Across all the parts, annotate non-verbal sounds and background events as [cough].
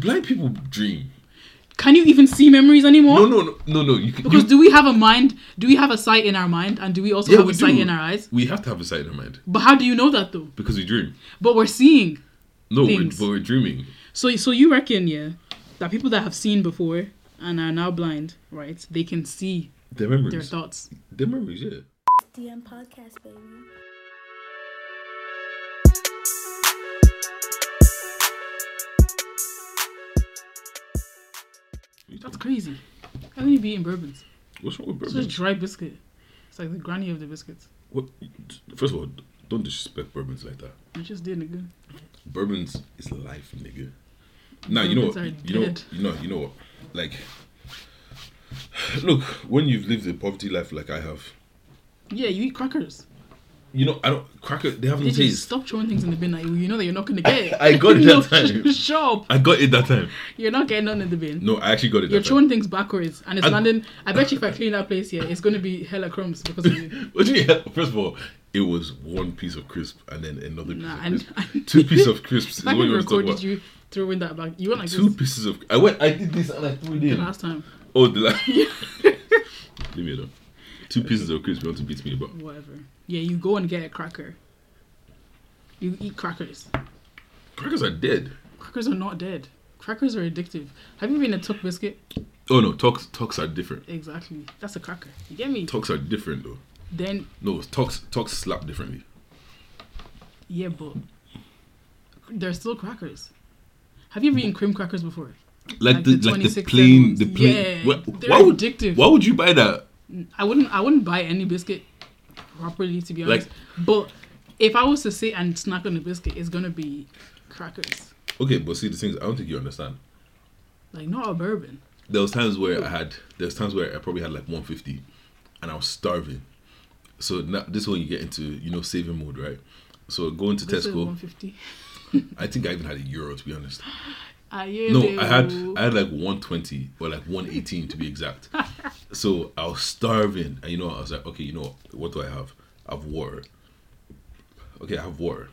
blind people dream? Can you even see memories anymore? No, no, no, no, no. You can. Because you, do we have a mind? Do we have a sight in our mind, and do we also yeah, have we a sight do. in our eyes? We have to have a sight in our mind But how do you know that though? because we dream. But we're seeing. No, we're, but we're dreaming. So, so you reckon, yeah, that people that have seen before and are now blind, right? They can see Their memories, their thoughts. Their memories, yeah. DM podcast, baby. That's crazy. How can you be eating bourbons? What's wrong with bourbons? It's bourbon? just dry biscuit. It's like the granny of the biscuits. What? First of all, don't disrespect bourbons like that. I just did nigga. Bourbons is life, nigga. Now you know what? You know. dead. You know. You know what? Like, [sighs] look, when you've lived a poverty life like I have, Yeah, you eat crackers. You know, I don't cracker. They have no taste. stop throwing things in the bin that you you know that you're not gonna get it? I got it [laughs] that time. Shut up. I got it that time. You're not getting none in the bin. No, I actually got it You're that throwing time. things backwards and it's I- landing. I bet you if I clean that place here, it's gonna be hella crumbs because of you. [laughs] What do you mean? First of all, it was one piece of crisp and then another piece Nah, of crisp. [laughs] and Two pieces of crisps. is I what can you was talking recorded you throwing that back. You went like Two this pieces of. I went. I did this and I threw it the last time. Oh, the last. Leave me alone. Two pieces of crisp. You want to beat me about? Whatever. Yeah, you go and get a cracker. You eat crackers. Crackers are dead. Crackers are not dead. Crackers are addictive. Have you eaten a TUC biscuit? Oh no, talks talks are different. Exactly. That's a cracker. You get me? Talks are different though. Then No, talks talks slap differently. yeah, but they're still crackers. Have you ever eaten cream crackers before? Like, Like the, the like the plain the plain. Yeah, why, they're why would addictive. why would you buy that? I wouldn't. I wouldn't buy any biscuit properly, to be Like- honest. but if I was to sit and snack on a biscuit, it's gonna be crackers. Okay, but see the things I don't think you understand. Like not a bourbon. There was times where I had there was times where I probably had like 150, and I was starving. So now this is when you get into you know saving mode, right? So going to This Tesco, 150. I think I even had a euro to be honest. [laughs] No, I had. I had like 120 or like 118 to be exact. [laughs] so I was starving, and you know I was like, okay, you know what? What do I have? I have water. Okay, I have water,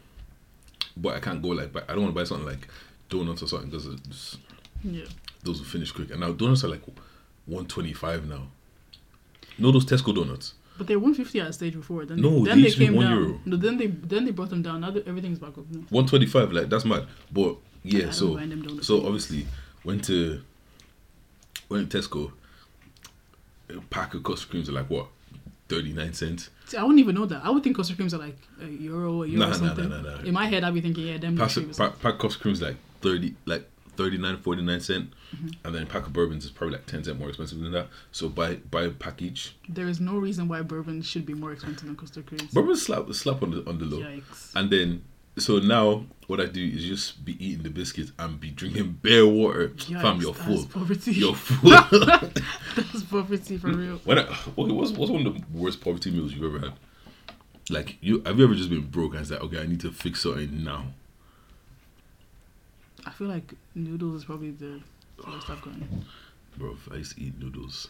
but I can't go like. buy- I don't want to buy something like donuts or something because yeah. those will finish quick. And now donuts are like 125 now. No, those Tesco donuts. But they're 150 at a stage before. Then No, then they they used to be came one down. euro. No, then they then they brought them down. Now everything's back up. No. 125, like that's mad. But yeah, so so obviously went to went to Tesco. A pack of custard creams are like what, 39 cents. See, I wouldn't even know that. I would think custard creams are like a euro, a euro Nah, or nah, something. nah, nah, nah. In my head, I'd be thinking, yeah, them. Pack, pack, pack of custard creams like 30, like 39, 49 cent. Mm-hmm. And then a pack of bourbons is probably like 10 cent more expensive than that. So buy buy a pack each. There is no reason why bourbon should be more expensive than custard creams. Bourbon slap slap on the on the low. Yikes. And then, so now what I do is just be eating the biscuits and be drinking bare water. Fam, Yikes, you're full. poverty. You're [laughs] full. [laughs] That's poverty for real. when I, okay, what's what's one of the worst poverty meals you've ever had? Like you, have you ever just been broke and said, okay, I need to fix something now? I feel like noodles is probably the worst I've gotten. Bro, I used to eat noodles.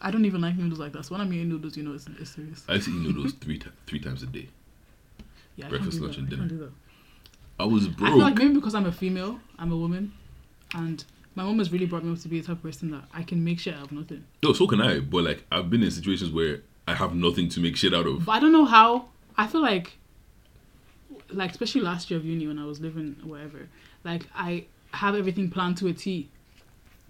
I don't even like noodles like that. So when I'm eating noodles, you know it's, it's serious. I used to eat noodles three ti three times a day. Yeah, I breakfast, lunch, and I dinner. that. I was I broke. feel like maybe because I'm a female, I'm a woman, and my mom has really brought me up to be the type of person that I can make shit out of nothing. no, so can I. But like, I've been in situations where I have nothing to make shit out of. But I don't know how. I feel like, like especially last year of uni when I was living wherever, like I have everything planned to a T.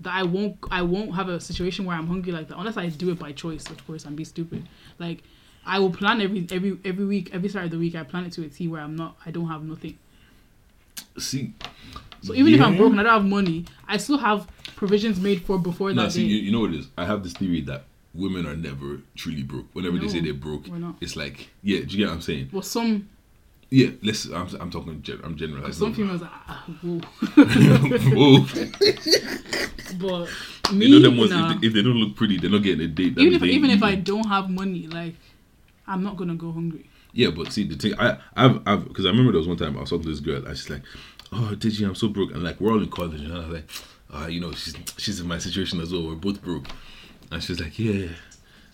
That I won't, I won't have a situation where I'm hungry like that unless I do it by choice, of course, and be stupid. Like, I will plan every every every week, every start of the week. I plan it to a T where I'm not, I don't have nothing. See, So even if I'm Yeah. broke and I don't have money, I still have provisions made for before No, that see, you, you know what it is? I have this theory that women are never truly broke. Whenever they say they're broke, it's like, yeah, do you get what I'm saying? well, some Yeah, let's. I'm, I'm talking. Gen, I'm generalizing. some females are ah, whoa. [laughs] Whoa. [laughs] but me, you know them ones. nah. If, they, if they don't look pretty, they're not getting a date. That even if even if I don't have money, like I'm not gonna go hungry. Yeah, but see the thing, I, I've, I've, because I remember there was one time I was talking to this girl. I was like, "Oh, you? I'm so broke." And like we're all in college, and I was like, "Ah, you know, she's she's in my situation as well. We're both broke." And she's like, "Yeah,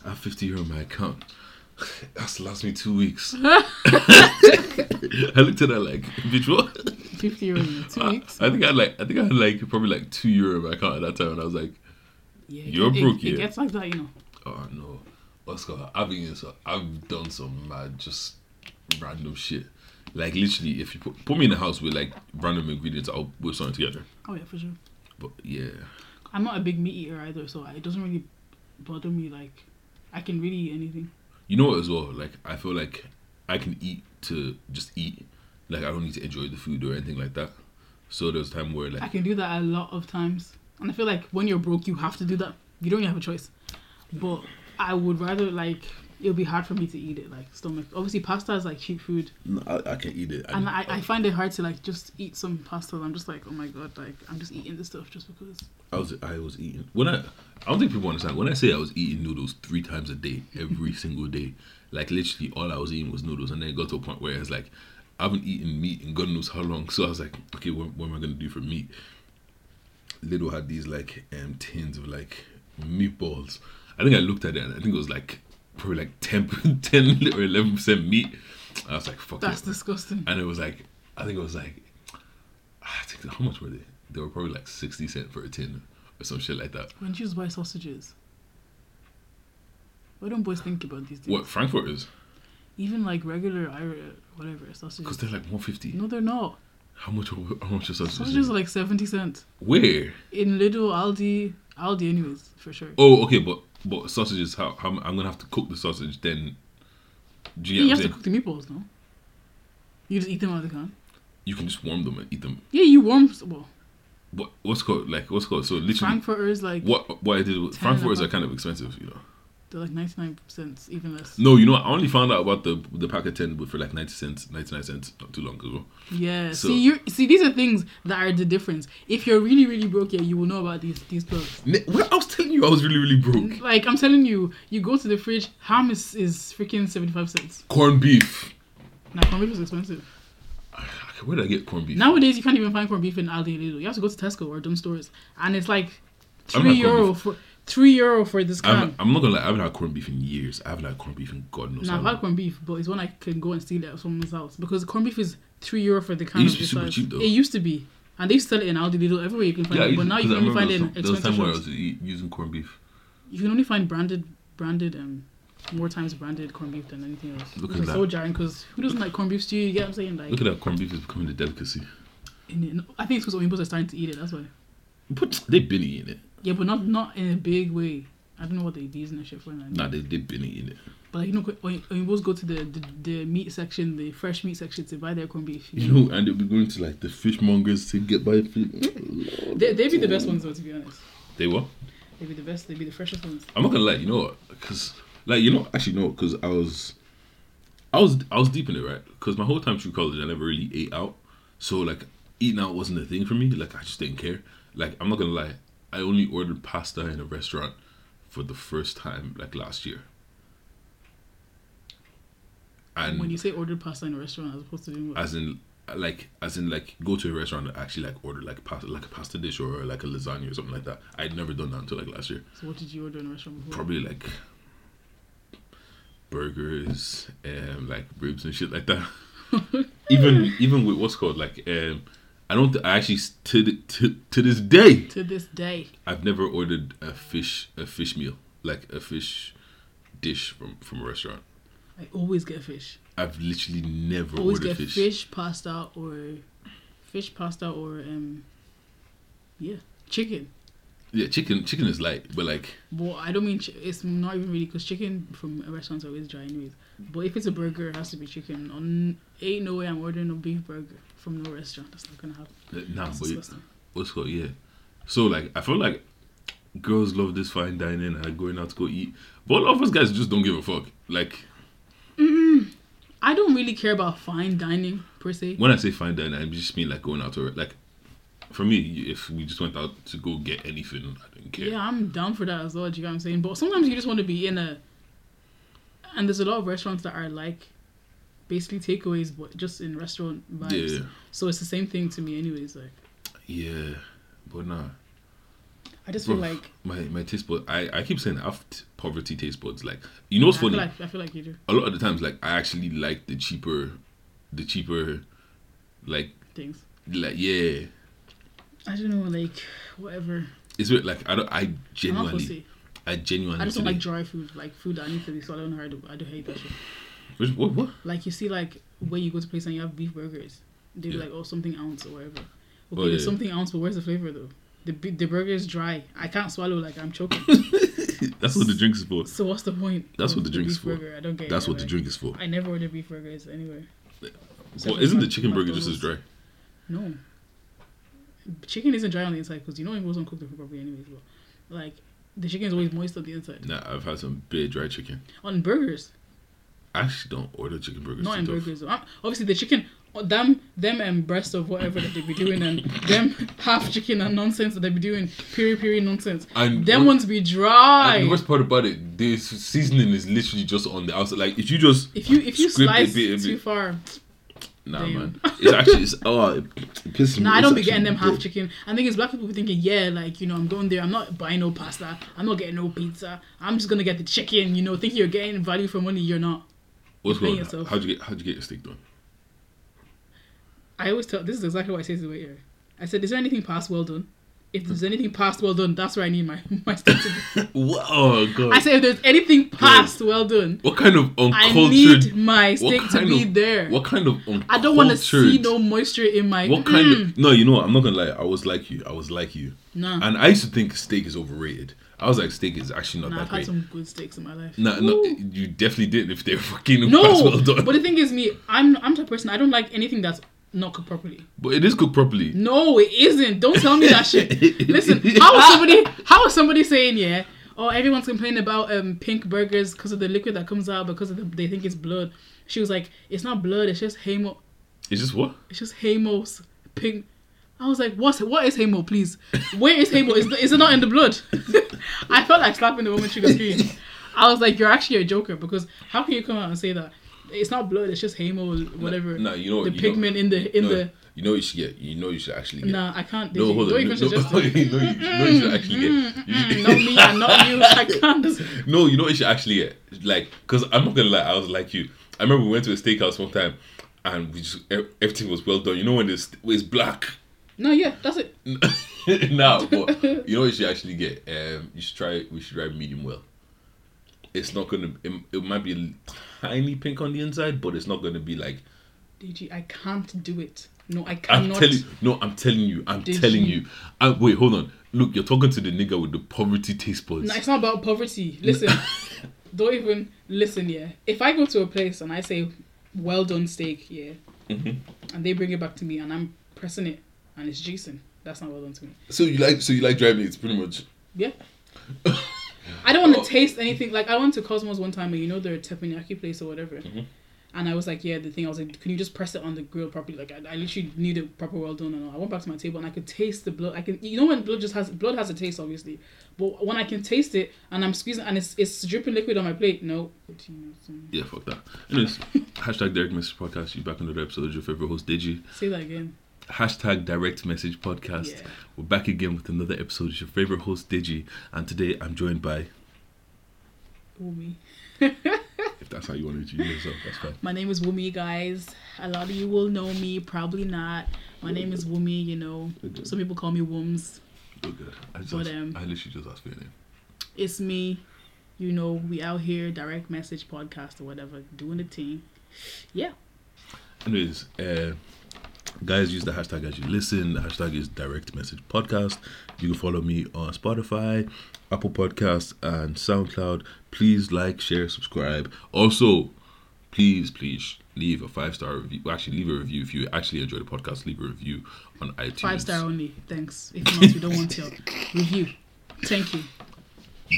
I have 50 euro in my account. [laughs] That's last me two weeks." [laughs] I looked at her like, "Bitch, what?" 50 euros in two [laughs] I, weeks. I think I had like I think I had like probably like two euro in my account at that time, and I was like, Yeah, You're get- broke, it, it yeah. gets like that, you know. oh no, Oscar, I've been so I've done some mad just random shit. Like literally, if you put, put me in a house with like random ingredients, I'll whip something together. Oh yeah, for sure. But yeah, I'm not a big meat eater either, so it doesn't really bother me. Like, I can really eat anything. you know what as well? Like I feel like I can eat to just eat. Like I don't need to enjoy the food or anything like that. So there's time where like I can do that a lot of times, and I feel like when you're broke, you have to do that. You don't really have a choice. But I would rather like it'll be hard for me to eat it. Like stomach. Obviously, pasta is like cheap food, no, I, I can eat it. and I, I find it hard to like just eat some pasta. I'm just like, oh my god, like I'm just eating this stuff just because. I was I was eating when I I don't think people understand when I say I was eating noodles three times a day every [laughs] single day like literally all I was eating was noodles and then it got to a point where it's like I haven't eaten meat in God knows how long [laughs] so I was like okay what, what am I gonna do for meat Lidl had these like um tins of like meatballs I think I looked at it and I think it was like probably like [laughs] 10, 10 or 11 percent meat I was like fuck That's it disgusting. and it was like I think it was like ah, I think how much were they? They were probably like sixty cent for a tin or some shit like that. When you just buy sausages, why don't boys think about these things? What Frankfurters? Even like regular Irish, whatever sausages. Because they're like one fifty. No, they're not. How much? How much is sausages? Sausages are like seventy cents Where? in Lidl, Aldi, Aldi, anyways, for sure. Oh, okay, but but sausages. How, how I'm gonna have to cook the sausage then? Do you you have what to cook the meatballs, no? You just eat them out of the can. You can just warm them and eat them. Yeah, you warm. Well, What what's called like what's called? So literally, Frankfurters like what what I did was Frankfurters are kind of expensive, you know. They're like ninety nine cents, even less. No, you know? I only found out about the the pack of ten for like ninety cents, ninety nine cents, not too long ago. Yeah. So- see, you see these are things that are the difference. If you're really really broke, yeah, you will know about these these. Ne- Well, I was telling you I was really really broke. Like I'm telling you, you go to the fridge, ham is, is freaking seventy five cents. Corned beef. Now corned beef is expensive. Where did I get corned beef? Nowadays you can't even find corned beef in Aldi Lidl. You have to go to Tesco or dumb stores, and it's like three euro for three euro for this can. I'm, I'm not gonna lie, I haven't had corned beef in years. I haven't had corned beef in God knows Now I've had corned beef, but it's one I can go and steal it at someone's house because corned beef is three euro for the can. It used of to be super size. cheap, though. It used to be, and they used to sell it in Aldi Lidl everywhere you can find Yeah, it. But now you can only find it in a time expensive where I was using corned beef. You can only find branded, branded, um, more times branded corned beef than anything else. Look Which at that. so jarring because who doesn't like corned beef stew? You get what I'm saying? Like, Look at that, corned beef is becoming a delicacy. in it, I think it's because Oyimbos are starting to eat it. That's why. But they've been eating it. Yeah, but not not in a big way. I don't know what they using that shit for. Nah, they, they've been eating it. But like, you know, Oy- both go to the, the the meat section, the fresh meat section to buy their corned beef. You know, and they'll be going to like the fishmongers to get by fish. [laughs] They they be the best ones though, to be honest. They were. They be the best. They be the freshest ones. I'm not gonna lie, you know what? Because, like, you know, actually, no, because I was, I was, I was deep in it, right? Because my whole time through college, I never really ate out, so like, eating out wasn't a thing for me. Like, I just didn't care. Like, I'm not gonna lie, I only ordered pasta in a restaurant for the first time, like last year. And when you say ordered pasta in a restaurant as opposed to doing what? as in like as in like go to a restaurant and actually like order like pasta like a pasta dish or like a lasagna or something like that. I'd never done that until like last year. so what did you order in a restaurant before? Probably like burgers and like ribs and shit like that. [laughs] even even with what's called like um I don't th- I actually to, the, to to this day To this day, I've never ordered a fish a fish meal like a fish dish from from a restaurant. I always get fish. I've literally never Always ordered get fish. fish. pasta or fish pasta or um yeah chicken. Yeah, chicken chicken is light, but like Well, I don't mean ch- it's not even really because chicken from restaurants are always dry anyways. But if it's a burger, it has to be chicken. On ain't no way I'm ordering a beef burger from no restaurant. That's not gonna happen. uh, nah, That's but disgusting. what's called yeah. So like I feel like girls love this fine dining and going out to go eat, but a lot of us guys just don't give a fuck. Like I don't really care about fine dining per se. when I say fine dining, I just mean like going out to like. For me, if we just went out to go get anything, I didn't care. Yeah, I'm down for that as well. Do you know what I'm saying? But sometimes you just want to be in a, and there's a lot of restaurants that are like, basically takeaways, but just in restaurant vibes. Yeah, So it's the same thing to me, anyways. Like yeah, but nah. I just feel like My my taste buds. I, I keep saying I have poverty taste buds. Like you know what's I feel funny? like I feel like you do a lot of the times, like I actually like the cheaper, the cheaper, like things. like yeah, I don't know, like whatever. it's weird. Like I don't. I genuinely. I genuinely. I just don't today- like dry food, like food that needs to be swallowed hard. I do hate that shit. Which- what? What? Like you see, like when you go to place and you have beef burgers, they be Yeah. like, oh, something ounce or whatever. Oh, okay, Oh, there's yeah. something ounce, but where's the flavor though? The the burger is dry. I can't swallow. Like I'm choking. [laughs] That's what the drink is for. so what's the point? That's what the drink is for. Burger? I don't get. That's it, what the drink is for. I never order beef burgers anywhere. Well, isn't the chicken burger just as dry? No. Chicken isn't dry on the inside because you know it wasn't cooked properly anyways. But like the chicken is always moist on the inside. Nah, I've had some big dry chicken. On burgers, I actually don't order chicken burgers. not in tough. burgers. Uh, Obviously, the chicken, uh, them, them and breast of whatever that they be doing, and [laughs] them half chicken and nonsense that they be doing, peri peri nonsense. And them ones be dry. And the worst part about it, the s- seasoning is literally just on the outside. Like if you just if you if you scrape a slice bit, a too far, nah, Damn. man, it's actually it's, oh, it pisses me. Nah, I don't be getting them half chicken. I think it's black people be thinking, yeah, like you know, I'm going there. I'm not buying no pasta. I'm not getting no pizza. I'm just gonna get the chicken. You know, thinking you're getting value for money. You're not. What's going on? How'd you get how'd you get your steak done? I always tell. This is exactly what I say to the waiter. I said, "Is there anything past well done? If there's anything past well done, that's where I need my [laughs] my steak to be." [laughs] Oh god. I said, "If there's anything past well done, what kind of uncultured? I need my steak to be of- there. What kind of uncultured? I don't want to see no moisture in my. What kind Mm. of? No, you know what? I'm not gonna lie. I was like you. I was like you. Nah, And I used to think steak is overrated. I was like, steak is actually not nah. that I've had some good steaks in my life. No, no, you definitely didn't if they're fucking No, [laughs] well done. but the thing is, me, I'm I'm the type person. I don't like anything that's not cooked properly. But it is cooked properly. No, it isn't. Don't tell me that shit. [laughs] Listen, how is somebody how is somebody saying yeah? Oh, everyone's complaining about um pink burgers because of the liquid that comes out because of the, they think it's blood. She was like, it's not blood. It's just hemo. It's just what? It's just hemos pink. I was like, what's what is hemo? Please, where is hemo? Is, is it not in the blood? [laughs] I felt like slapping the woman sugar screen. I was like, you're actually a joker because how can you come out and say that it's not blood? It's just hemo, whatever. No, you know the you know- pigment in the in no, the. You know you should get. You know you should actually get. Nah, I can't. No, hold on. No, no, you know you, know should actually get. You- not me and not you. I can't. No, you know you should actually get. Like, cause I'm not gonna lie, I was like you. I remember we went to a steakhouse one time, and we just everything was well done. You know when it's it's black. No, yeah, that's it. [laughs] now, but you know what you should actually get. Um, you should try. We should try medium well. It's not gonna. It, it might be a tiny pink on the inside, but it's not gonna be like. DG, I can't do it. No, I cannot. I'm telling. No, I'm telling you. I'm Did telling you? you. Uh, wait, hold on. Look, you're talking to the nigga with the poverty taste buds. No, it's not about poverty. Listen, [laughs] don't even listen. Yeah, if I go to a place and I say, "Well done steak," yeah, Mhm. and they bring it back to me and I'm pressing it and it's Jason, that's not well done to me. So you like? So you like driving? It's pretty much. Yeah. I don't want Oh. to taste anything. Like I went to Cosmos one time, and you know their teppanyaki place or whatever. Mhm. And I was like, yeah, the thing. I was like, can you just press it on the grill properly? Like I, I literally need it proper well done. And all. I went back to my table and I could taste the blood. I can, you know, when blood just has blood has a taste, obviously. But when I can taste it and I'm squeezing and it's it's dripping liquid on my plate, no. Yeah, fuck that. Anyways, [laughs] hashtag direct message podcast. You back on another episode. Your favorite host, Digi. Say that again. Hashtag direct message podcast. Yeah. We're back again with another episode. It's your favorite host, Digi, and today I'm joined by. Wumi. If that's how you want to introduce yourself, that's fine. My name is Wumi, guys. A lot of you will know me, probably not. My name is Wumi. You know, Okay. some people call me Wums. You're good. I just But, um, I literally just asked for your name. it's me. You know, we out here, direct message podcast or whatever, doing the thing. Yeah. Anyways, uh, guys, use the hashtag as you listen. The hashtag is direct message podcast. You can follow me on Spotify, Apple Podcasts, and SoundCloud. Please like, share, subscribe. Also, please, please leave a five star review. Actually, leave a review if you actually enjoy the podcast. Leave a review on iTunes. Five star only. Thanks. If not, we don't want your review. Thank you.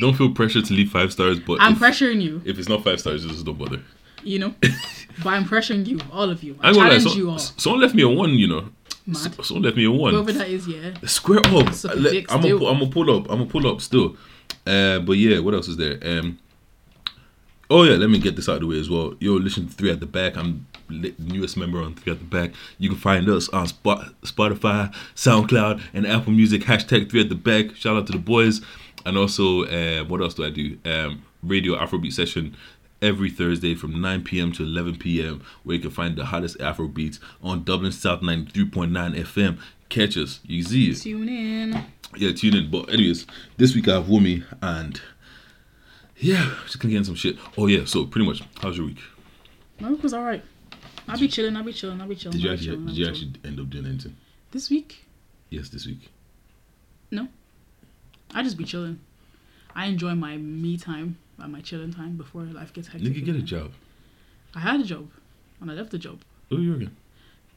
Don't feel pressure to leave five stars, but I'm if, pressuring you, if it's not five stars, just don't bother. you know? [laughs] but I'm pressuring you, all of you. I gonna lie, challenge so- you all. someone left me a one. You know, Mad. Someone left me a one. Whoever that is, yeah. Square up. A I'm gonna I'm pull up. I'm gonna pull up still. Uh, but yeah, what else is there? Um. Oh yeah, let me get this out of the way as well. Yo, listen to Three at the Back. I'm the newest member on Three at the Back. You can find us on Spot, Spotify, SoundCloud, and Apple Music. Hashtag Three at the Back. Shout out to the boys. And also, uh, what else do I do? Um, Radio Afrobeat Session. Every Thursday from 9 p.m. to 11 p.m., where you can find the hottest Afro beats on Dublin South 93.9 FM. Catch us, you see it. Tune in. Yeah, tune in. But anyways, this week I have Wumi and yeah, just gonna get in some shit. Oh yeah, so pretty much, how's your week? My week was alright. I'll be chilling. I'll be chilling. I'll be chilling. Did you actually chilling, did you actually end up doing anything? this week? Yes, this week. No. I just be chilling. I enjoy my me time my chilling time before life gets hectic. Nigga, get a job. I had a job, and I left the job Oh, you're again.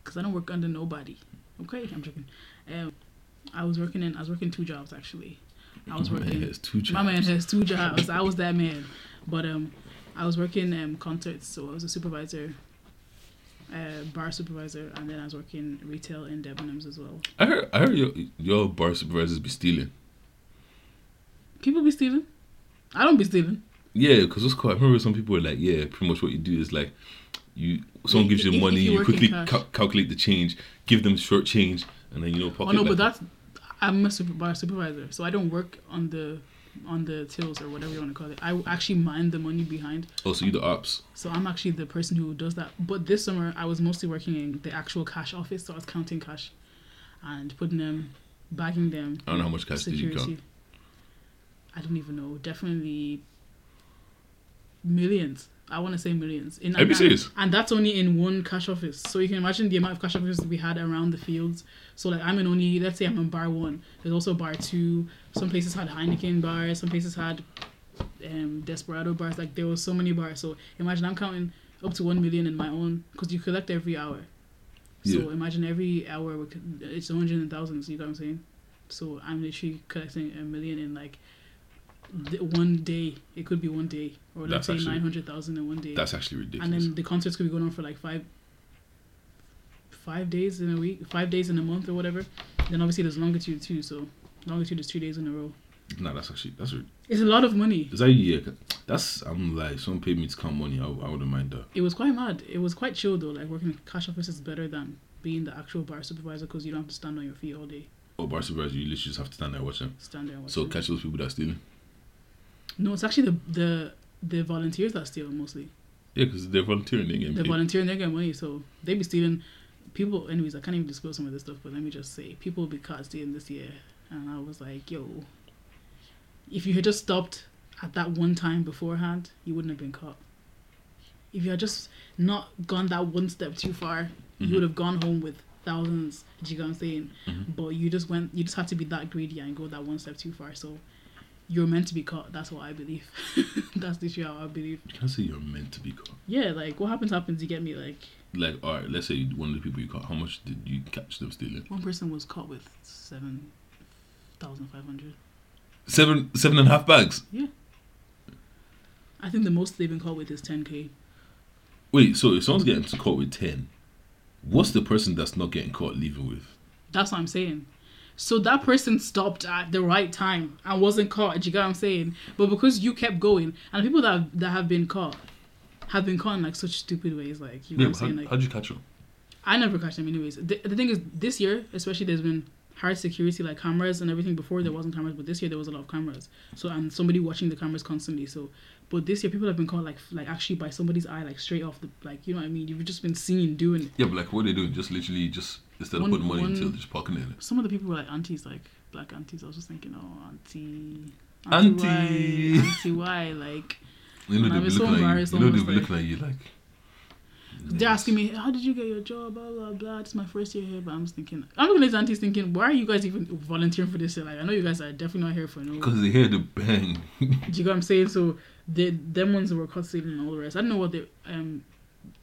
because I don't work under nobody. Okay, I'm joking. Um, I was working in. I was working two jobs actually. I was My man has two jobs. My man has [laughs] two jobs. I was that man, but um, I was working um concerts, so I was a supervisor, uh, bar supervisor, and then I was working retail in Debenhams as well. I heard I heard your your bar supervisors be stealing. People be stealing. I don't be stealing. Yeah, because what's cool. I remember some people were like, yeah, pretty much what you do is like, you someone gives you money, you you quickly cal- calculate the change, give them short change, and then you know pocket. Oh no, like- but that's I'm a super bar supervisor, so I don't work on the on the tills or whatever you want to call it. I actually mind the money behind. oh, so you the ops. So I'm actually the person who does that. But this summer I was mostly working in the actual cash office, so I was counting cash and putting them, bagging them. I don't know how much cash did you count. I don't even know. Definitely millions. I want to say millions. In, you and. And that's only in one cash office. So you can imagine the amount of cash offices we had around the fields. So like I'm in only let's say I'm in bar one. There's also bar two. Some places had Heineken bars. Some places had um, Desperado bars. Like there was so many bars. So imagine I'm counting up to one million in my own because you collect every hour. So Yeah. imagine every hour we could- it's hundreds and thousands. You know what I'm saying? So I'm literally collecting a million in like one day. It could be one day, or let's That's say nine hundred thousand in one day. That's actually ridiculous. and then the concerts could be going on for like five, five days in a week, five days in a month, or whatever. Then obviously there's Longitude too. So Longitude is two days in a row. nah, that's actually that's ri- It's a lot of money. is that yeah? That's I'm like someone paid me to count money. I, I wouldn't mind that. It was quite mad. It was quite chill though. Like working in cash office is better than being the actual bar supervisor because you don't have to stand on your feet all day. Oh, bar supervisor, you literally just have to stand there and watch them. Stand there and watch. So them. catch those people that are stealing. No, it's actually the the the volunteers that steal mostly. Yeah, because they're volunteering. They're getting They're volunteering, they get money, so they be stealing. People, anyways, I can't even disclose some of this stuff, but let me just say, people will be caught stealing this year, and I was like, yo, if you had just stopped at that one time beforehand, you wouldn't have been caught. If you had just not gone that one step too far, Mhm. you would have gone home with thousands. Do you get what I'm saying? Mhm. But you just went, you just had to be that greedy and go that one step too far. So you're meant to be caught. That's what I believe. [laughs] That's literally how I believe. You can't say you're meant to be caught. Yeah, like what happens happens. You get me, like. Like, all right, let's say one of the people you caught. How much did you catch them stealing? One person was caught with seven thousand five hundred. Seven, seven and a half bags. Yeah. I think the most they've been caught with is ten k. Wait, so if someone's getting caught with ten, what's the person that's not getting caught leaving with? That's what I'm saying. So that person stopped at the right time and wasn't caught. You get what I'm saying? But because you kept going, and people that have, that have been caught have been caught in like such stupid ways. Like you know Yeah, what I'm how, saying? Like how'd you catch them? I never catch them anyways. The, the thing is, this year especially, there's been hard security like cameras and everything. Before there wasn't cameras, but this year there was a lot of cameras. So and somebody watching the cameras constantly. So, but this year people have been caught like like actually by somebody's eye, like straight off the like you know what I mean. You've just been seen doing it. Yeah, but like, what are they doing? Just literally, just instead One- of putting money one- into, it, just pocketing it. Some of the people were like aunties, like black aunties. I was just thinking, oh auntie, Auntie. why, auntie why, like. [laughs] You know And I they be was so at you. You know they almost be like- looking at you like. They're asking me, how did you get your job? Blah blah blah. Is my first year here, but I'm just thinking, I'm looking at these aunties thinking, why are you guys even volunteering for this? shit? Like, I know you guys are definitely not here for no. Because they hear the bang. [laughs] Do you get what I'm saying? So the them ones were caught stealing and all the rest. I don't know what they um.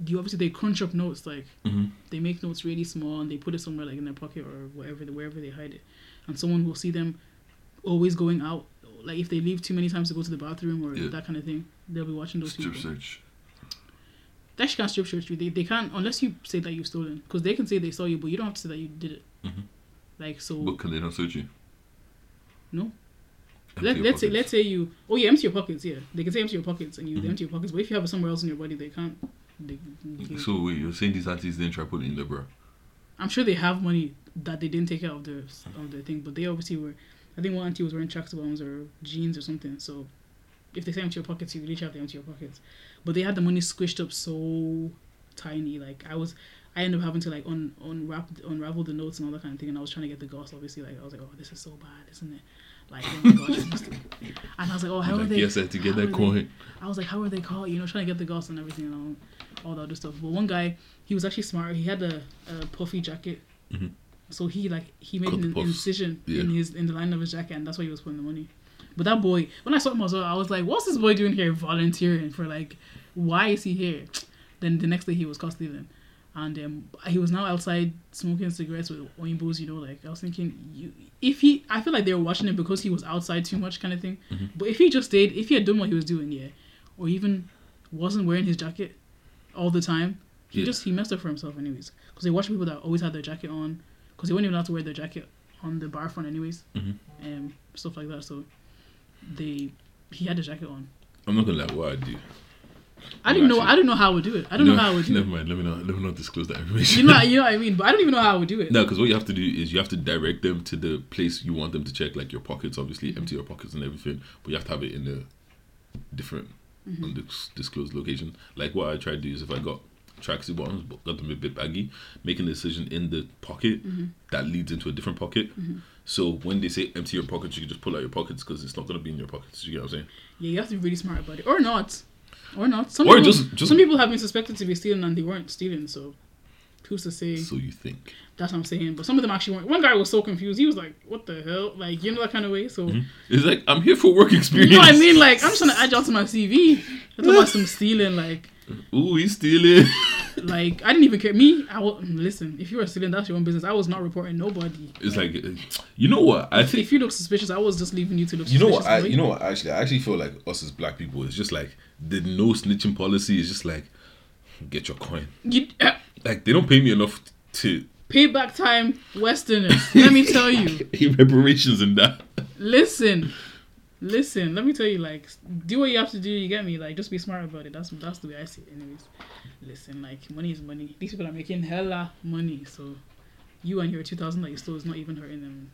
You obviously they crunch up notes like hmm they make notes really small and they put it somewhere like in their pocket or wherever wherever they hide it, and someone will see them always going out. Like if they leave too many times to go to the bathroom or Yeah. that kind of thing, they'll be watching those Strip people. search. They actually can't strip search you. They, they can't unless you say that you've stolen because they can say they saw you, but you don't have to say that you did it. Mhm. Like so, But can they not search you? No. Empty Let, let's say let's say you oh yeah empty your pockets yeah they can say empty your pockets and you Mhm. empty your pockets but if you have it somewhere else in your body they can't. They, they- So wait, you're saying these aunties didn't try putting in the bra? I'm sure they have money that they didn't take out of their of their thing, but they obviously were. I think one auntie was wearing tracksuit bottoms or jeans or something. So if they say empty your pockets, you really have to empty your pockets. But they had the money squished up so tiny. Like I was, I ended up having to like un unwrap unravel the notes and all that kind of thing. And I was trying to get the goss. Obviously, like I was like, oh, this is so bad, isn't it? Like, oh my gosh, and I was like, oh, how are Like, they? yes, I had to get that are they- coin. I was like, how are they caught? You know, trying to get the goss and everything and all, that other stuff. But one guy, he was actually smart. He had a, a puffy jacket. Mhm. So he like he made Cut an incision Yeah. in his in the line of his jacket, and that's why he was putting the money. But that boy, when I saw him as well, I was like, "What's this boy doing here, volunteering for like? Why is he here?" Then the next day he was caught stealing, and um, he was now outside smoking cigarettes with oimbos. You know, like I was thinking, you if he, I feel like they were watching him because he was outside too much, kind of thing. Mm-hmm. But if he just stayed, if he had done what he was doing, yeah, or even wasn't wearing his jacket all the time, he Yeah. just he messed up for himself anyways. Because they watch people that always had their jacket on, because they weren't even allowed to wear their jacket on the bar front anyways, Mhm. um, stuff like that. So they he had the jacket on. I'm not gonna lie. What I do? I didn't know. I don't know how I would do it. I don't know how I would [laughs] do Never it. mind. Let me not. Let me not disclose that information. You know, you know [laughs] what I mean. But I don't even know how I would do it. No, because what you have to do is you have to direct them to the place you want them to check, like your pockets, obviously, empty your pockets and everything. But you have to have it in a different, Mm-hmm. undisclosed location. Like what I try to do is if I got tracksuit bottoms, but got them a bit baggy, making a decision in the pocket Mm-hmm. that leads into a different pocket. So when they say empty your pockets, you can just pull out your pockets because it's not going to be in your pockets. You get what I'm saying? Yeah, you have to be really smart about it, or not, or not. Some Or people, just- just- some people have been suspected to be stealing and they weren't stealing. So who's to say? So you think. That's what I'm saying. But some of them actually weren't. One guy was so confused. He was like, "What the hell?" Like you know that kind of way. So It's like, I'm here for work experience. [laughs] you know what I mean? Like I'm just trying to add y'all to my CV. That's about some [laughs] stealing. Like Ooh, he's stealing. [laughs] like I didn't even care. Me, I will listen. If you were stealing, that's your own business. I was not reporting nobody. it's like, uh, you know what? I think If you look suspicious, I was just leaving you to look. You know what? I, you know what? Actually, I actually feel like us as black people is just like the no snitching policy is just like get your coin. You, uh, Like they don't pay me enough to payback time, Westerners. let me tell you. [laughs] reparations in that. Listen, listen. Let me tell you. Like, do what you have to do. You get me? Like, just be smart about it. That's that's the way I see it. Anyways, listen. Like, money is money. These people are making hella money. So, you and your two thousand that you stole is not even hurting them.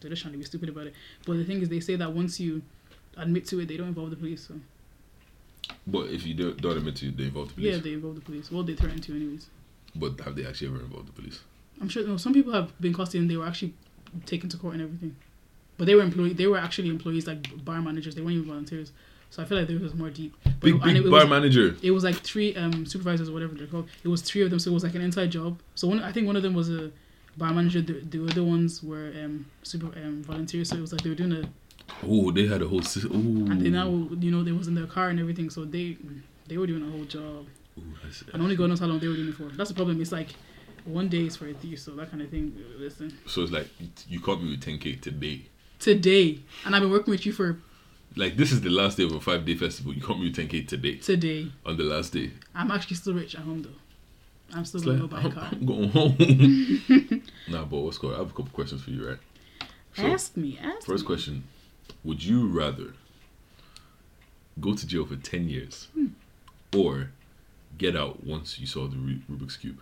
They're just trying to be stupid about it. But the thing is, they say that once you admit to it, they don't involve the police. So, But if you don't, don't admit to, it, they involve the police. yeah, they involve the police. Well, they threaten to, anyways. But have they actually ever involved the police? I'm sure. No, some people have been custody and they were actually taken to court and everything. But they were employee. They were actually employees, like bar managers. They weren't even volunteers. So I feel like there was more deep. But Big and big it, it bar was, manager. it was like three um, supervisors, or whatever they're called. It was three of them, so it was like an inside job. So one, I think one of them was a bar manager. The, the other ones were um, super um, volunteers. So it was like they were doing a, Oh, they had a whole. Ooh. and they now you know they was in their car and everything. So they they were doing a whole job. Ooh, And only God knows how long they were doing it for. That's the problem. It's like one day is for a thief, so that kind of thing. Listen, so it's like you caught me with 10k today. today, and I've been working with you for Like this is the last day of a five day festival. You caught me with 10k today today. on the last day. I'm actually still rich at home though. I'm still It's gonna like, go buy a car. I'm [laughs] going home. [laughs] nah, but what's going? I have a couple questions for you, right? So, ask me. Ask First me. question: Would you rather go to jail for ten years, Hmm. or get out once you saw the Rubik's cube?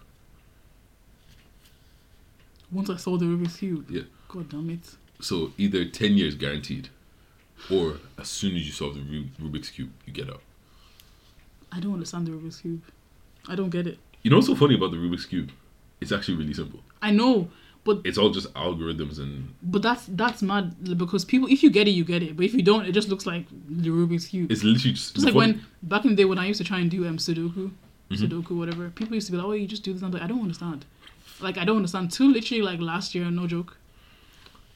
Once I saw the Rubik's cube. Yeah. God damn it. So either ten years guaranteed, or as soon as you solve the Rubik's cube, you get out. I don't understand the Rubik's cube. I don't get it. You know what's so funny about the Rubik's cube? It's actually really simple. I know, but It's all just algorithms and but that's that's mad because people if you get it you get it, but if you don't, it just looks like the Rubik's cube. it's literally just, Just like when back in the day when I used to try and do um Sudoku, Mm-hmm. Sudoku whatever, people used to be like, "Oh, you just do this." I'm like, I don't understand. Like I don't understand. Till literally like last year, no joke.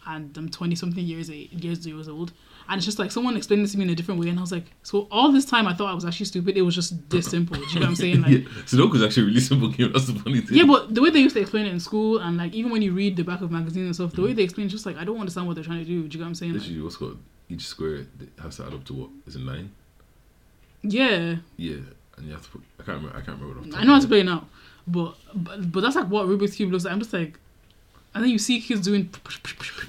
And I'm twenty something years eight years years old, and it's just like someone explained this to me in a different way, and I was like, so all this time I thought I was actually stupid. It was just this [laughs] simple. Do you know what I'm saying? Like, yeah, Sudoku's actually really simple game. That's the funny thing. yeah, but the way they used to explain it in school, and like even when you read the back of magazines and stuff, the way they explain, it's just like I don't understand what they're trying to do. Do you know what I'm saying? Like, literally, what's called each square has to add up to what? Is it nine? yeah, Yeah, and you have to put. I can't remember. I can't remember. What I'm know how to play now, but, but but that's like what Rubik's cube looks like. I'm just like, and then you see kids doing.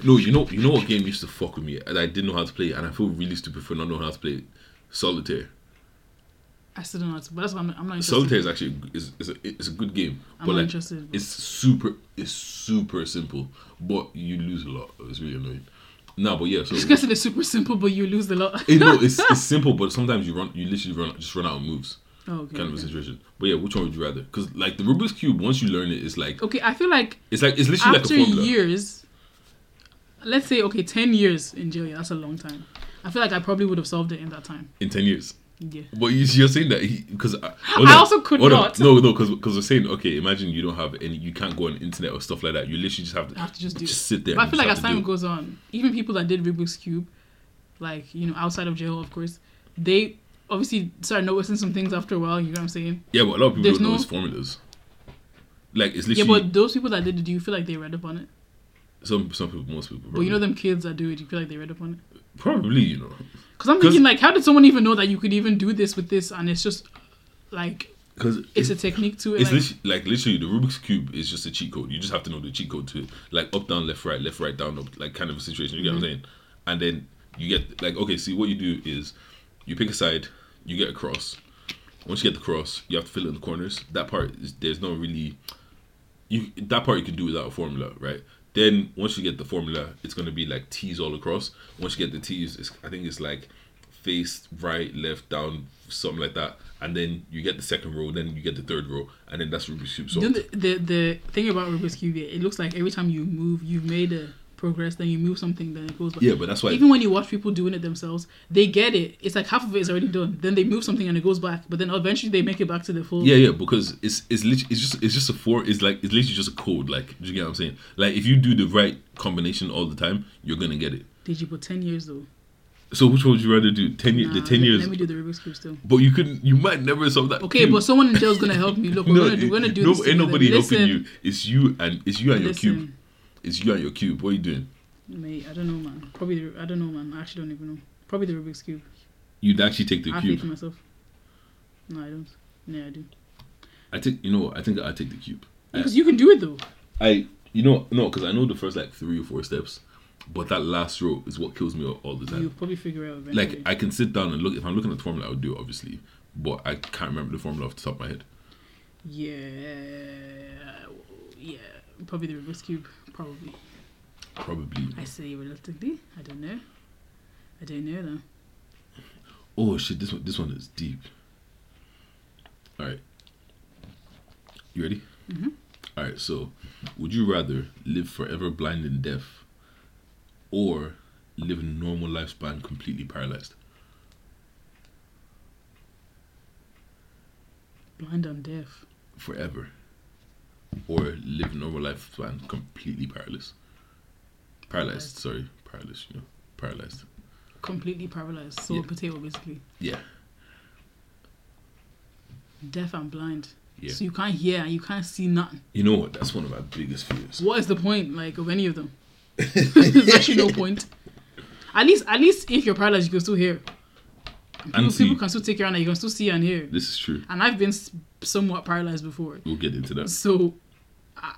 No, you know, you know what game used to fuck with me, and I didn't know how to play, and I feel really stupid for not knowing how to play? Solitaire. I still don't know how to, but that's why I'm, I'm not interested. Solitaire is actually is, is a it's a good game, I'm but not like interested. it's super it's super simple, but you lose a lot. It's really annoying. No, but yeah. So Just because it's super simple, but you lose the lot. it, no, [laughs] it's it's simple, but sometimes you run, you literally run, just run out of moves, Oh, okay. kind of a situation. But yeah, which one would you rather? Because like the Rubik's cube, once you learn it, it's like Okay, I feel like it's like it's literally after like years, let's say okay, ten years in jail. Yeah, that's a long time. I feel like I probably would have solved it in that time. in ten years. Yeah. But you, you're saying that because I, I also could not. No, no, because because we're saying okay. Imagine you don't have any, you can't go on the internet or stuff like that. You literally just have to have to just do it. sit there. But I feel like as time goes on, even people that did Rubik's cube, like you know, outside of jail, of course, they obviously start noticing some things after a while. You know what I'm saying? Yeah, but a lot of people There's don't know no- its formulas. Like it's literally. Yeah, but those people that did it, do you feel like they read up on it? some some people, most people. But you know them kids that do it, Do you feel like they read up on it? Probably, you know, Because I'm thinking like, how did someone even know that you could even do this with this? And it's just like because it's a technique to it. It's like, literally, like literally the Rubik's cube is just a cheat code. You just have to know the cheat code to it, like up, down, left, right, left, right, down, up, like kind of a situation. You get Mm-hmm. what I'm saying? And then you get like okay, see what you do is you pick a side, you get a cross. Once you get the cross, you have to fill it in the corners. That part is there's no really you that part you can do without a formula, right? Then once you get the formula, it's gonna be like T's all across. Once you get the T's, it's, I think it's like face right, left, down, something like that. And then you get the second row, then you get the third row, and then that's Rubik's cube know, the, the the thing about Rubik's cube, it looks like every time you move, you've made a progress. Then you move something, then it goes back. Yeah, but that's why Even when you watch people doing it themselves, they get it. It's like half of it is already done. Then they move something and it goes back. But then eventually they make it back to the full. Yeah, yeah, because it's it's literally it's just it's just a four. It's like it's literally just a code. Like, do you get what I'm saying? Like, if you do the right combination all the time, you're gonna get it. Did you put ten years though? So, which one would you rather do? Ten years, Nah, the ten let, years. Let me do the Rubik's cube still. but you couldn't. You might never solve that. Okay, cube. but someone in jail is gonna help me. Look, we're [laughs] gonna do. We're gonna do no, this. ain't nobody Listen, helping you. It's you and it's you and your cube. It's you and your cube. What are you doing? mate, I don't know, man. Probably the, I don't know, man. I actually don't even know. Probably the Rubik's cube. You'd actually take the I think cube. for myself. No, I don't. Yeah, I do. I take. You know, what? I think I take the cube. I- Because you can do it though. I, you know, no, because I know the first like three or four steps, but that last row is what kills me all, all the time. You'll probably figure it out eventually. like I can sit down and look. If I'm looking at the formula, I would do it obviously, but I can't remember the formula off the top of my head. Yeah, yeah, probably the Rubik's cube. Probably. Probably. I say reluctantly. I don't know. I don't know though. Oh shit! This one, this one is deep. All right. You ready? Mhm. All right. So, would you rather live forever blind and deaf, or live a normal lifespan completely paralyzed? Blind and deaf. forever, or live a normal lifespan completely paralyzed. Paralyzed, sorry, paralyzed. You know, paralyzed. Completely paralyzed. So Yeah. a potato basically. Yeah, Deaf and blind. yeah. So you can't hear and you can't see nothing. You know what? That's one of my biggest fears. What is the point, like, of any of them? [laughs] [laughs] There's actually no point. At least, at least if you're paralyzed, you can still hear. People, people can still take your hand. and You can still see and hear. This is true. And I've been somewhat paralyzed before, We'll get into that. so I,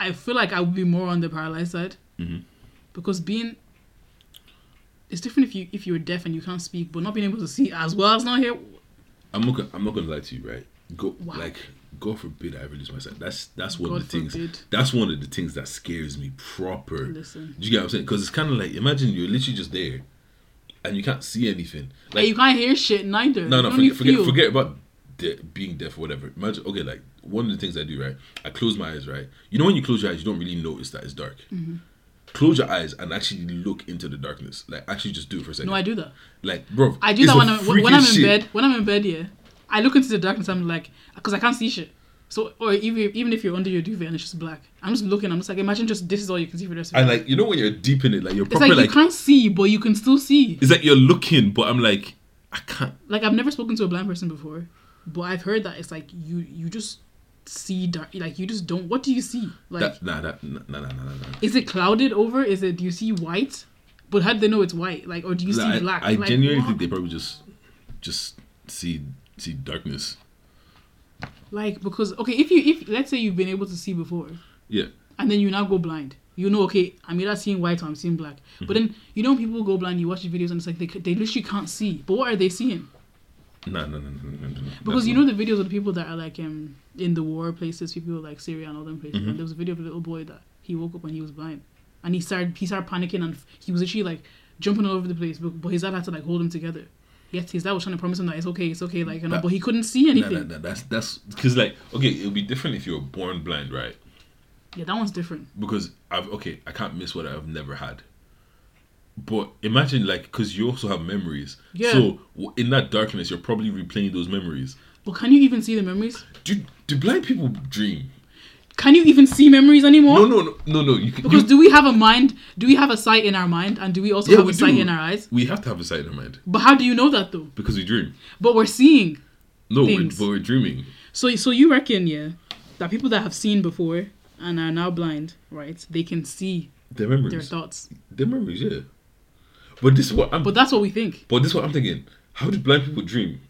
I feel like I would be more on the paralyzed side Mhm. because being it's different if you if you're deaf and you can't speak, but not being able to see as well as not hear. I'm not. Gonna, I'm not gonna lie to you, right? Go Wow. like, God forbid I ever lose my sight. That's that's one God of the things. That's one of the things that scares me proper. Listen, Do you get what I'm saying? Because it's kind of like imagine you're literally just there, and you can't see anything. like, you can't hear shit neither. No, no, forget, forget, forget about de- being deaf or whatever. Imagine, okay, like one of the things I do, right? I close my eyes, right? You know, when you close your eyes, you don't really notice that it's dark. Mm-hmm. Close your eyes and actually look into the darkness. Like, actually, just do it for a second. No, I do that. like, bro, I do that when I'm when I'm in shit. bed. When I'm in bed, yeah, I look into the darkness. I'm like, because I can't see shit. So, or even even if you're under your duvet and it's just black, I'm just looking. I'm just like, imagine just this is all you can see for the rest of And like, you know, when you're deep in it, like you're It's proper like, like, you can't see, but you can still see. it's like you're looking, but I'm like, I can't. Like I've never spoken to a blind person before, but I've heard that it's like you you just see dark. Like you just don't. What do you see? Like that, nah, that, nah, nah, nah, nah, nah. is it clouded over? Is it do you see white? But how do they know it's white? Like or do you see I, black? I like, genuinely what? think they probably just, just see see darkness. Like because okay if you if let's say you've been able to see before Yeah. and then you now go blind. You know, okay, I'm either seeing white or I'm seeing black. But then you know, people go blind. You watch the videos and it's like they they literally can't see. But what are they seeing? No, no, no, no, no, no. Because you know the videos of the people that are like um in the war places, people like Syria and all them places. Mhm. And there was a video of a little boy that he woke up and he was blind, and he started he started panicking and he was actually like jumping all over the place, but, but his dad had to like hold him together. Yes, his dad was trying to promise him that it's okay, it's okay, like, you know, That- but he couldn't see anything. nah, nah, that's that's because like okay, it would be different if you were born blind, right? Yeah, that one's different. because I've okay, I can't miss what I've never had. But imagine like because you also have memories. Yeah. So in that darkness, you're probably replaying those memories. But can you even see the memories? Do do blind people dream? Can you even see memories anymore? No, no, no, no, no. You can. Because you, do we have a mind? Do we have a sight in our mind, and do we also yeah, have we a sight in our eyes? We have to have a sight in our mind But how do you know that though? because we dream. But we're seeing. No, we're, but we're dreaming. So, so you reckon, yeah, that people that have seen before and are now blind, right? They can see Their memories, their thoughts. Their memories, yeah. But this is what I'm. But that's what we think. But this is what I'm thinking. How do blind people dream?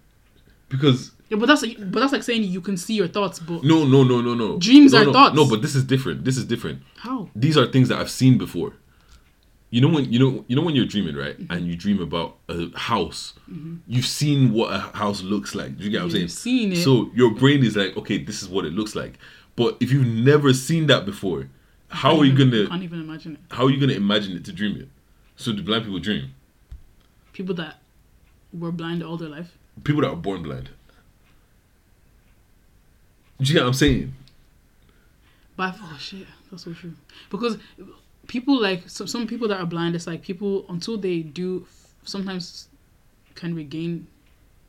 Because Yeah, but that's but that's like saying you can see your thoughts, but no, no, no, no, no. Dreams no, are no, thoughts. No, but this is different. This is different. how? these are things that I've seen before. You know when you know you know when you're dreaming, right? Mm-hmm. And you dream about a house. You've seen what a house looks like. Do you get what I'm saying? You've seen it. So your brain is like, okay, this is what it looks like. But if you've never seen that before, how are you gonna? Can't even imagine it. how are you gonna imagine it to dream it? So do blind people dream? People that were blind all their life. People that are born blind. You get what I'm saying? But oh shit, that's so true. Because people like so, some people that are blind, it's like people until they do sometimes can regain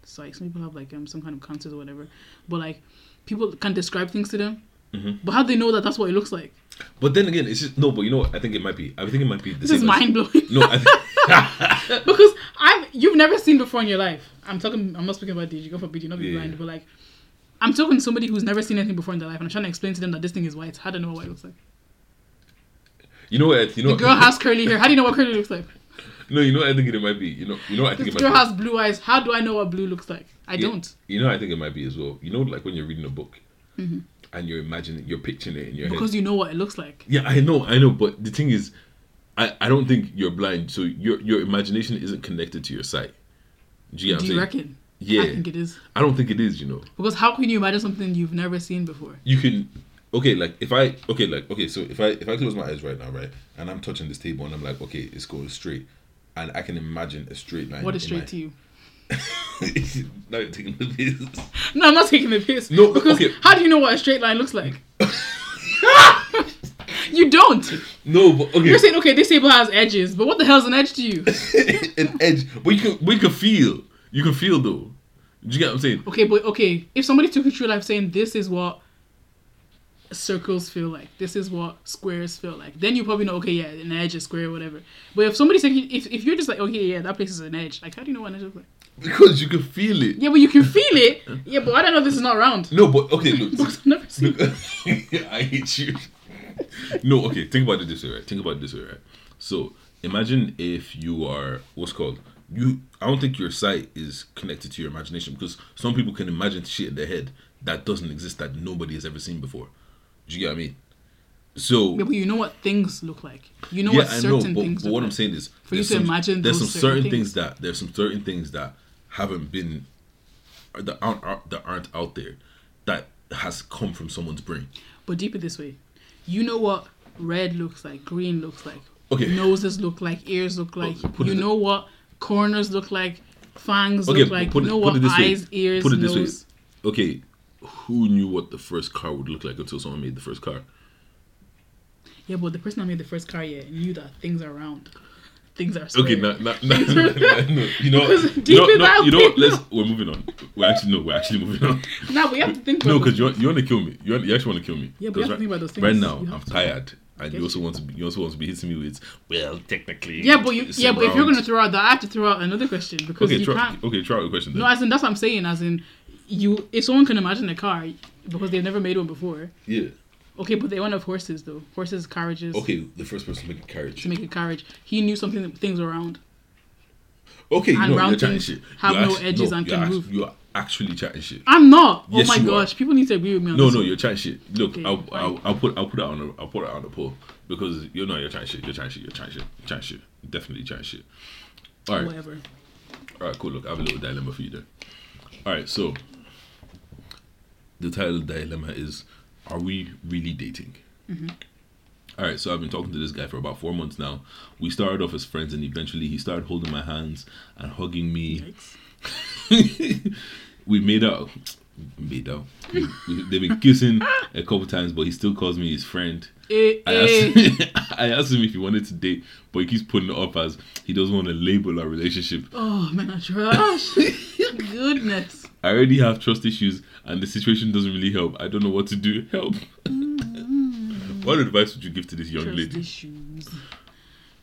sight. Some people have like um, some kind of cancers or whatever. But like people can describe things to them. Mhm. But how do they know that that's what it looks like? But then again, it's just no. But you know, what? I think it might be. I think it might be. The This is mind blowing. No, I think, [laughs] [laughs] because I've you've never seen before in your life. I'm talking. I'm not speaking about DG. Go for BG, not be Yeah, blind. yeah. But like, I'm talking to somebody who's never seen anything before in their life, and I'm trying to explain to them that this thing is white. How do I know what it looks like? you know what? You know. The girl has curly hair. How do you know what curly looks like? [laughs] No, you know what I think it might be. You know, you know what I think This it girl might has blue eyes. How do I know what blue looks like? I be. don't. You know, what I think it might be as well. You know, like when you're reading a book and you're imagining, you're picturing it in your head. Mm-hmm. Because you know what it looks like. Yeah, I know, I know. But the thing is, I, I don't think you're blind. So your your imagination isn't connected to your sight. Do you what Do you reckon? Yeah, I think it is. I don't think it is. You know, Because how can you imagine something you've never seen before? you can. Okay, like if I okay, like okay, so if I if I close my eyes right now, right, and I'm touching this table and I'm like, okay, it's going straight, and I can imagine a straight line. What is straight my- to you? [laughs] now you're taking the piss. No, I'm not taking the piss. No, because okay. how do you know what a straight line looks like? [laughs] you don't. No, but okay. You're saying okay, this table has edges, but what the hell's an edge to you? [laughs] an edge, but you can, we can feel. You can feel though. Do you get what I'm saying? Okay, but okay, if somebody took you through life saying this is what circles feel like, this is what squares feel like, then you probably know okay, yeah, an edge, a square, whatever. But if somebody's saying if if you're just like okay, yeah, that place is an edge, like how do you know what an edge looks like? Because you can feel it. Yeah, but you can feel it. Yeah, but I don't know this is not round. No, but okay, look. Because [laughs] I've never seen. look [laughs] I hate you. No, okay. Think about it this way, right? Think about it this way, right? So imagine if you are what's called you. I don't think your sight is connected to your imagination because some people can imagine shit in their head that doesn't exist that nobody has ever seen before. Do you get what I mean? So Yeah, but you know what things look like. You know yeah, what I know, certain but, things. but what I'm saying is, For you there's to some- imagine there's some certain certain things. things that there's some certain things that haven't been uh, that aren't, aren't that aren't out there that has come from someone's brain. But deeper this way, you know what red looks like, green looks like, Okay. noses look like, ears look like. you know what corners look like, fangs Okay, look like. put you it- know put what it this way. eyes, ears, Put it this nose. way. Okay, who knew what the first car would look like until someone made the first car? Yeah, but the person that made the first car yeah knew that things are round, things are Okay, square. no, no, no, no, no, you know, you know, no, you know, let's we're moving on. We're actually no, we're actually moving on. Now we have to think. No, because you want, you want to kill me. You, want, you actually want to kill me. Yeah, but you have to think about those Right now, I'm tired, and you also want to be. You also want to be hitting me with. Well, technically. Yeah, but you, yeah, but if you're gonna throw out that, I have to throw out another question because Okay, you try, can't. okay, try out a question then. No, as in that's what I'm saying. As in, you if someone can imagine a car because they've never made one before. yeah. Okay, but they want to have horses though. Horses, carriages. Okay, the first person to make a carriage. To make a carriage, he knew something things around. Okay, And no, round things shit. have no edges and you're can move. You're actually chatting shit. I'm not. Yes, oh my you are. gosh, people need to agree with me on No, this. no, one. you're chatting shit. Look, Okay, I'll. I'll, I'll put, I'll put it on, a, I'll put it on the poll because you know you're chatting shit. You're chatting shit. You're chatting shit. You're chatting shit. Definitely chatting shit. All right, Whatever. all right, cool. Look, I have a little dilemma for you then. All right, so the title of the dilemma is: Are we really dating? Mm-hmm. All right, so I've been talking to this guy for about four months now. We started off as friends, and eventually he started holding my hands and hugging me. [laughs] We made out. Made out. We, we, they've been kissing a couple times, but he still calls me his friend. Eh, I eh. asked, [laughs] I asked him if he wanted to date, but he keeps putting it up as he doesn't want to label our relationship. Oh man, I trash. [laughs] Goodness. I already have trust issues, and the situation doesn't really help. I don't know what to do. Help. [laughs] what advice would you give to this young Trust lady? issues.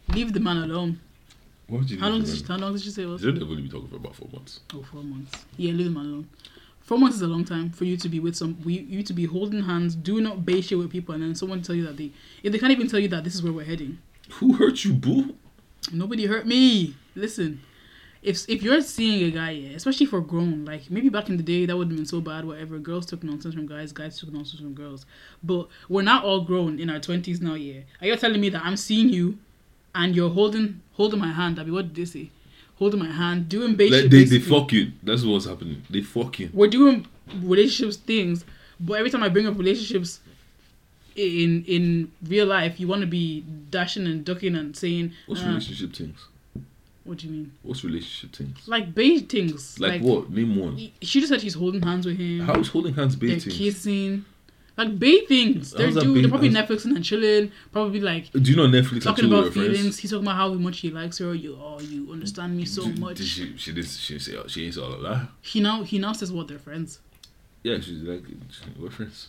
Leave the man alone. What would you How long did she, how long did she say it was? They've only been talking for about four months. Oh, four months. Yeah, leave the man alone. Four months is a long time for you to be with some. You, you to be holding hands, do not base shit with people, and then someone tell you that they, if they can't even tell you that this is where we're heading. Who hurt you, boo? Nobody hurt me. Listen, if if you're seeing a guy, yeah, especially for grown, like maybe back in the day that would have been so bad. Whatever, girls took nonsense from guys, guys took nonsense from girls. But we're not all grown in our twenties now. Yeah, are you telling me that I'm seeing you, and you're holding holding my hand? I mean, what did they say? Holding my hand, doing base Like, they, they basically. fucking. That's what's happening. They fuck you. We're doing relationships things, but every time I bring up relationships in in real life, you want to be dashing and ducking and saying, What's uh, relationship things? "What do you mean?" What's relationship things? Like base things. Like, what? Name one. She just said she's holding hands with him. How is holding hands they're baiting? kissing. Like babe things. They're doing. They're probably Netflixing and chilling. Probably like Do you know Netflix talking about her friends? feelings. He's talking about how much he likes her. You, oh, you understand me so Did- much. Did she, she, did, she, say, oh, she ain't say all of that. He now he now says what they're friends. Yeah, she's like, we're friends.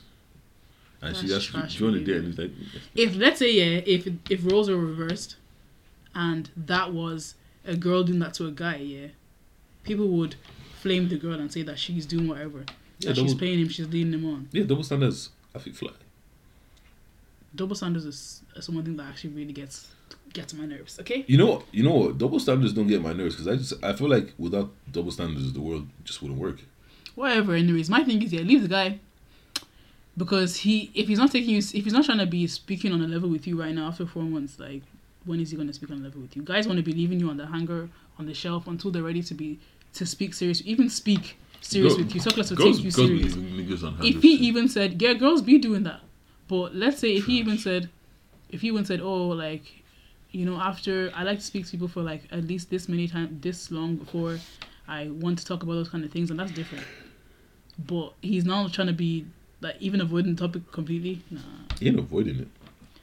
And she That's do you want to date? And he's like, If let's say yeah, if if roles were reversed, and that was a girl doing that to a guy, yeah, people would flame the girl and say that she's doing whatever. Yeah, that she's double- paying him, she's leading him on. yeah, double standards. I think fly. Double standards is, is something that actually really gets gets my nerves. Okay. You know what? You know what? Double standards don't get my nerves because I just I feel like without double standards, the world just wouldn't work. whatever anyways my thing is yeah leave the guy because he if he's not taking you if he's not trying to be speaking on a level with you right now after four months like when is he going to speak on a level with you guys want to be leaving you on the hanger on the shelf until they're ready to be to speak serious even speak serious Girl- with you so let's girls, take you girls serious niggas on if he even said yeah girls be doing that but let's say if he even said if he even said oh like you know after i like to speak to people for like at least this many times this long before i want to talk about those kind of things and that's different but he's now trying to be like even avoiding the topic completely nah he ain't avoiding it.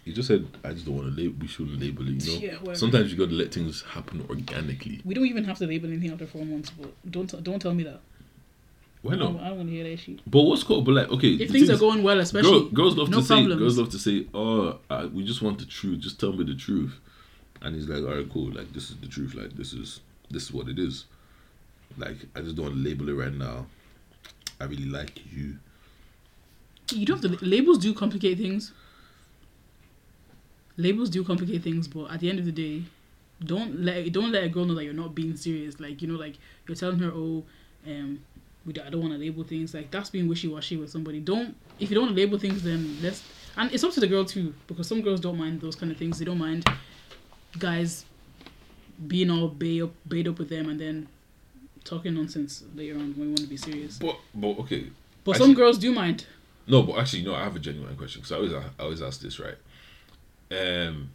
He just said, "I just don't want to label. We shouldn't label it." You know. Yeah, whatever. Sometimes you got to let things happen organically. we don't even have to label anything after four months but don't t- don't tell me that Why I not? don't, I don't want to hear that shit But what's cool? But like, okay, if things are going well especially Girl, girls love no to say, girls love to say, "Oh, uh, we just want the truth. Just tell me the truth." And he's like, "All right, cool. Like this is the truth. Like this is this is what it is. Like I just don't want to label it right now. I really like you. you don't have to labels do complicate things labels do complicate things but at the end of the day don't let don't let a girl know that you're not being serious like you know like you're telling her oh um we I don't want to label things like that's being wishy-washy with somebody don't if you don't want to label things then let's and it's up to the girl too because some girls don't mind those kind of things they don't mind guys being all bay up bayed up with them and then talking nonsense later on when we want to be serious But but okay, but Actually- some girls do mind no, but actually, no. I have a genuine question because I always I always ask this right. Um,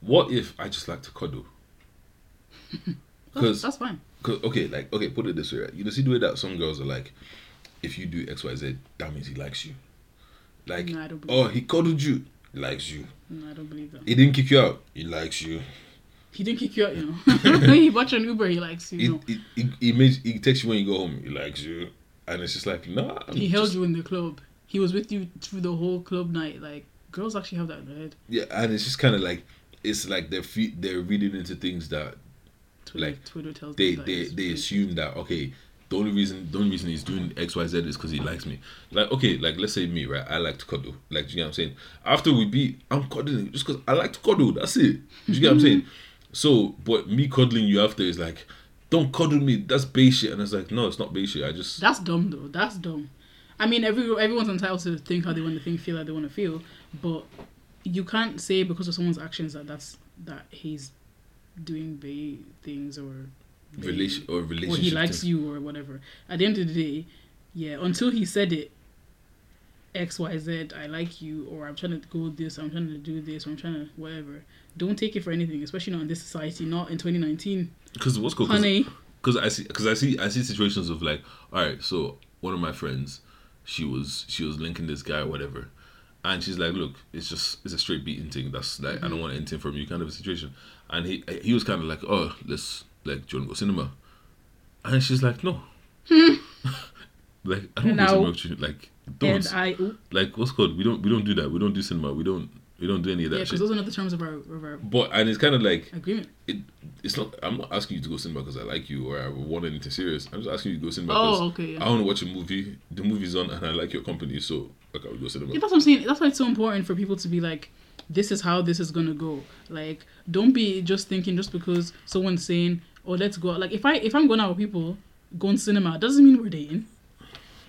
what if I just like to cuddle? [laughs] that's, Because that's fine okay, like okay, put it this way, right? You know, see the way that some girls are like, if you do X Y Z, that means he likes you. Like, No, I don't believe oh, he cuddled you, he likes you. No, I don't believe that. He didn't kick you out, he likes you. He didn't kick you out, you know. [laughs] [laughs] he bought you an Uber, he likes you. He know. he, he, he makes he takes you when you go home, he likes you, and it's just like nah. I'm He held just- you in the club. He was with you through the whole club night. Like girls actually have that in their head. Yeah, and it's just kind of like it's like they're fe- they're reading into things that Twitter, Like, Twitter tells they they they assume that okay the only reason the only reason he's doing X Y Z is because he likes me. Like okay, like let's say me right, I like to cuddle. Like do you get what I'm saying? After we beat, I'm cuddling just because I like to cuddle. That's it. Do you get what I'm saying? Mm-hmm. So, but me cuddling you after is like, don't cuddle me. That's base shit. And it's like, no, it's not base shit. I just That's dumb though. That's dumb. I mean, every everyone's entitled to think how they want to think, feel how they want to feel, but you can't say because of someone's actions that that's that he's doing bay things or relation or relationship or he likes thing. you or whatever. At the end of the day, yeah, until he said it, X Y Z. I like you, or I'm trying to go this. I'm trying to do this. Or I'm trying to whatever. Don't take it for anything, especially not in this society. Not in 2019, Because what's cool? honey. because I see because I see I see situations of like all right so one of my friends she was she was linking this guy or whatever and she's like look it's just it's a straight beating thing that's like I don't mm-hmm. want anything from you kind of a situation and he he was kind of like oh let's like do you want to go cinema and she's like no hmm. [laughs] like I don't No. go cinema like don't I, like what's called we don't we don't do that we don't do cinema we don't we don't do any of that yeah, because those are not the terms of our, of our but and it's kind of like agreement. it it's not I'm not asking you to go cinema because I like you or I want anything serious. I'm just asking you to go cinema Oh, okay, yeah. I want to watch a movie. The movie's on and I like your company, so like I would go cinema. Yeah, that's what I'm saying. That's why it's so important for people to be like, this is how this is gonna go. Like, don't be just thinking just because someone's saying, "Oh, let's go." out." Like, if I if I'm going out with people, going to cinema doesn't mean we're dating.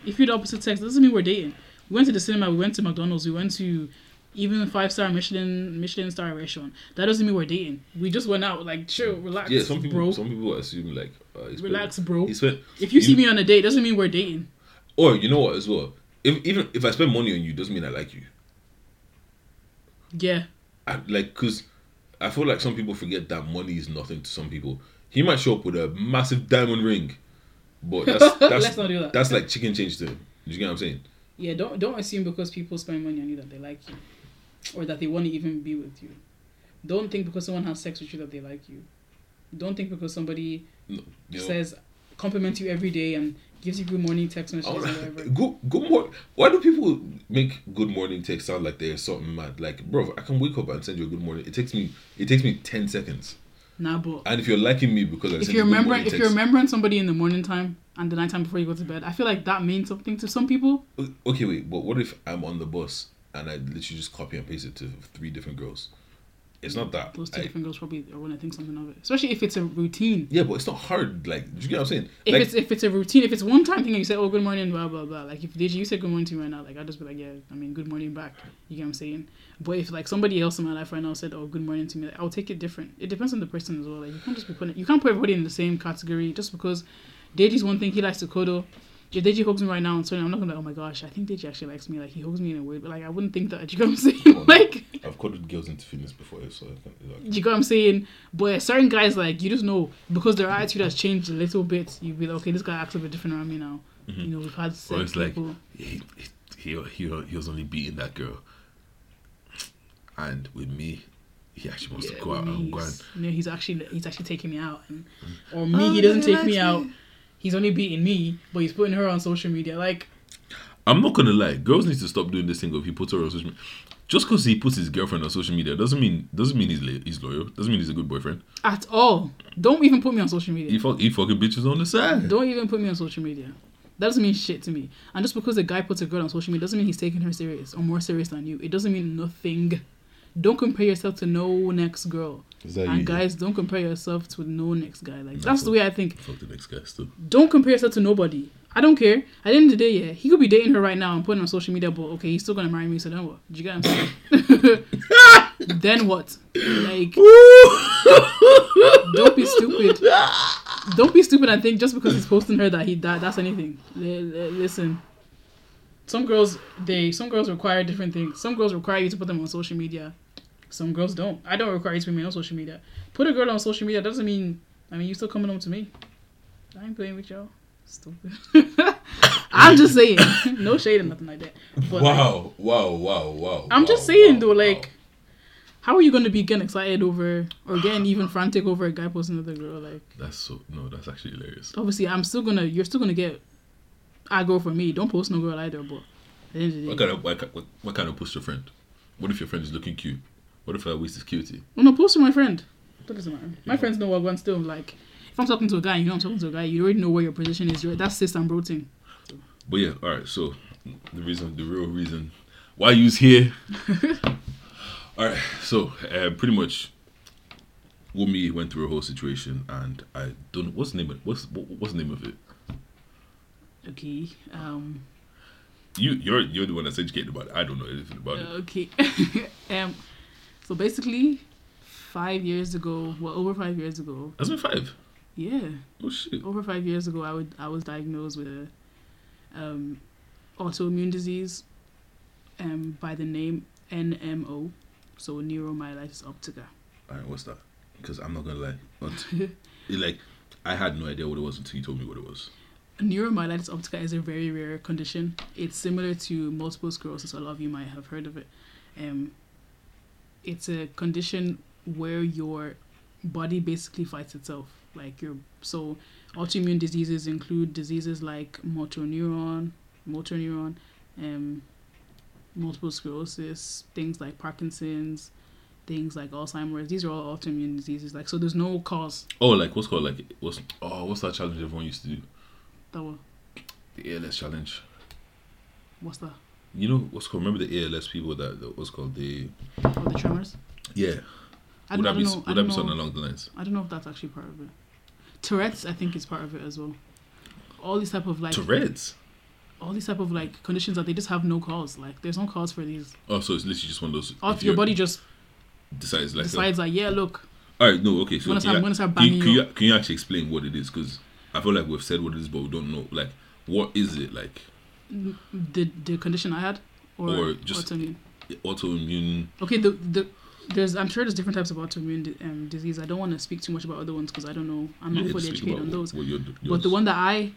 If you're the opposite sex, doesn't mean we're dating. We went to the cinema. We went to McDonald's. We went to even five star Michelin Michelin star restaurant. That doesn't mean we're dating. We just went out. Like, chill, relax, Yeah, some people bro. some people assume like uh, spent- Relax, bro. Spent, If you see me on a date, doesn't mean we're dating. or you know what as well. If even if I spend money on you, doesn't mean I like you. Yeah. I, like because I feel like some people forget that money is nothing to some people. He might show up with a massive diamond ring, but [laughs] that's that's Let's not do that. that's like chicken change to him. You get what I'm saying? Yeah, don't don't assume because people spend money on you that they like you, or that they want to even be with you. Don't think because someone has sex with you that they like you. Don't think because somebody No, says compliments you every day and gives you good morning text messages or whatever. good good morning. Why do people make good morning text sound like they're something mad? Like, bro, I can wake up and send you a good morning. It takes me it takes me ten seconds. Nah, but And if you're liking me because I if you're you morning if you're remembering somebody in the morning time and the night time before you go to bed, I feel like that means something to some people. okay, wait, but what if I'm on the bus and I literally just copy and paste it to three different girls? It's not that. Those two I- different girls probably are gonna think something of it, especially if it's a routine. yeah, but it's not hard. Like, do you get what I'm saying? If like, it's if it's a routine, if it's one time thing and you say, "Oh, good morning," blah blah blah. Like if did you say good morning to me right now, like I'll just be like, "Yeah, I mean, good morning back." You get what I'm saying? But if like somebody else in my life right now said, "Oh, good morning" to me, like, I'll take it different. It depends on the person as well. Like you can't just be putting you can't put everybody in the same category just because Deji's one thing he likes to cuddle. If Deji hugs me right now and so I'm not gonna be like, "Oh my gosh, I think Deji actually likes me." Like he hugs me in a way, but like I wouldn't think that. You get what I'm saying? [laughs] like I've cuddled girls into fitness before, so I can, like, you get what I'm saying? But certain guys, like, you just know because their attitude has changed a little bit, You'd be like, okay, this guy acts a bit different around me now. You know, we've had or sex it's like people. he, he, he, he was only beating that girl, and with me, he actually wants Yeah, to go out with me, and go and he's, you know, he's actually he's actually taking me out, and Mm. or me, Oh, he doesn't take me likes out. me. He's only beating me, but he's putting her on social media. Like, I'm not gonna lie, girls need to stop doing this thing of he puts her on social media. Just because he puts his girlfriend on social media doesn't mean doesn't mean he's he's loyal. Doesn't mean he's a good boyfriend. at all. Don't even put me on social media. He fuck he fucking bitches on the side. Don't even put me on social media. That doesn't mean shit to me. And just because a guy puts a girl on social media doesn't mean he's taking her serious or more serious than you. It doesn't mean nothing. Don't compare yourself to no next girl. And you? guys, don't compare yourself to no next guy. Like that's the way I think. Fuck the next guy still. Don't compare yourself to nobody. I don't care. At the end of the day, yeah, he could be dating her right now and putting on social media, but okay, he's still gonna marry me. So then what? Did you get what I'm saying? [laughs] then what? Like, don't be stupid. Don't be stupid and think just because he's posting her that he that that's anything. Li- li- Listen, some girls they some girls require different things. Some girls require you to put them on social media. Some girls don't. I don't require you to put me on social media. Put a girl on social media doesn't mean I mean you still coming home to me. I ain't playing with y'all. Stupid. [laughs] I'm just saying. no shade or nothing like that. But like, Wow, wow, wow, wow. I'm wow, just saying wow, though, wow. like, how are you gonna be getting excited over or getting even frantic over a guy posting another girl? Like, That's so no, that's actually hilarious. obviously, I'm still gonna, you're still gonna get aggro for me. Don't post no girl either, but at the end of the What kind of what, what, what kind of post your friend? What if your friend is looking cute? What if I waste his cutie? well, no, post to my friend. That doesn't matter. My friends know what I'm still like. If I'm talking to a guy, you know I'm talking to a guy. You already know where your position is. You're, that's sis and bro thing. But yeah, all right. So the reason, the real reason why you's here. [laughs] all right. So uh, pretty much, Wumi went through a whole situation, and I don't. know What's the name? Of, what's what, what's the name of it? Okay. Um. You you're you're the one that's educated about it. I don't know anything about it. Okay. [laughs] um. So basically, five years ago, well, over five years ago, That's been five. yeah, Oh shit. over five years ago, I would I was diagnosed with a um, autoimmune disease, um, by the name NMO, so neuromyelitis optica. Alright, what's that? Because I'm not gonna lie, but [laughs] like I had no idea what it was until you told me what it was. Neuromyelitis optica is a very rare condition. It's similar to multiple sclerosis. A lot of you might have heard of it. Um, it's a condition where your body basically fights itself. Like your so autoimmune diseases include diseases like motor neuron, motor neuron, um, multiple sclerosis, things like Parkinson's, things like Alzheimer's. These are all autoimmune diseases. Like so, there's no cause. Oh, like what's called like what's oh what's that challenge everyone used to do? That was, The ALS challenge. what's that? You know what's called? Remember the ALS people that, that what's called the Oh, the tremors. yeah. I would don't, that be know. Would that be something along the lines? I don't know if that's actually part of it. Tourette's, I think, is part of it as well. All these type of like Tourette's. all these type of like conditions that they just have no cause. Like there's no cause for these. Oh, so it's literally just one of those. Oh, if your body just decides like. decides like, yeah, look, all right, no, okay. So I'm gonna can, start- you, I'm gonna start can, you, can, you you, can you actually explain what it is? Because I feel like we've said what it is, but we don't know. Like, what is it? Like the the condition I had, or, Or just- autoimmune. autoimmune. Okay, the the there's I'm sure there's different types of autoimmune um, disease. I don't want to speak too much about other ones because I don't know. I'm not fully educated on those. What, what But the one that I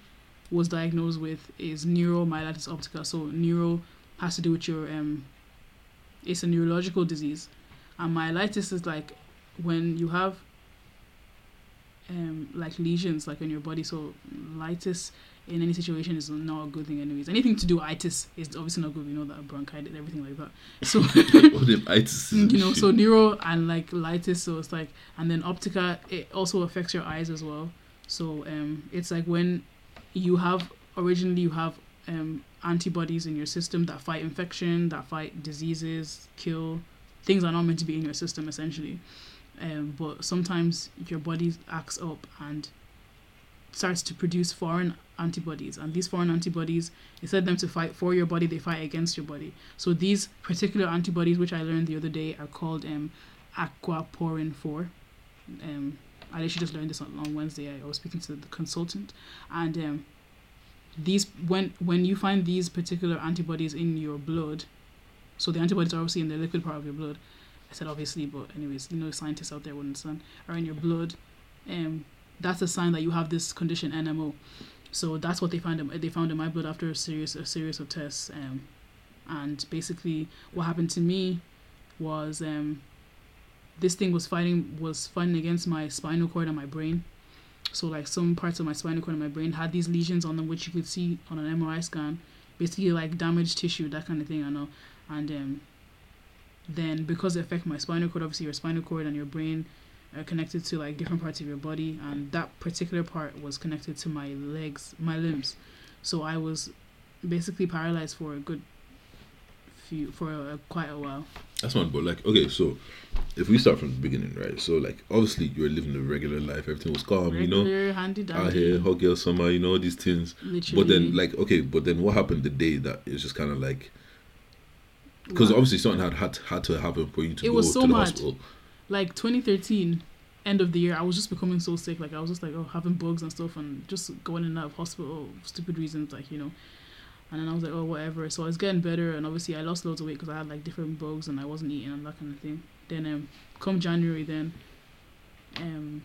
was diagnosed with is neuromyelitis optica. So neuro has to do with your um it's a neurological disease. And myelitis is like when you have um like lesions like in your body. So litis in any situation is not a good thing anyways. Anything to do with itis is obviously not good. We know that bronchitis, everything like that. So [laughs] itis [laughs] you know, so neuro and like litis, so it's like, and then optica, it also affects your eyes as well. So um, it's like when you have originally you have um antibodies in your system that fight infection, that fight diseases, kill things that are not meant to be in your system essentially. Um, but sometimes your body acts up and starts to produce foreign antibodies, and these foreign antibodies instead of them to fight for your body, they fight against your body. So these particular antibodies, which I learned the other day, are called um, aquaporin four. Um, I actually just learned this on, on Wednesday. I was speaking to the consultant, and um, these when when you find these particular antibodies in your blood, so the antibodies are obviously in the liquid part of your blood. I said obviously, but anyways, you know, scientists out there wouldn't understand. Are in your blood, um, that's a sign that you have this condition NMO. So that's what they found. In, they found in my blood after a series a series of tests. Um, and basically, what happened to me was um, this thing was fighting was fighting against my spinal cord and my brain. So like some parts of my spinal cord and my brain had these lesions on them, which you could see on an MRI scan. Basically, like damaged tissue, that kind of thing. I know, and um, then because it affected my spinal cord, obviously your spinal cord and your brain are connected to like different parts of your body, and that particular part was connected to my legs, my limbs. So I was basically paralyzed for a good few for a, quite a while. That's one, but like, okay, so if we start from the beginning, right? So like, obviously you're living a regular life, everything was calm, you know, Regular, handy out here, hot girl summer, you know, all these things. literally. But then, like, okay, but then what happened the day that it's just kind of like, because Wow. obviously something had, had had to happen for you to It go was so to the mad. hospital. like 2013 end of the year i was just becoming so sick like i was just like oh having bugs and stuff and just going in and out of hospital for stupid reasons like you know and then i was like oh whatever so i was getting better and obviously i lost loads of weight because i had like different bugs and i wasn't eating and that kind of thing then um come january then um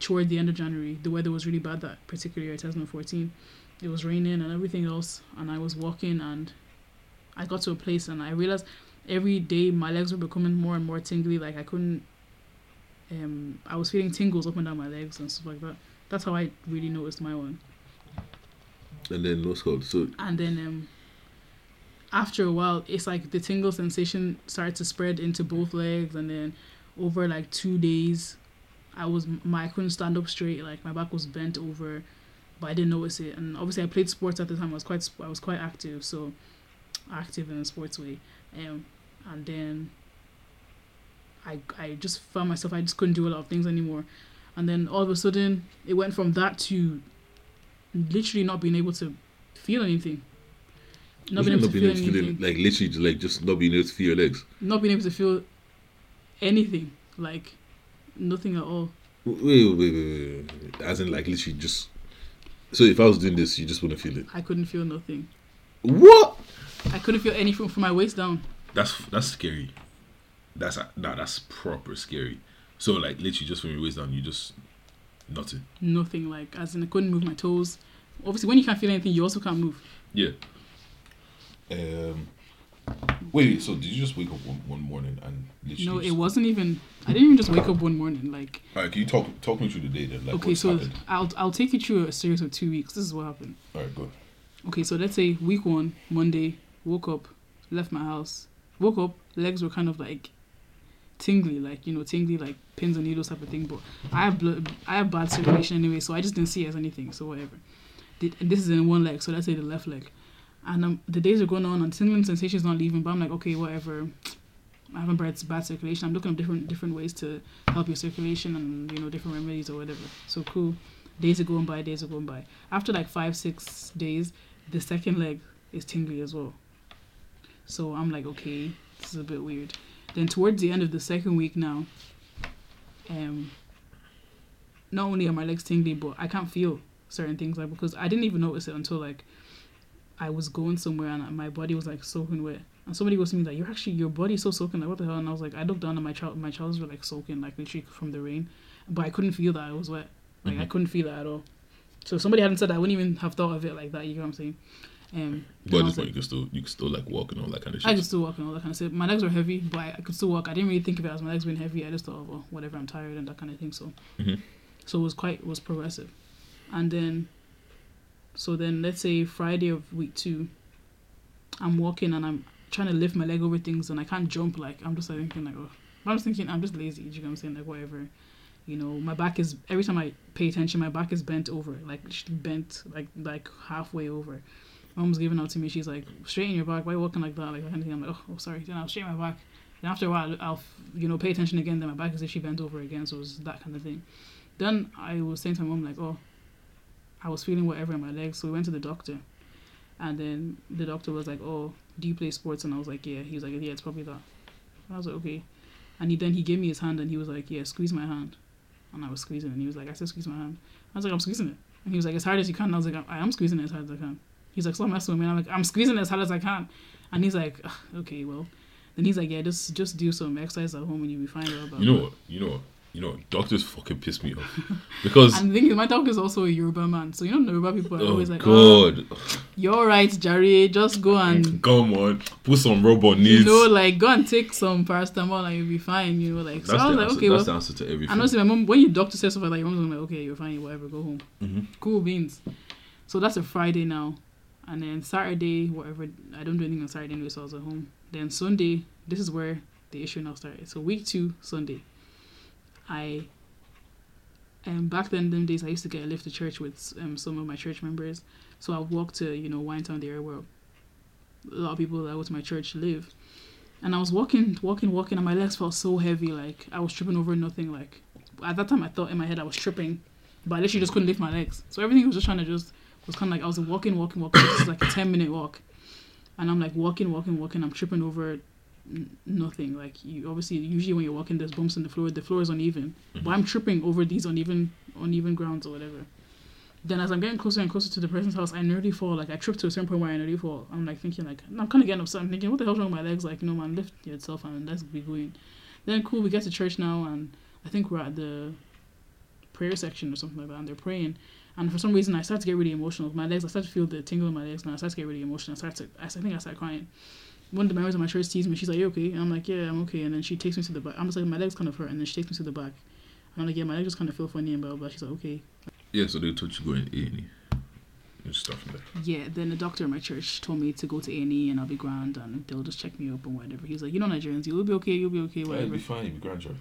toward the end of january the weather was really bad that particular year 2014 it was raining and everything else and i was walking and i got to a place and i realized every day my legs were becoming more and more tingly like i couldn't um i was feeling tingles up and down my legs and stuff like that that's how i really noticed my one And then what's called? So and then um after a while it's like the tingle sensation started to spread into both legs and then over like two days i was my i couldn't stand up straight like my back was bent over but i didn't notice it and obviously i played sports at the time i was quite i was quite active so active in a sports way um and then i i just found myself i just couldn't do a lot of things anymore and then all of a sudden it went from that to literally not being able to feel anything. Not being able to feel anything. like literally, just, like just not being able to feel your legs. Not being able to feel anything. Like nothing at all. Wait, wait, wait, wait, wait. As in, like literally, just. So if I was doing this, you just wouldn't feel it. I couldn't feel nothing. What? I couldn't feel anything from my waist down. That's that's scary. That's nah, that's proper scary. So like literally just from your waist down, you just nothing. Nothing like as in I couldn't move my toes. Obviously, when you can't feel anything, you also can't move. Yeah. Um. Wait. So did you just wake up one, one morning and literally? No, just- it wasn't even. I didn't even just wake up one morning. Like, All right, can you talk talk me through the day then? Like okay, so happened? I'll I'll take you through a series of two weeks. This is what happened. All right, go. Okay, so let's say week one, Monday, woke up, left my house, woke up, legs were kind of like tingly, like you know, tingly like pins and needles type of thing. But I have blood, I have bad circulation anyway, so I just didn't see it as anything. So whatever. This is in one leg, so let's say the left leg. And um, the days are going on, and tingling sensation's not leaving. But I'm like, okay, whatever. I haven't bad, bad circulation. I'm looking at different different ways to help your circulation and you know different remedies or whatever. So cool. Days are going by, days are going by. After like five, six days, the second leg is tingly as well. So I'm like, okay, this is a bit weird. Then towards the end of the second week now, um, not only are my legs tingly, but I can't feel certain things like because I didn't even notice it until like I was going somewhere and my body was like soaking wet. And somebody was to me like, "You're actually your body's so soaking. Like what the hell?" And I was like, I looked down and my child, my trousers were like soaking, like literally from the rain, but I couldn't feel that I was wet. Like I Mhm. couldn't feel that at all. So if somebody hadn't said that, I wouldn't even have thought of it like that. You know what I'm saying? Um, But at this point, like- you can still you can still like walk and all that kind of shit. I could still walk and all that kind of stuff. My legs were heavy, but I, I could still walk. I didn't really think of it as my legs being heavy. I just thought, well, whatever, I'm tired and that kind of thing. So, Mhm. so it was quite it was progressive. And then, so then let's say Friday of week two, I'm walking and I'm trying to lift my leg over things and I can't jump. Like I'm just like thinking like, oh, I'm just thinking I'm just lazy. Do you know what I'm saying? Like whatever. You know, my back is every time I pay attention, my back is bent over, like bent, like like halfway over. My mom was giving out to me. She's like, straighten your back. Why you walking like that? Like anything. I'm like, oh, oh sorry. Then I'll straighten my back. And after a while, I'll you know pay attention again. Then my back is actually bent over again. So it was that kind of thing. Then I was saying to my mom like, oh, I was feeling whatever in my legs. So we went to the doctor, and then the doctor was like, oh, do you play sports? And I was like, yeah. He was like, yeah, it's probably that. And I was like, okay. And he then he gave me his hand and he was like, yeah, squeeze my hand. And I was squeezing, and he was like, I said, squeeze my hand. I was like, I'm squeezing it. And he was like, as hard as you can. And I was like, I am squeezing it as hard as I can. He's like, stop messing with me. And I'm like, I'm squeezing as hard as I can. And he's like, okay, well. Then he's like, yeah, just just do some exercise at home and you'll be fine. Blah, You know blah." what? You know what? You know? Doctors fucking piss me off because [laughs] And the thing is, my doctor is also a Yoruba man. So, you know, Yoruba people are oh always like, oh, god, you're right, Jerry. Just go and, come on, put some robot you needs. know, like, go and take some paracetamol and you'll be fine. You know, like, so that's I was like, answer. okay, that's well. the answer to everything. And honestly, my mom, when your doctor says stuff like that, your mom's like, okay, you're fine, whatever, go home. Mhm. Cool beans. So that's a Friday now. And then Saturday, whatever, I don't do anything on Saturday anyway, so I was at home. Then Sunday, this is where the issue now started. So week two, Sunday, I, um, back then, them days, I used to get a lift to church with um, some of my church members. So I walked to, you know, Winetown, the area where a lot of people that go to my church live. And I was walking, walking, walking, and my legs felt so heavy. Like I was tripping over nothing. Like at that time, I thought in my head I was tripping, but I literally just couldn't lift my legs. So everything was just trying to just was kind of like I was walking, walking, walking. this is like a ten minute walk, and I'm like walking, walking, walking. I'm tripping over n- nothing. Like you obviously usually when you're walking, there's bumps in the floor. The floor is uneven, mm-hmm. but I'm tripping over these uneven uneven grounds or whatever. Then as I'm getting closer and closer to the person's house, I nearly fall. Like I tripped to a certain point where I nearly fall. I'm like thinking like I'm kind of getting upset. I'm thinking what the hell's wrong with my legs? Like you know man, lift yourself and let's be going. Then cool, we get to church now and I think we're at the prayer section or something like that, and they're praying. And for some reason, I start to get really emotional. My legs, I start to feel the tingle in my legs, and I start to get really emotional. I start to, I think I start crying. One of the members of my church sees me. She's like, "You okay?" And I'm like, "Yeah, I'm okay." And then she takes me to the back. I'm just like, my legs kind of hurt, and then she takes me to the back. And I'm like, "Yeah, my legs just kind of feel funny and blah blah." blah. She's like, "Okay." yeah, so they told you go in A and E and stuff from there. Yeah. Then the doctor at my church told me to go to A and E, and I'll be grand, and they'll just check me up and whatever. He's like, "You know, Nigerians, you'll be okay. You'll be okay. Yeah, Whatever." it'll be fine. You'll be grand, sure.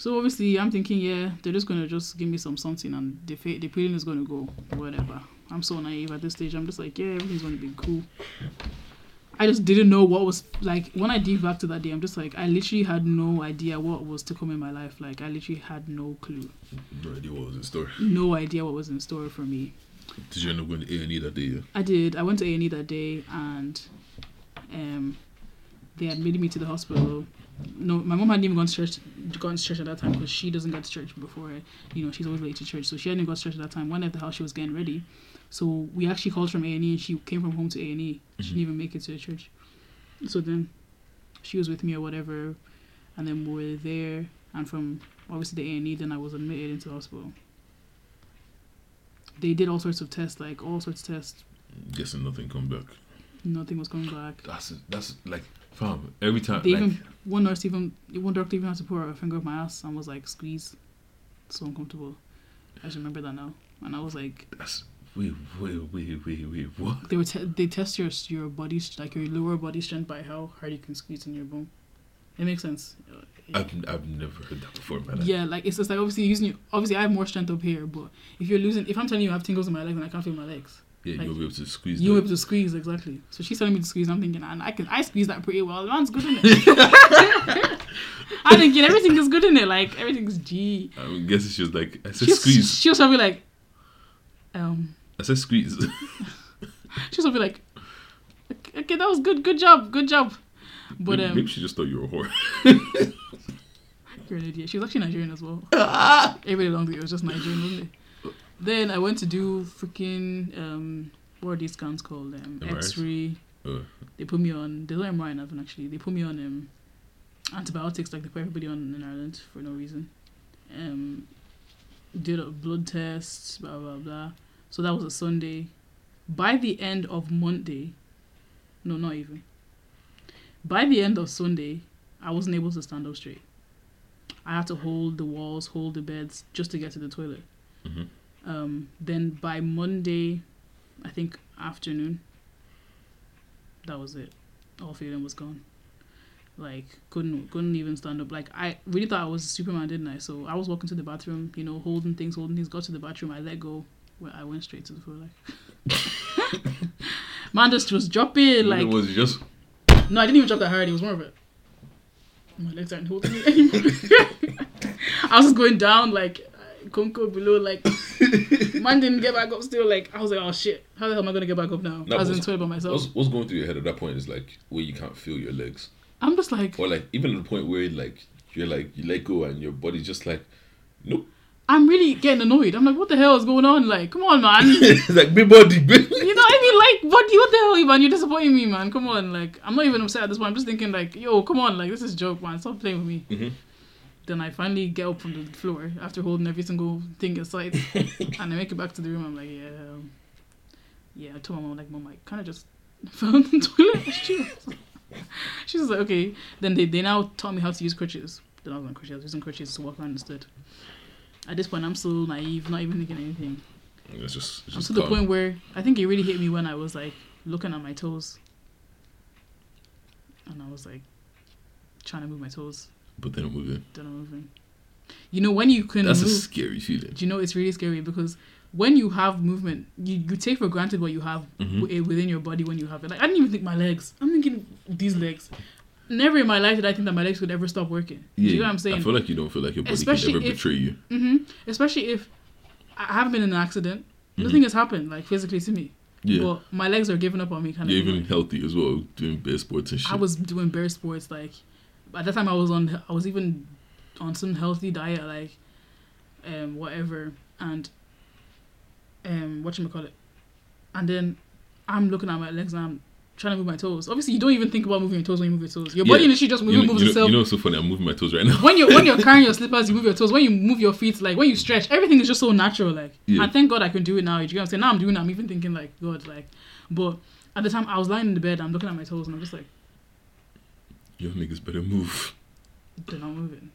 So obviously, I'm thinking, yeah, they're just gonna just give me some something, and the fa- the feeling is gonna go, whatever. I'm so naive at this stage. I'm just like, yeah, everything's gonna be cool. I just didn't know what was like when I dig back to that day. I'm just like, I literally had no idea what was to come in my life. Like, I literally had no clue, No idea what was in store. no idea what was in store for me. Did you end up going to A and E that day? Yeah? I did. I went to A and E that day, and um, they admitted me to the hospital. No, my mom hadn't even gone to church, gone to church at that time because she doesn't get to church before. You know, she's always late to church, so she hadn't gone to church at that time. One at the house, she was getting ready. So we actually called from A and E, and she came from home to A and E. She mm-hmm. didn't even make it to the church. So then she was with me or whatever, and then we were there. And from obviously the A and E, then I was admitted into the hospital. They did all sorts of tests, like all sorts of tests. Guessing nothing come back. Nothing was coming back. That's that's like fam. Every time They like even one nurse even one doctor even had to put her finger up my ass and was like squeeze, so uncomfortable. I just remember that now, and I was like, that's wait wait wait wait wait what? they were te- they test your your body like your lower body strength by how hard you can squeeze in your bone. It makes sense. I've I've never heard that before life. Yeah, like it's just like obviously using your, obviously I have more strength up here, but if you're losing, if I'm telling you I have tingles in my legs and I can't feel my legs, Yeah, Like, you'll be able to squeeze. you'll be able to squeeze exactly. So she's telling me to squeeze. I'm thinking, and I can I squeeze that pretty well. The man's good in it. [laughs] I'm thinking everything is good in it. Like everything's G. I'm guessing she was like, I said squeeze. she'll probably like, um, I said squeeze. [laughs] [laughs] she'll probably like, okay, that was good, good job, good job. But maybe, um, maybe she just thought you were a whore. you're an idiot. She was actually Nigerian as well. Everybody long it was just Nigerian, wasn't it? Then I went to do freaking um, what are these scans called? Um, X-ray. Uh, They put me on. There's no MRI in Ireland actually. They put me on um, antibiotics like they put everybody on in Ireland for no reason. Um, did a blood test, blah blah blah. So that was a Sunday. By the end of Monday, no, not even. By the end of Sunday, I wasn't able to stand up straight. I had to hold the walls, hold the beds, just to get to the toilet. Mhm. Um, then by Monday, I think afternoon, that was it. All feeling was gone. Like couldn't couldn't even stand up. Like I really thought I was Superman, didn't I? So I was walking to the bathroom, you know, holding things, holding things. Got to the bathroom, I let go. Well, I went straight to the floor. Like [laughs] man, just was dropping. Like it was just no, I didn't even drop that hard. It was more of it. My legs aren't holding me [laughs] anymore. [laughs] I was just going down like Conco below. Like [laughs] man didn't get back up. Still like I was like, oh shit, how the hell am I gonna get back up now? No, I was in toilet by myself. what's, what's going through your head at that point is like where you can't feel your legs, I'm just like or like even at the point where like you're like you let go and your body's just like, nope. I'm really getting annoyed. I'm like, what the hell is going on? Like, come on, man. [laughs] it's like big body, big. You know what I mean? Like, what, what the hell, man? You're disappointing me, man. Come on. Like, I'm not even upset at this point. I'm just thinking, like, yo, come on. Like, this is a joke, man. Stop playing with me. Mhm. Then I finally get up from the floor after holding every single thing aside. [laughs] and I make it back to the room. I'm like, yeah. um, Yeah, I told my mom, like, mom, I kind of just [laughs] fell in the toilet. [laughs] She was, she was like, okay. Then they, they now taught me how to use crutches. Then I was on crutches. I was using crutches to walk around instead. At this point, I'm still naive, not even thinking anything. It's just, it's I'm just to the point where I think it really hit me when I was like looking at my toes, and I was like trying to move my toes, but then moving. then I'm moving. You know when you can That's a scary feeling. do you know it's really scary because when you have movement, you, you take for granted what you have Mhm. wi- within your body when you have it. Like I didn't even think my legs. I'm thinking these legs. Never in my life did I think that my legs could ever stop working. do you know what I'm saying? I feel like you don't feel like your body Especially can ever if- betray you. Mm-hmm. Especially if I haven't been in an accident. Nothing has happened like physically to me. Mm-hmm. Yeah. But my legs are giving up on me kind You're of. thing. even healthy as well, doing bear sports and shit. I was doing bear sports like at that time I was on I was even on some healthy diet like um whatever and um what call it and then I'm looking at my legs and I'm trying to move my toes. Obviously you don't even think about moving your toes when you move your toes. Your body Yeah. literally just moves, you know, moves you know, itself. you know, it's so funny. I'm moving my toes right now. when you're when you're [laughs] carrying your slippers, you move your toes. When you move your feet, like when you stretch, everything is just so natural. Like, Yeah. and thank God I can do it now. You know what I'm saying? Now I'm doing it. I'm even thinking like, God, like, but at the time I was lying in the bed. I'm looking at my toes and I'm just like, Your niggas better move. they're not moving.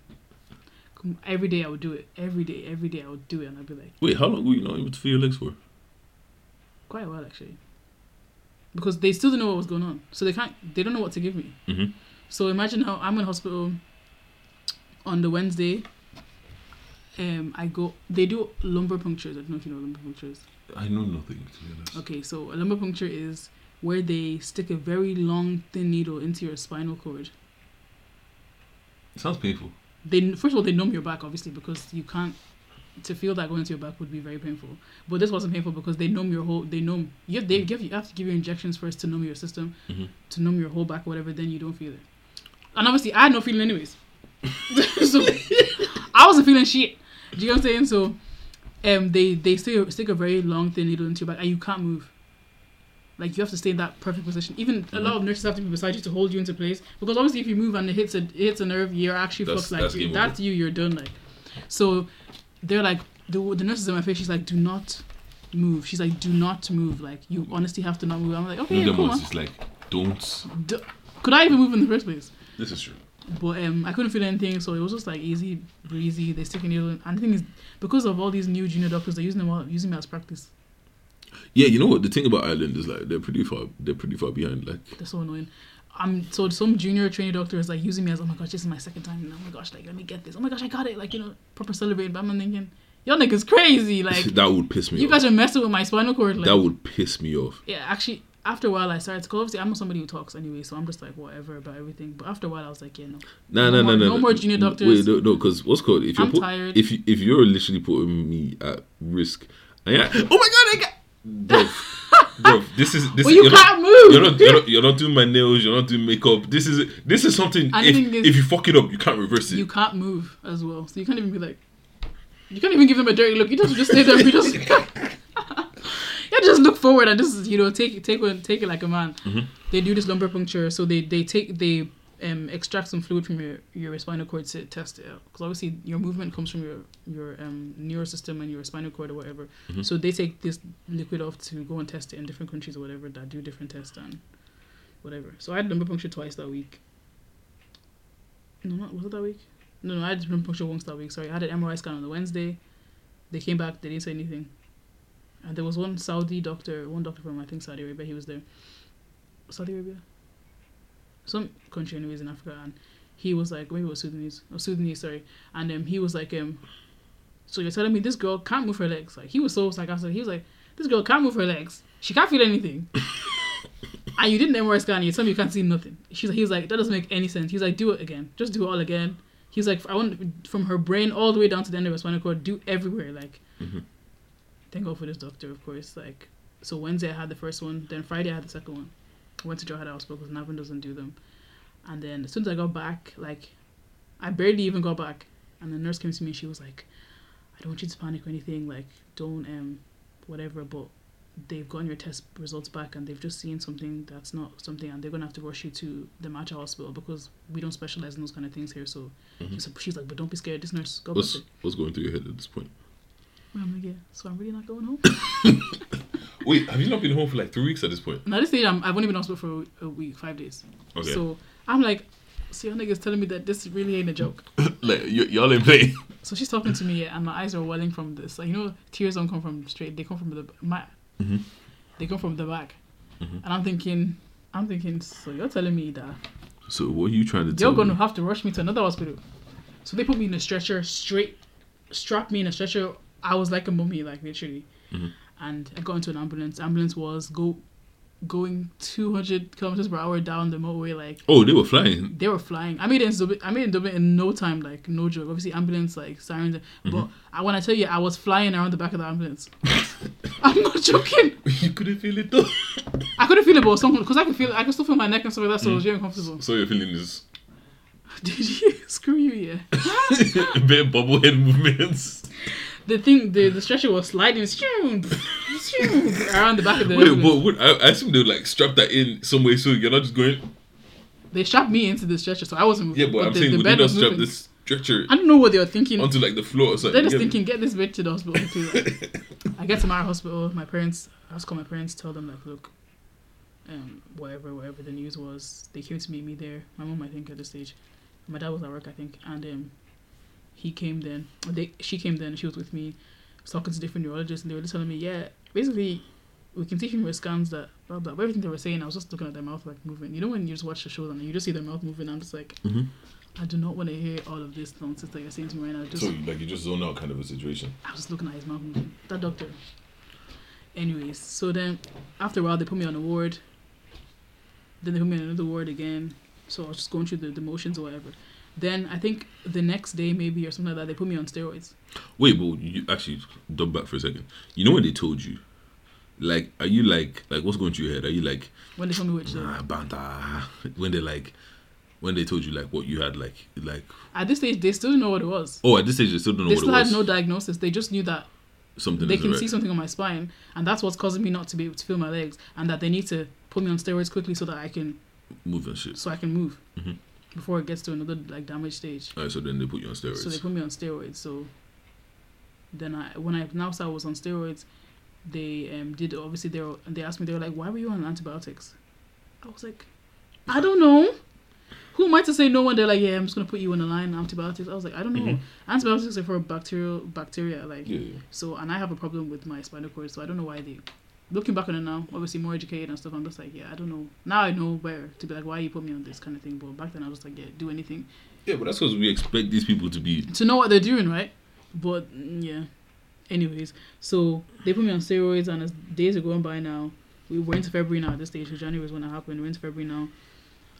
Come- Every day I would do it. Every day, every day I would do it, and I'd be like, Wait, how long were you not able to feel your legs for? quite a while actually, because they still don't know what was going on, so they can't. They don't know what to give me. hmm So imagine how I'm in hospital on the Wednesday. Um, I go. They do lumbar punctures. I don't know if you know lumbar punctures. I know nothing to be honest. Okay, so a lumbar puncture is where they stick a very long, thin needle into your spinal cord. It sounds painful. They first of all they numb your back, obviously, because you can't. To feel that going into your back would be very painful. But this wasn't painful because they numb your whole. They numb. You have, they give you, have to give you injections first to numb your system, Mhm. to numb your whole back, or whatever. Then you don't feel it. And obviously, I had no feeling anyways. [laughs] so I wasn't feeling shit. Do you know what I'm saying? So, um, they they stick, stick a very long thin needle into your back and you can't move. Like you have to stay in that perfect position. Even a lot of nurses have to be beside you to hold you into place because obviously if you move and it hits a it hits a nerve, you're actually That's- fucked. Like that's game that's, you, you're done. Like so, they're like the the nurses in my face. She's like, do not move. She's like, do not move. Like you honestly have to not move. I'm like, okay, yeah, them cool. ones, man. it's like, don't. D- Could I even move in the first place? This is true. But um, I couldn't feel anything, so it was just like easy breezy. They stick a needle, in. and the thing is, because of all these new junior doctors, they're using them all, using me as practice. Yeah, you know what? The thing about Ireland is like they're pretty far. They're pretty far behind. Like, They're so annoying. Um, so some junior trainee doctor is like using me as, oh my gosh, this is my second time. And oh my gosh, like let me get this. Oh my gosh, I got it. Like you know, proper celebrating. But I'm thinking, y'all niggas crazy. [laughs] Like that would piss me you off. guys are messing with my spinal cord. Like that would piss me off. yeah, actually, after a while, I started. to Cause obviously, I'm not somebody who talks anyway, so I'm just like whatever about everything. But after a while, I was like, yeah, no. No, No no, no, more- no. no more junior doctors. Wait, no, no, because what's called if you're I'm put, tired. if you, if you're literally putting me at risk, yeah, [laughs] oh my god, I got, bro, bro, this is this. Well, is, you you're can't not, move. You're not, you're not, you're not doing my nails. You're not doing makeup. This is this is something. If, is- if you fuck it up, you can't reverse it. you can't move as well. So you can't even be like, you can't even give them a dirty look. You just just stay there. and You just, [laughs] you just look forward and just you know take take take it like a man. Mhm. They do this lumbar puncture, so they they take they um extract some fluid from your your spinal cord to test it out because obviously your movement comes from your your um neural system and your spinal cord or whatever. Mhm. So they take this liquid off to go and test it in different countries or whatever that do different tests and whatever. So I had lumbar puncture twice that week. No, not was it that week? No, no, I had lumbar puncture once that week. Sorry, I had an MRI scan on the Wednesday. They came back. They didn't say anything. And there was one Saudi doctor, one doctor from I think Saudi Arabia. He was there. Saudi Arabia, some country anyways in Africa, and he was like, maybe it was Sudanese, or Sudanese, sorry. And um, he was like, um, so you're telling me this girl can't move her legs? Like he was so sarcastic. He was like, this girl can't move her legs. She can't feel anything. [laughs] and you didn't MRI scan. You tell me you can't see nothing. She's he was like, that doesn't make any sense. He's like, do it again. Just do it all again. He's like, I want from her brain all the way down to the end of her spinal cord. Do everywhere. Like, Mhm. thank God for this doctor, of course. Like, so Wednesday I had the first one. Then Friday I had the second one. I went to Drogheda Hospital because Navan doesn't do them. And then as soon as I got back, like, I barely even got back. And the nurse came to me and she was like, I don't want you to panic or anything. Like, don't, um, whatever. But they've gotten your test results back and they've just seen something that's not something and they're going to have to rush you to the Mater Hospital because we don't specialize in those kind of things here. So Mhm. she's, she's like, but don't be scared. This nurse, God What's what's going through your head at this point? I'm like, yeah, so I'm really not going home. [laughs] [laughs] Wait, have you not been home for like three weeks at this point? now, this stage, I'm, I've only been hospital for a, a week, five days. Okay, So I'm like, so your niggas telling me that this really ain't a joke. [laughs] like y- y'all ain't playing. [laughs] So she's talking to me, and my eyes are welling from this. Like you know, tears don't come from straight; they come from the my, Mhm. they come from the back. Mhm. And I'm thinking, I'm thinking, so you're telling me that So what are you trying to you're gonna me? have to rush me to another hospital. So they put me in a stretcher, straight, strapped me in a stretcher. I was like a mummy, like literally. Mhm. And I got into an ambulance. Ambulance was go, going 200 kilometers per hour down the motorway, like Oh, they were flying. they were flying. I made it in Dublin. I made it in Dublin in no time, like no joke. Obviously, ambulance like sirens, mm-hmm. but I, when I tell you, I was flying around the back of the ambulance. [laughs] I'm not joking. you couldn't feel it though. [laughs] I couldn't feel it, but some because I could feel, I could still feel my neck and stuff like that, so it was mm. very uncomfortable. So your feeling is [laughs] Did you screw you? Yeah. bit bobblehead movements. The thing, the the stretcher was sliding around the back of the. Wait, but I, I assume they would like strap that in some way so you're not just going. They strapped me into the stretcher, so I wasn't moving. Yeah, but, I'm the, saying the would they bed not was strap moving. this stretcher I don't know what they were thinking. onto like the floor or something? They're just You get me? thinking, get this bitch to the hospital. [laughs] I get to my hospital. My parents, I just call my parents, tell them like, look, um, whatever, whatever the news was, they came to meet me there. My mom, I think, at the stage. My dad was at work, I think, and um, he came then. They, she came then. She was with me, was talking to different neurologists, and they were just telling me, yeah, basically, we can see from your scans that blah blah. But everything they were saying, I was just looking at their mouth like moving. You know when you just watch the show and you just see their mouth moving, I'm just like, Mhm. I do not want to hear all of this nonsense that you're saying to me right now. Just So like you just zone out kind of a situation. I was just looking at his mouth moving. That doctor. Anyways, so then after a while they put me on a ward. Then they put me on another ward again. So I was just going through the, the motions or whatever. Then I think the next day maybe or something like that, they put me on steroids. Wait, but you actually double back for a second. You know when they told you, like, are you like like what's going through your head? Are you like When they told me which nah, banta? [laughs] When they like when they told you like what you had like like At this stage they still didn't know what it was. oh at this stage they still don't know what it was. They still had was. no diagnosis. They just knew that something. they can right. see something on my spine, and that's what's causing me not to be able to feel my legs, and that they need to put me on steroids quickly so that I can move and shit. so I can move Mhm. Before it gets to another like damage stage. Alright, so then they put you on steroids. So they put me on steroids. So then I when I now saw I was on steroids, they um did obviously they were, they asked me they were like why were you on antibiotics? I was like, I don't know. Who am I to say no when they're like yeah I'm just gonna put you on the line antibiotics? I was like I don't know. Mhm. Antibiotics are for bacterial bacteria like yeah, yeah. so and I have a problem with my spinal cord so I don't know why they. Looking back on it now, obviously more educated and stuff, I'm just like, yeah, I don't know. Now I know where to be like, why you put me on this kind of thing. But back then I was like, yeah, do anything Yeah, but that's because we expect these people to be. to know what they're doing, right? But mm, yeah. Anyways, so they put me on steroids, and as days are going by now, we were into February now. At this stage, 'cause January was when it happened. We're into February now.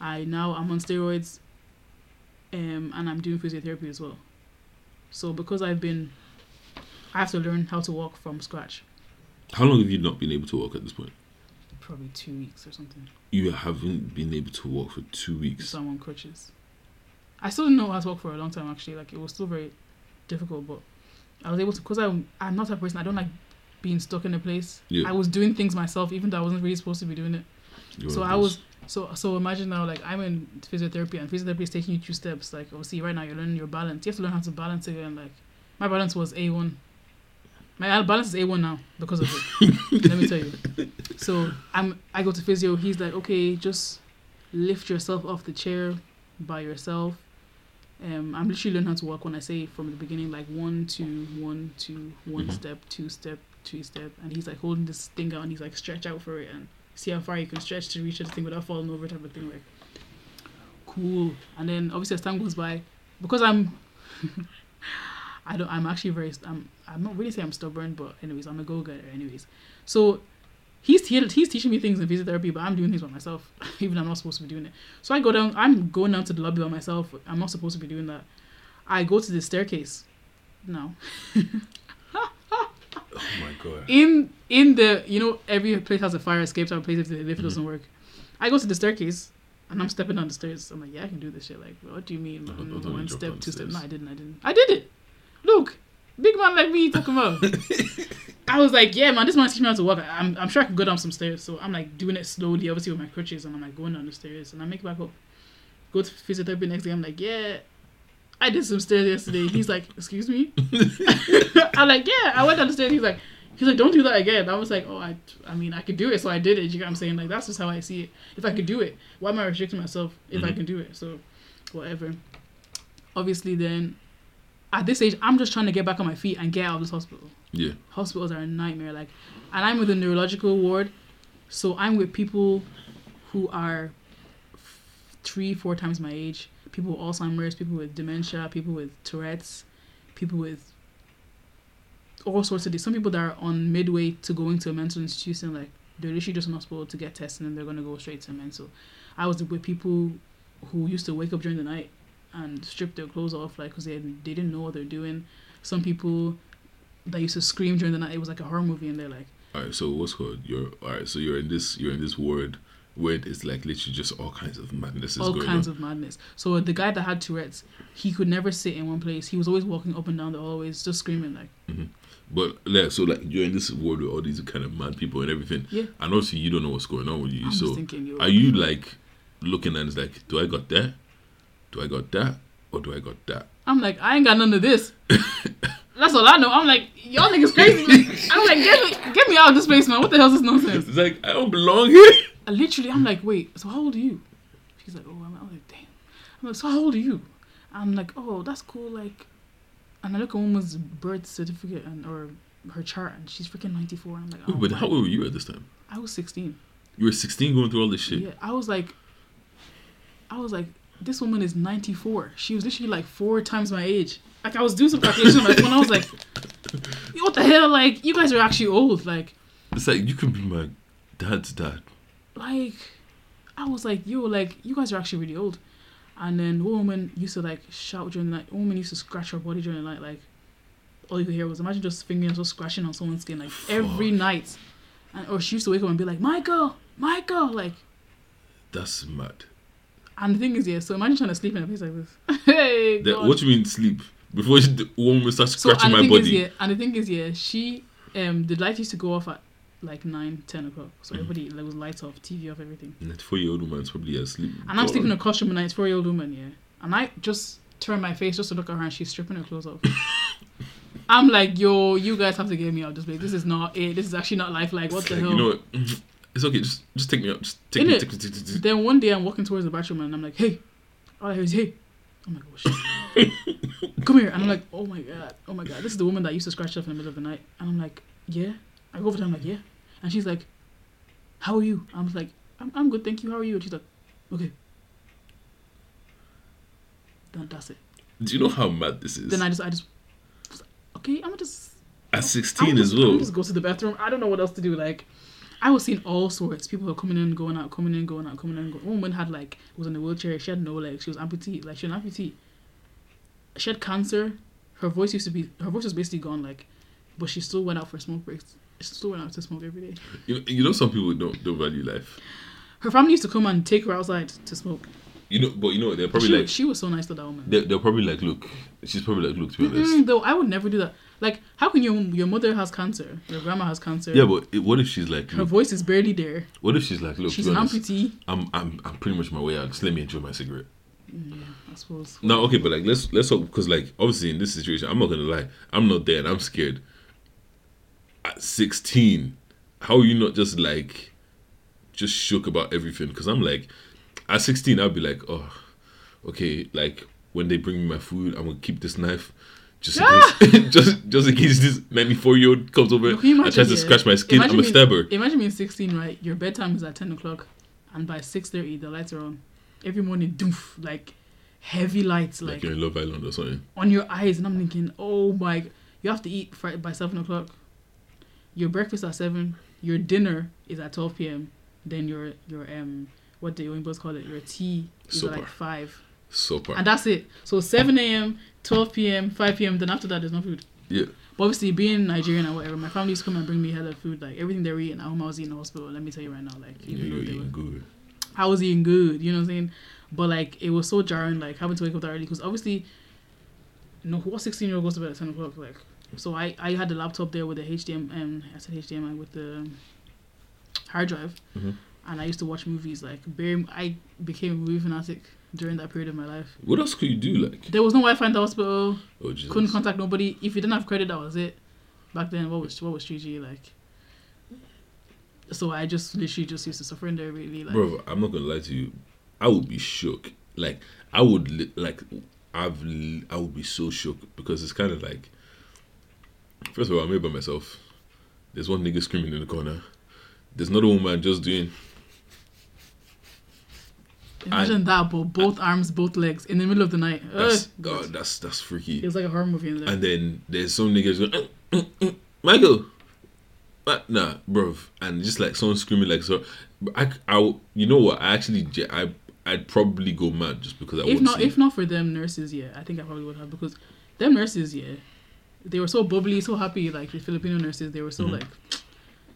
I now I'm on steroids, um, and I'm doing physiotherapy as well. So because I've been, I have to learn how to walk from scratch. How long have you not been able to walk at this point? Probably two weeks or something. You haven't been able to walk for two weeks. So I'm on crutches. I still didn't know how to walk for a long time. Actually, like it was still very difficult, but I was able to because I'm I'm not a person. I don't like being stuck in a place. Yeah. I was doing things myself, even though I wasn't really supposed to be doing it. You're so I was so so imagine now like I'm in physiotherapy and physiotherapy is taking you two steps. Like obviously right now you're learning your balance. You have to learn how to balance again. Like my balance was A one. My balance is A one now because of it. [laughs] Let me tell you. So I'm I go to physio. He's like, okay, just lift yourself off the chair by yourself. Um, I'm literally learning how to walk when I say from the beginning, like one, two, one, two, one Mhm. step, two step, two step, and he's like holding this thing out and he's like stretch out for it and see how far you can stretch to reach the thing without falling over type of thing. Like cool. And then obviously as time goes by, because I'm [laughs] I don't I'm actually very I'm I'm not really saying I'm stubborn, but anyways, I'm a go getter anyways. So he's he, he's teaching me things in physiotherapy, but I'm doing things by myself, [laughs] even though I'm not supposed to be doing it. So I go down I'm going down to the lobby by myself. I'm not supposed to be doing that. I go to the staircase. No. [laughs] Oh my god. in in the you know every place has a fire escape type of place if the lift Mhm. doesn't work. I go to the staircase and I'm stepping down the stairs. I'm like, yeah, I can do this shit. Like, what do you mean? I I Mm, don't one step, two steps. No, I didn't. I didn't. I did it. Look, big man like me talking about. [laughs] I was like, yeah, man, this man teaching me how to walk. I'm, I'm sure I could go down some stairs. So I'm like doing it slowly, obviously with my crutches, and I'm like going down the stairs, and I make it back up. Go to physiotherapy next day. I'm like, yeah, I did some stairs yesterday. He's like, excuse me. [laughs] I'm like, yeah, I went down the stairs. He's like, he's like, don't do that again. I was like, oh, I, I mean, I could do it, so I did it. You know what I'm saying? Like that's just how I see it. If I could do it, why am I restricting myself if I Mhm. can do it? So, whatever. Obviously, then at this age, I'm just trying to get back on my feet and get out of this hospital. Yeah. Hospitals are a nightmare. Like, and I'm with a neurological ward, so I'm with people who are f- three, four times my age. People with Alzheimer's, people with dementia, people with Tourette's, people with all sorts of things. Some people that are on midway to going to a mental institution, like they're literally just in hospital to get tested and they're gonna go straight to mental. I was with people who used to wake up during the night and strip their clothes off, like, because they, they didn't know what they're doing. Some people that used to scream during the night. It was like a horror movie, and they're like, All right. So what's called? You're all right. So you're in this. You're in this ward where it's like literally just all kinds of madness is all kinds on. of madness. So the guy that had Tourette's, he could never sit in one place. He was always walking up and down the hallways, just screaming like, mm-hmm. But yeah, so like you're in this ward with all these kind of mad people and everything. Yeah. And obviously you don't know what's going on with you. I'm so thinking, are you like looking and it's like, do I got that? Do I got that? Or do I got that? I'm like, I ain't got none of this. [laughs] That's all I know. I'm like, y'all niggas crazy. I'm like, get me, get me out of this place, man. What the hell is this nonsense? It's like I don't belong here. And literally, I'm like, wait, so how old are you? She's like, oh, I'm, I'm like, damn. I'm like, so how old are you? I'm like, oh, that's cool. Like, and I look at woman's birth certificate and or her chart, and she's freaking 94. I'm like, oh, Wait, but oh my- how old were you at this time? I was 16. You were 16 going through all this shit. Yeah, I was like, I was like, this woman is 94. She was literally like four times my age. Like I was doing some calculation on my phone. I was like, what the hell? Like you guys are actually old. Like, It's like you can be my dad's dad. like, I was like, yo, like you guys are actually really old. And then one woman used to like shout during the night. One woman used to scratch her body during the night. Like all you could hear was imagine just fingernails just scratching on someone's skin like every night. And or she used to wake up and be like, Michael, Michael, like. That's mad. And the thing is, yeah. So imagine trying to sleep in a place like this. [laughs] hey, God. what you mean sleep? before she, [laughs] the woman starts So scratching my body. is, yeah, and the thing is, yeah, she um the light used to go off at like nine, ten o'clock. So Mm-hmm. everybody there was lights off, TV off, everything. And that four-year-old woman's probably asleep. And I'm sleeping in a costume and it's four year old woman, yeah. And I just turn my face just to look at her and she's stripping her clothes off. [laughs] I'm like, yo, you guys have to get me out of this place. This is not it. This is actually not life. Like, what It's the like, hell? You know what? It's okay. Just just take me up. Just take me. Take me, take me, take me. Then one day I'm walking towards the bathroom and I'm like, hey. All I hear is, hey. I'm like, oh shit. [laughs] Come here. And I'm like, oh my god. Oh my god. This is the woman that used to scratch off in the middle of the night. And I'm like, yeah. I go over to her, I'm like, yeah. And she's like, how are you? I was like, I'm, I'm good, thank you. How are you? And she's like, okay. Then that's it. Do you know how mad this is? Then I just, I just, okay, I'm gonna just At I'm 16 just, as well. I'm just go to the bathroom. I don't know what else to do. Like, I was seeing all sorts. People were coming in, going out, coming in, going out, coming in. Going. One woman had like was in a wheelchair. She had no legs. She was amputee. Like she was an amputee. She had cancer. Her voice used to be. Her voice was basically gone. Like, but she still went out for smoke breaks. She still went out to smoke every day. You, you know, some people don't don't value life. Her family used to come and take her outside to smoke. You know, but you know, they're probably she, like, she was so nice to that woman. they're, they're probably like, look, she's probably like, look, to be honest. Though I would never do that. Like, how can your your mother has cancer? Your grandma has cancer. Yeah, but it, what if she's like, her voice is barely there. what if she's like, look, She's an amputee. I'm, I'm, I'm pretty much my way out. Just let me enjoy my cigarette. Yeah, I suppose. No, okay, but like, let's let's talk because like, obviously in this situation, I'm not gonna lie, I'm not there and I'm scared. At 16, how are you not just like, just shook about everything? Because I'm like, at 16, I'd be like, oh, okay, like when they bring me my food, I'm gonna keep this knife. Just in case, [laughs] just just in case this 94 year old comes over and imagine, tries to yeah? scratch my skin, I'm Imagine a being- stabber. Imagine being 16, right? Your bedtime is at 10 o'clock, and by 6.30, the lights are on. Every morning, doof, like heavy lights, Like like, you're in Love Island or something. on your eyes. And I'm thinking, oh my, you have to eat by 7 o'clock. Your breakfast at 7, your dinner is at 12 p.m. Then your, your um, what the Oyinbos call it, your tea is at like 5. Super. And that's it. So 7 a.m., 12 p.m., 5 p.m., then after that, there's no food. yeah. But obviously, being Nigerian or whatever, my family used to come and bring me hella food. Like everything they were eating at home, I was eating in the hospital. Let me tell you right now, like even you're though they were, good. I was eating good. You know what I'm saying? But like it was so jarring, like having to wake up that early because obviously, no, what 16 year old goes to bed at 10 o'clock? Like, so I I had the laptop there with the HDMI, um, I said HDMI with the hard drive, Mhm. and I used to watch movies. Like, bare, I became a movie fanatic during that period of my life. What else could you do? Like, There was no Wi-Fi in the hospital. oh Jesus. couldn't contact nobody. If you didn't have credit, that was it. Back then, what was what was 3G like? So I just literally just used to suffer in there really like. Bro, I'm not gonna lie to you. I would be shook. Like I would li- like I've li- I would be so shook because it's kind of like. First of all, I'm here by myself. There's one nigga screaming in the corner. There's another woman just doing. Imagine that, but both arms, both legs in the middle of the night. That's God, that's that's It freaky. was like a horror movie in there. And then there's some niggas going, "Mm, mm, mm, Michael, but nah, bro, and just like someone screaming like so. I, I, you know what? I actually, I, I'd probably go mad just because I if not, if not for them nurses, yeah, I think I probably would have because them nurses, yeah, they were so bubbly, so happy. Like the Filipino nurses, they were so Mhm. like,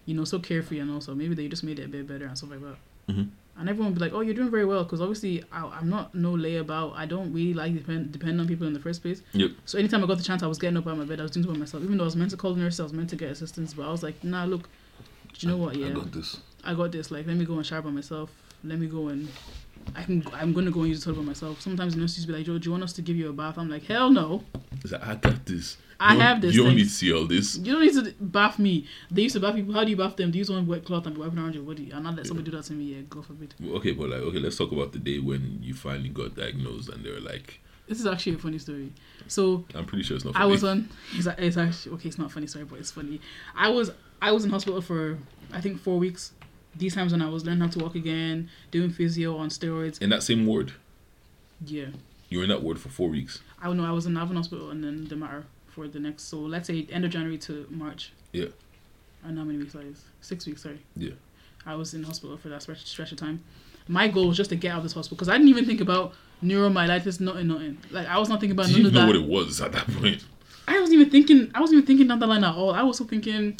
you know, so carefree, and also maybe they just made it a bit better and stuff like that. Mhm. And everyone would be like, "Oh, you're doing very well," because obviously I, I'm not no layabout. I don't really like depend depend on people in the first place. Yep. So anytime I got the chance, I was getting up out of my bed. I was doing it by myself, even though I was meant to call the nurse. I was meant to get assistance, but I was like, "Nah, look, do you know what? Yeah, I got this. I got this. Like, let me go and shower by myself. Let me go and I can. I'm gonna go and use the toilet by myself. Sometimes the nurses be like, "Joe, do you want us to give you a bath?" I'm like, "Hell no. Like, I got this. I don't- have this You don't need to see all this. You don't need to bath me. They used to bath people. How do you bath them? Do you use one wet cloth and be wiping around your body? And not let somebody do that to me. Yeah, go forbid. Okay, but like, okay, let's talk about the day when you finally got diagnosed and they were like, This is actually a funny story. So I'm pretty sure it's not. I was on. It's, it's actually okay. It's not funny story, but it's funny. I was I was in hospital for I think four weeks. These times when I was learning how to walk again, doing physio on steroids. in that same ward. Yeah. You were in that ward for four weeks. I don't know. I was in Navan Hospital and then the Mater for the next. So let's say end of January to March. Yeah. I don't know how many weeks that is. Six weeks. Sorry. Yeah. I was in hospital for that stretch, stretch of time. My goal was just to get out of this hospital because I didn't even think about neuromyelitis, nothing, nothing. Like I was not thinking about Did none you of know that. what it was at that point? I wasn't even thinking. I wasn't even thinking down the line at all. I was so thinking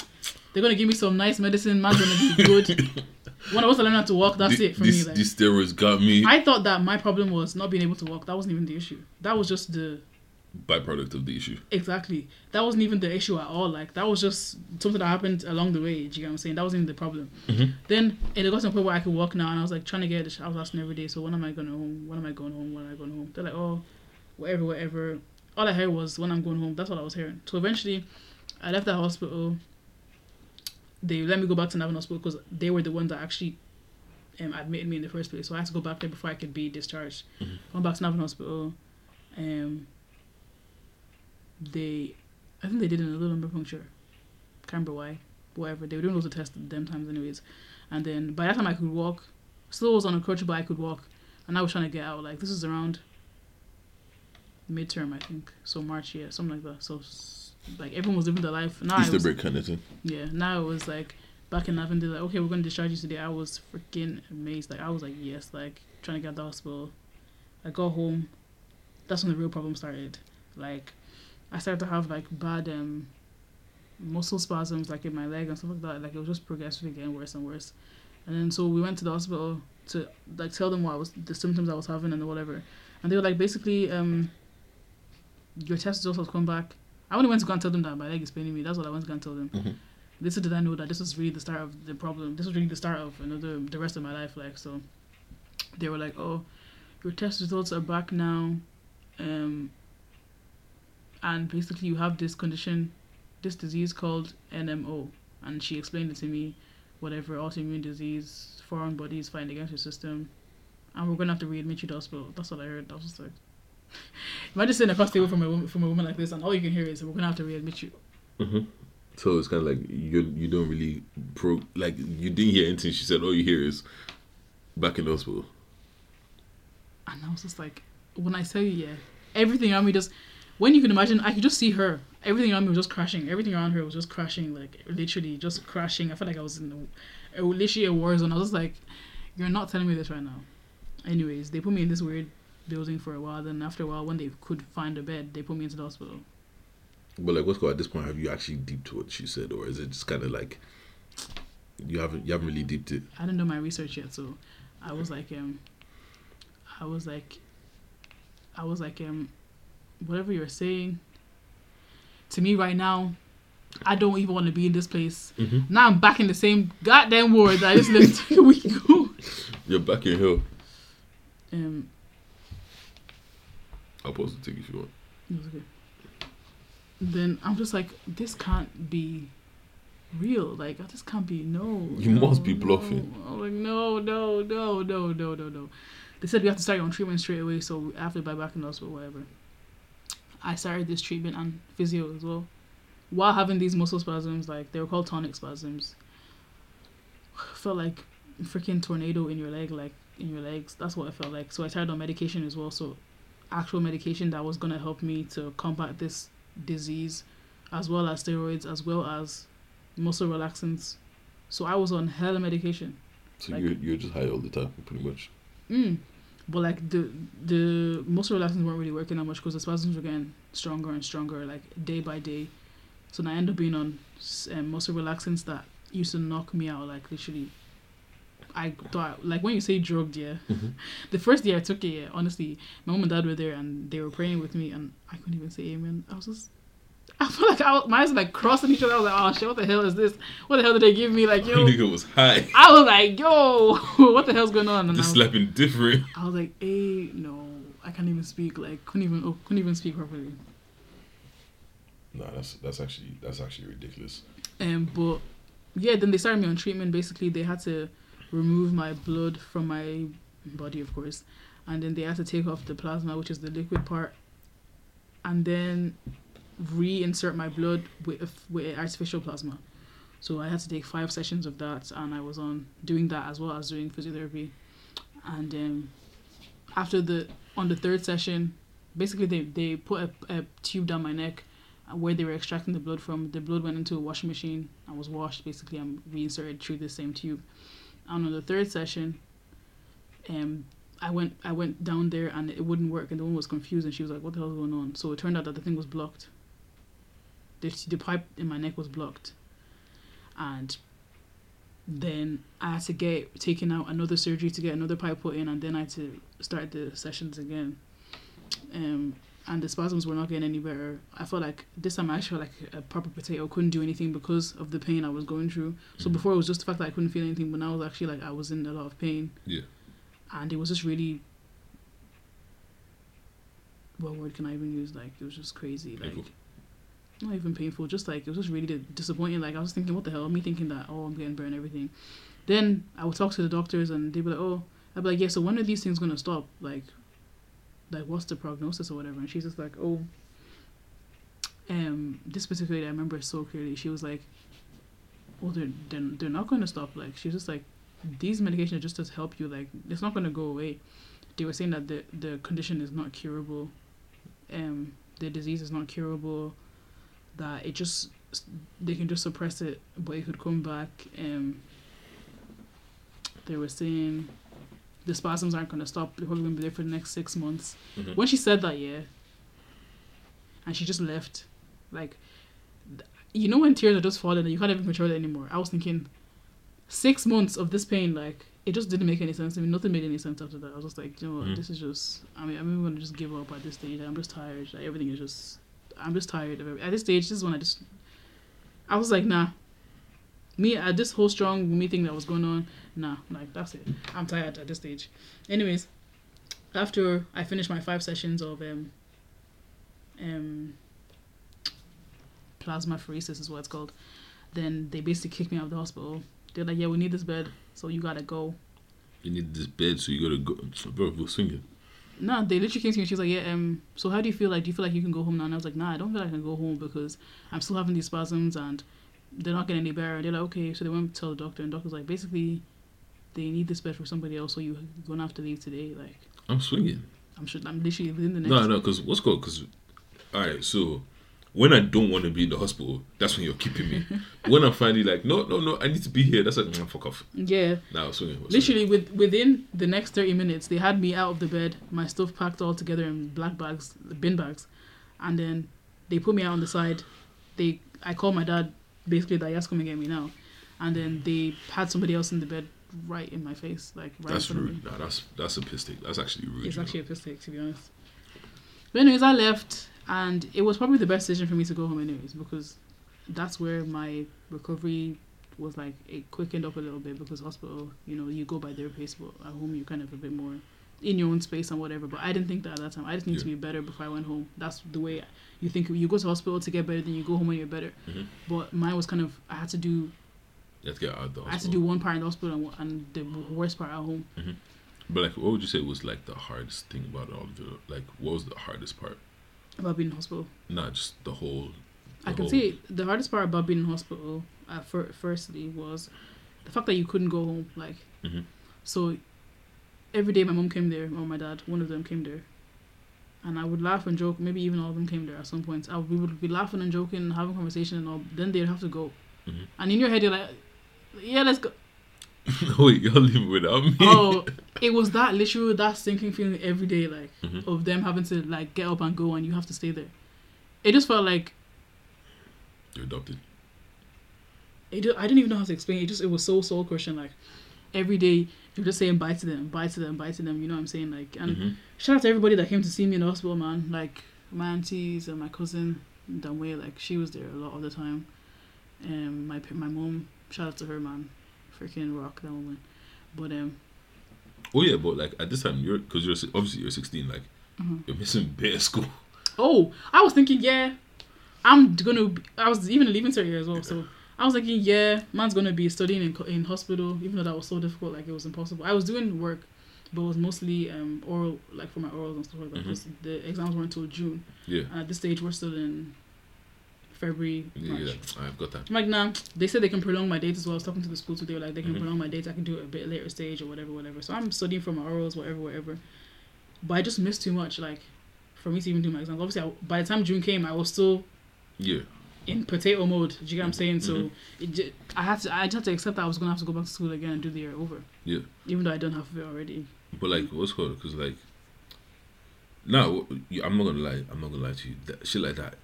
they're gonna give me some nice medicine. Man's gonna be good. [laughs] when I was learning how to walk, that's Thi- it for this, me. Like, These steroids got me. I thought that my problem was not being able to walk. That wasn't even the issue. That was just the byproduct of the issue. Exactly. That wasn't even the issue at all. Like that was just something that happened along the way. Do you get what I'm saying? That wasn't even the problem. Mhm. Then it got to a point where I could walk now, and I was like trying to get. I was asking every day. So when am I going home? When am I going home? When am I going home? They're like, oh, whatever, whatever. All I heard was when I'm going home. That's what I was hearing. So eventually, I left the hospital. They let me go back to Navan Hospital because they were the ones that actually um, admitted me in the first place. So I had to go back there before I could be discharged. Mhm. Went back to Navan Hospital. Um, they, I think they did an little lumbar puncture. Can't remember why. Whatever. They were doing loads of tests at them times anyways. And then by that time I could walk. Still was on a crutch, but I could walk. And I was trying to get out. Like this is around midterm, I think. So March, yeah, something like that. So like everyone was living their life. Now I Easter was, break kind of thing. yeah, now it was like back in they're like, okay, we're gonna discharge you today. I was freaking amazed. Like I was like, yes, like trying to get out the hospital. I got home. That's when the real problem started. Like I started to have like bad um muscle spasms like in my leg and stuff like that. Like it was just progressively getting worse and worse. And then so we went to the hospital to like tell them what I was the symptoms I was having and whatever. And they were like basically um your test results have come back. I only went to go and tell them that my leg is paining me. That's what I went to go and tell them. Mhm. Little did I know that this was really the start of the problem. This was really the start of another the rest of my life. Like so, they were like, "Oh, your test results are back now, um, and basically you have this condition, this disease called NMO." And she explained it to me, whatever autoimmune disease, foreign bodies fighting against your system, and we're gonna have to readmit you to hospital. That's what I heard. I was just like, [laughs] imagine sitting across the table from a woman from a woman like this, and all you can hear is, "We're gonna have to readmit you." Mm-hmm. So it's kind of like you you don't really pro like you didn't hear anything she said. All you hear is back in the hospital. And I was just like, when I tell you, yeah, everything around me just, when you can imagine, I could just see her. Everything around me was just crashing. Everything around her was just crashing, like literally just crashing. I felt like I was in a, literally a war zone. I was just like, you're not telling me this right now. Anyways, they put me in this weird building for a while. Then after a while, when they could find a bed, they put me into the hospital. But like, what's going at this point? Have you actually deeped what she said, or is it just kind of like you haven't you haven't really deeped it? I didn't do my research yet, so I was like, um, I was like, I was like, um, whatever you're saying to me right now, I don't even want to be in this place. Mhm. Now I'm back in the same goddamn ward that I just lived [laughs] a week ago. You're back in hell. Um, I'll pause the thing if you want. okay. Then I'm just like, this can't be real. Like, this can't be. No. You no, must be no. bluffing. I'm like, no, no, no, no, no, no, no. They said we have to start you on treatment straight away, so after by back in the hospital, whatever. I started this treatment and physio as well. While having these muscle spasms, like they were called tonic spasms. [sighs] Felt like a freaking tornado in your leg, like in your legs. That's what it felt like. So I started on medication as well. So actual medication that was gonna help me to combat this disease, as well as steroids, as well as muscle relaxants. So I was on hella medication. So Like- you're you're just high all the time, pretty much. Mm. But like the the muscle relaxants weren't really working that much because the spasms were getting stronger and stronger like day by day. So then I ended up being on um, muscle relaxants that used to knock me out like literally. I thought like when you say drugged, yeah. Mhm. [laughs] The first day I took it, yeah, honestly, my mom and dad were there and they were praying with me and I couldn't even say amen. I was just. [laughs] I felt like I was, my eyes were like crossing each other. I was like, "Oh shit! What the hell is this? What the hell did they give me?" Like, [laughs] yo, Nigga was high. I was like, "Yo, [laughs] what the hell's going on?" And Just was, slapping different. I was like, "Hey, no, I can't even speak. Like, couldn't even, oh, couldn't even speak properly." Nah, that's that's actually that's actually ridiculous. Um, but yeah, then they started me on treatment. Basically, they had to remove my blood from my body, of course, and then they had to take off the plasma, which is the liquid part, and then reinsert my blood with with artificial plasma. So I had to take five sessions of that, and I was on doing that as well as doing physiotherapy. And um, after the on the third session, basically they they put a, a tube down my neck where they were extracting the blood from. The blood went into a washing machine and was washed basically and reinserted through the same tube. And on the third session, um, I went I went down there and it wouldn't work, and the woman was confused and she was like, "What the hell's going on?" So it turned out that the thing was blocked. The the pipe in my neck was blocked, and then I had to get taken out another surgery to get another pipe put in, and then I had to start the sessions again. Um, and the spasms were not getting any better. I felt like this time I actually felt like a proper potato. Couldn't do anything because of the pain I was going through. So Mhm. before it was just the fact that I couldn't feel anything, but now it was actually like I was in a lot of pain. Yeah. And it was just really. What word can I even use? Like it was just crazy. Like Painful. Not even painful. Just like it was just really disappointing. Like I was thinking, what the hell? Me thinking that oh I'm getting burned, everything. Then I would talk to the doctors and they'd be like, oh, I'd be like, yeah. So when are these things gonna stop? Like, like what's the prognosis or whatever? And she's just like, oh, um, this particularly I remember so clearly. She was like, well, they're they're, they're not gonna stop. Like she's just like, these medications are just to help you. Like it's not gonna go away. They were saying that the the condition is not curable. Um, the disease is not curable. That it just they can just suppress it, but it could come back. Um, they were saying the spasms aren't going to stop. They're probably going to be there for the next six months. Mhm. When she said that, yeah, and she just left, like, you know, when tears are just falling and you can't even control it anymore. I was thinking, six months of this pain, like, it just didn't make any sense to me. Nothing made any sense after that. I was just like, you know Mhm. this is just. I mean, I'm even going to just give up at this stage. I'm just tired. Like, everything is just. I'm just tired of it. At this stage, this is when I just. I was like, nah. Me, at this whole strong me thing that was going on, nah, like, that's it. I'm tired at this stage. Anyways, after I finished my five sessions of um, um, plasma pheresis is what it's called, then they basically kicked me out of the hospital. They're like, yeah, we need this bed, so you gotta go. You need this bed, so you gotta go. Bro, we're. No, they literally came to me and she was like, yeah, um, so how do you feel like? Do you feel like you can go home now? And I was like, nah, I don't feel like I can go home because I'm still having these spasms and they're not getting any better. And they're like, okay, so they went to tell the doctor and the doctor's like, basically, they need this bed for somebody else, so you're gonna have to leave today. Like, I'm swinging. I'm sure I'm literally within the next. No, no, because what's called? Because, all right, so when I don't want to be in the hospital, that's when you're keeping me. [laughs] when I'm finally like, no, no, no, I need to be here, that's like, mm, fuck off. Yeah, Now I'm swinging. literally with within the next 30 minutes they had me out of the bed my stuff packed all together in black bags bin bags and then they put me out on the side they i called my dad basically that to come and get me now and then they had somebody else in the bed right in my face like right That's in front of rude. me Nah, that's that's a piss take. That's actually rude. it's you know. actually a piss take to be honest but anyways i left and it was probably the best decision for me to go home anyways because that's where my recovery was like it quickened up a little bit because hospital you know you go by their pace but at home you're kind of a bit more in your own space and whatever. But i didn't think that at that time. I just need to be better before i went home. That's the way you think you go to hospital to get better then you go home when you're better. Mhm. but mine was kind of i had to do You have to get out of the i had to do one part in the hospital and, and the worst part at home. But like, what would you say was like the hardest thing about all of it? Like, what was the hardest part? About being in hospital Not just the whole. I can whole- see the hardest part about being in hospital. Uh, fir- firstly, was the fact that you couldn't go home. Like, Mhm. so every day my mom came there or my dad, one of them came there, and I would laugh and joke. Maybe even all of them came there at some point. I, we would be laughing and joking, and having conversation and all. Then they'd have to go, Mhm. and in your head you're like, yeah, let's go. [laughs] Wait, you're leaving without me? Oh, [laughs] it was that literal that sinking feeling every day, like Mhm. of them having to like get up and go, and you have to stay there. It just felt like You're adopted. it, I didn't even know how to explain it. it. Just it was so soul crushing. Like every day you're just saying bye to them, bye to them, bye to them. You know what I'm saying? Like and Mhm. shout out to everybody that came to see me in the hospital, man. Like my aunties and my cousin Danway, like she was there a lot of the time. Um, my my mom, shout out to her, man. Freaking rock that woman. But um, Oh yeah, but like at this time, you're because you're obviously you're 16. Like, Mhm. you're missing bare school. oh, I was thinking, yeah, I'm gonna. Be, I was even leaving cert year as well, so. I was thinking, yeah, man's gonna be studying in, in hospital, even though that was so difficult, like it was impossible. I was doing work, but it was mostly um oral, like for my orals and stuff like that. Mhm. The exams weren't until June, Yeah, and at this stage we're still in February, March. yeah. I've got that. I'm like, nah. They said they can prolong my dates as well. I was talking to the school today, like they can Mhm. prolong my dates. I can do it a bit later stage or whatever, whatever. So I'm studying for my orals, whatever, whatever. But I just missed too much, like, for me to even do my exams. Obviously, I, by the time June came, I was still Yeah, in potato mode. Do you get what I'm saying? So Mhm. it j- I had to, I just had to accept that I was gonna have to go back to school again and do the year over. Yeah. Even though I done half of it already. but like, what's called? Because like, no, I'm not gonna lie. I'm not gonna lie to you. That shit like that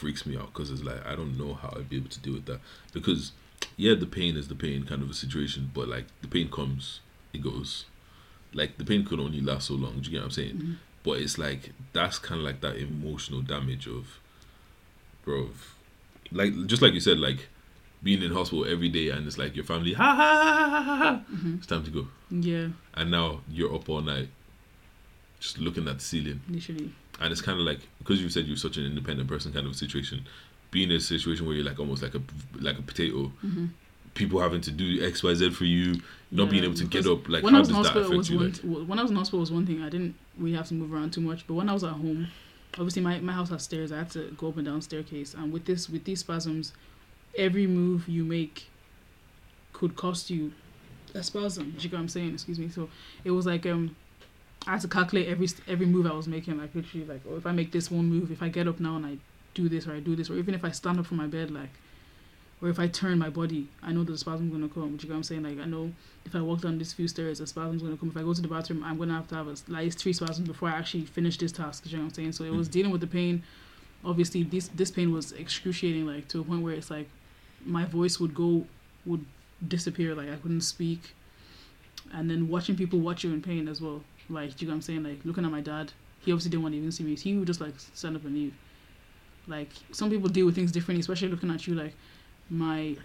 freaks me out because it's like I don't know how I'd be able to deal with that because yeah, the pain is the pain kind of a situation, but like the pain comes, it goes. Like the pain could only last so long. Do you get what I'm saying? Mhm. but it's like that's kind of like that emotional damage of, bro, like just like you said, like being in hospital every day and it's like your family, ha ha ha ha ha, ha. Mm-hmm. it's time to go, Yeah, and now you're up all night, just looking at the ceiling, literally. And it's kind of like because you said you're such an independent person, kind of situation, being in a situation where you're like almost like a like a potato. Mm-hmm. People having to do X, Y, Z for you, not being able to get up. Like, when how I was does in that hospital, it affect was you? one. Like, when I was in hospital, was one thing. I didn't really have to move around too much. But when I was at home, obviously my, my house has stairs. I had to go up and down staircase. And with this, with these spasms, every move you make could cost you a spasm. Do you get what I'm saying? Excuse me. So it was like um, I had to calculate every every move I was making. Like literally, like oh, if I make this one move, if I get up now and I do this or I do this, or even if I stand up from my bed, like. Or if I turn my body, I know that the spasm's gonna come. Do you get what I'm saying? Like I know if I walk down these few stairs, a spasm's gonna come. If I go to the bathroom, I'm gonna have to have a, at least three spasms before I actually finish this task. You know what I'm saying? So it was Mhm. dealing with the pain. Obviously, this this pain was excruciating, like to a point where it's like my voice would go would disappear, like I couldn't speak. And then watching people watch you in pain as well, like do you know what I'm saying? Like looking at my dad, he obviously didn't want to even see me. He would just like stand up and leave. Like some people deal with things differently, especially looking at you. Like my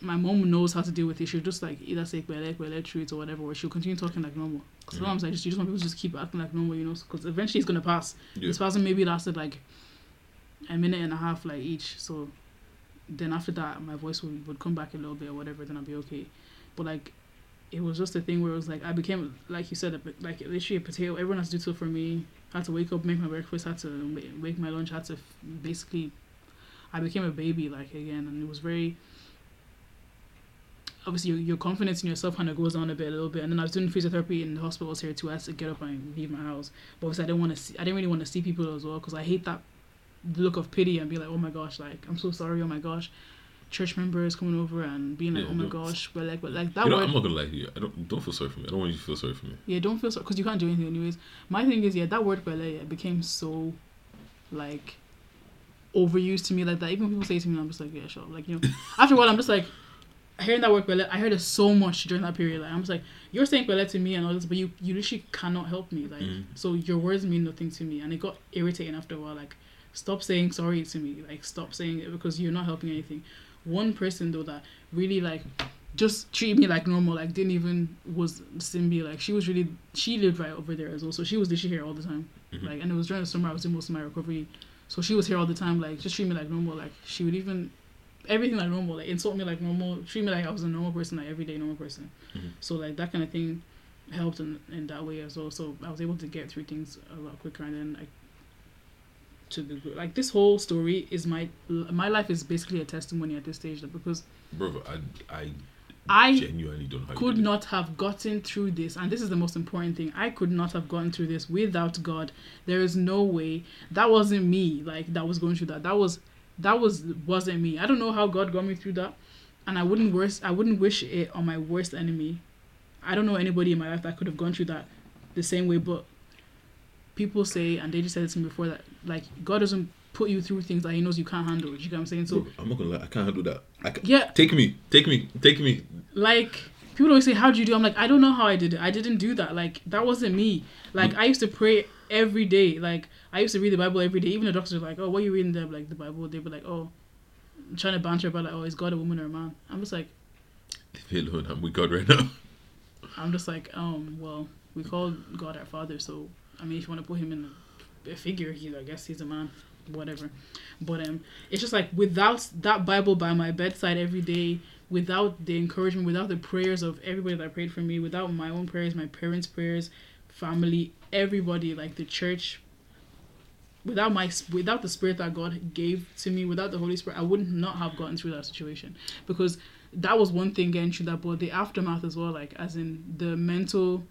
my mom knows how to deal with it. She'll just like either say "kwele, kwele," through it or whatever, or she'll continue talking like normal. Because Mhm. sometimes I just you just want people to just keep acting like normal, you know, because eventually it's gonna pass. Yeah. The spasm maybe lasted like a minute and a half, like each. So then after that, my voice would, would come back a little bit or whatever. Then I'll be okay. But like, it was just a thing where it was like I became like you said, a like literally a potato. Everyone has to do so for me. I Had to wake up, make my breakfast. Had to ma- make my lunch. Had to basically, I became a baby like again, and it was very. Obviously, your, your confidence in yourself kind of goes down a bit, a little bit. And then I was doing physiotherapy in the hospitals here too. I had to get up and leave my house. But obviously, I didn't want to see. I didn't really want to see people as well because I hate that look of pity and be like, oh my gosh, like I'm so sorry. Oh my gosh, church members coming over and being like, Yeah, oh my no. gosh, but like, but like that you know, word. I'm not gonna lie to you. I don't don't feel sorry for me. I don't want you to feel sorry for me. Yeah, don't feel so because you can't do anything anyways. My thing is, yeah, that word pele yeah, became so like overused to me like that. Even when people say it to me, I'm just like, yeah, sure. Like you know, [laughs] after a while, I'm just like hearing that word pele. I heard it so much during that period. Like I'm just like, you're saying pele to me and all this, but you you literally cannot help me. Like Mhm. so, your words mean nothing to me, and it got irritating after a while. Like stop saying sorry to me. Like stop saying it because you're not helping anything. One person though that really like just treated me like normal, like didn't even was Simbi. Like she was really she lived right over there as well, so she was literally here all the time. Mhm. Like and it was during the summer I was doing most of my recovery, so she was here all the time. Like just treat me like normal. Like she would even everything like normal. Like insult me like normal. Treat me like I was a normal person, like everyday normal person. Mhm. So like that kind of thing helped in in that way as well. So I was able to get through things a lot quicker, and then like to the group. like this whole story is my my life is basically a testimony at this stage because Brother, I I I genuinely don't know could not have gotten through this and this is the most important thing i could not have gotten through this without god. There is no way. That wasn't me like that was going through that. That was that was wasn't me. I don't know how god got me through that and i wouldn't worst i wouldn't wish it on my worst enemy. I don't know anybody in my life that could have gone through that the same way but people say and they just said it to me before that like god doesn't put you through things that he knows you can't handle you get what i'm saying so Bro, I'm not gonna lie. I can't handle that. I ca yeah Take me, take me, take me. like people always say how'd you do i'm like i don't know how i did it i didn't do that like that wasn't me like i used to pray every day like i used to read the bible every day even the doctors were like oh what are you reading there like the bible they were like oh trying to banter about like oh is god a woman or a man i'm just like Leave me alone. I'm with God right now. i'm just like um well we call god our father so i mean if you want to put him in a, a figure he i guess he's a man whatever. But um it's just like without that bible by my bedside every day without the encouragement without the prayers of everybody that prayed for me without my own prayers my parents prayers family everybody like the church without my without the spirit that god gave to me without the holy spirit i would not have gotten through that situation. Because that was one thing getting through that but the aftermath as well like as in the mental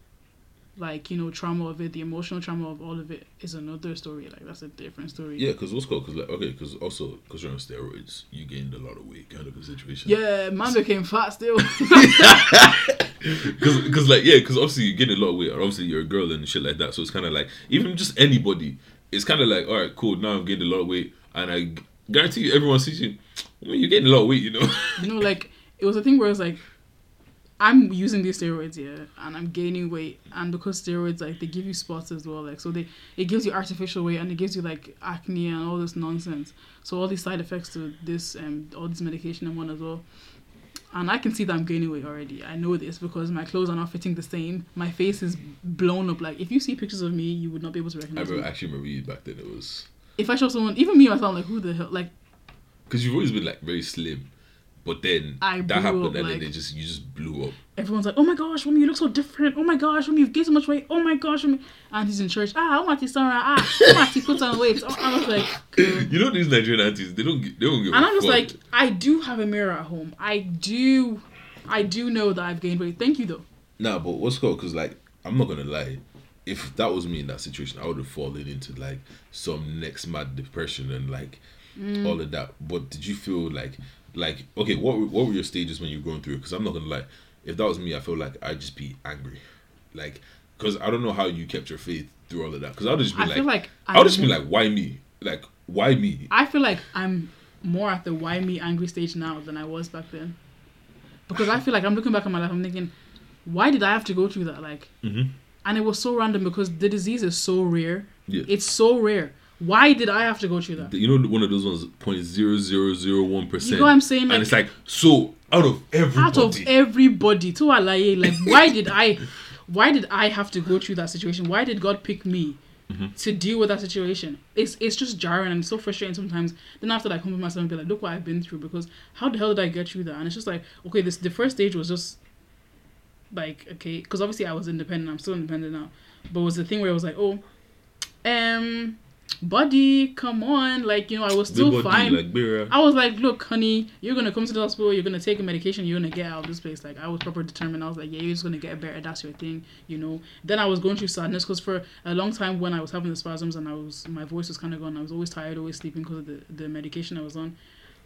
like you know trauma of it the emotional trauma of all of it is another story like that's a different story Yeah, because what's called? Because like okay, because also because you're on steroids, you gained a lot of weight, kind of a situation. yeah man became fat still [laughs] [laughs] Because like yeah, because obviously you gain a lot of weight, and obviously you're a girl and shit like that. So it's kind of like even just anybody, it's kind of like all right, cool. Now I'm getting a lot of weight, and I guarantee you, everyone sees you. I mean, you're getting a lot of weight, you know. you know like it was a thing where it was like I'm using these steroids here, and I'm gaining weight, and because steroids like they give you spots as well, like so they it gives you artificial weight and it gives you like acne and all this nonsense. So all these side effects to this um all this medication and one as well. And I can see that I'm gaining weight already. I know this because my clothes are not fitting the same. My face is blown up. Like if you see pictures of me, you would not be able to I recognize me. remember, actually remember you back then. It was If I show someone, even me myself, I'm like who the hell? Like because you've always been like very slim, but then I that happened up, and like- then they just you just blew up. everyone's like, oh my gosh, Rumi, you look so different. Oh my gosh, Rumi, you've gained so much weight. Oh my gosh, Rumi. And he's in church. Ah, Omati Sarah. Ah, Omati put on weight. I was like, cool. [laughs] You know these Nigerian aunties, they don't they don't give. and a I'm just like, I do have a mirror at home. I do, I do know that I've gained weight. Thank you though. Nah, but what's cool? Because like, I'm not gonna lie. If that was me in that situation, I would have fallen into like some next mad depression and like Mm. all of that. But did you feel like, like, okay, what were- what were your stages when you were going through? Because I'm not gonna lie. If that was me, I feel like I'd just be angry, like, because I don't know how you kept your faith through all of that. Because I would just be I like, feel like I would just be like, why me? Like, why me? I feel like I'm more at the why me angry stage now than I was back then. Because I feel like I'm looking back on my life, I'm thinking, why did I have to go through that? Like, Mhm. and it was so random because the disease is so rare. Yeah. It's so rare. Why did I have to go through that? You know, one of those ones, point zero zero zero one percent. You know what I'm saying? Like, and it's like, so out of everybody, out of everybody, to alaye, like, why did I, why did I have to go through that situation? Why did God pick me? To deal with that situation, it's it's just jarring and so frustrating sometimes. Then after that, I come to myself and be like, "Look what I've been through." Because how the hell did I get through that? And it's just like, okay, this the first stage was just like okay, because obviously I was independent. I'm still independent now, but it was the thing where I was like, oh, um, buddy, come on, like you know, I was still body, fine. like. I was like, look, honey, you're gonna come to the hospital, you're gonna take a medication, you're gonna get out of this place. Like, I was proper determined. I was like, yeah, you're just gonna get better. That's your thing, you know. Then I was going through sadness because for a long time when I was having the spasms and I was, my voice was kind of gone. I was always tired, always sleeping because of the the medication I was on.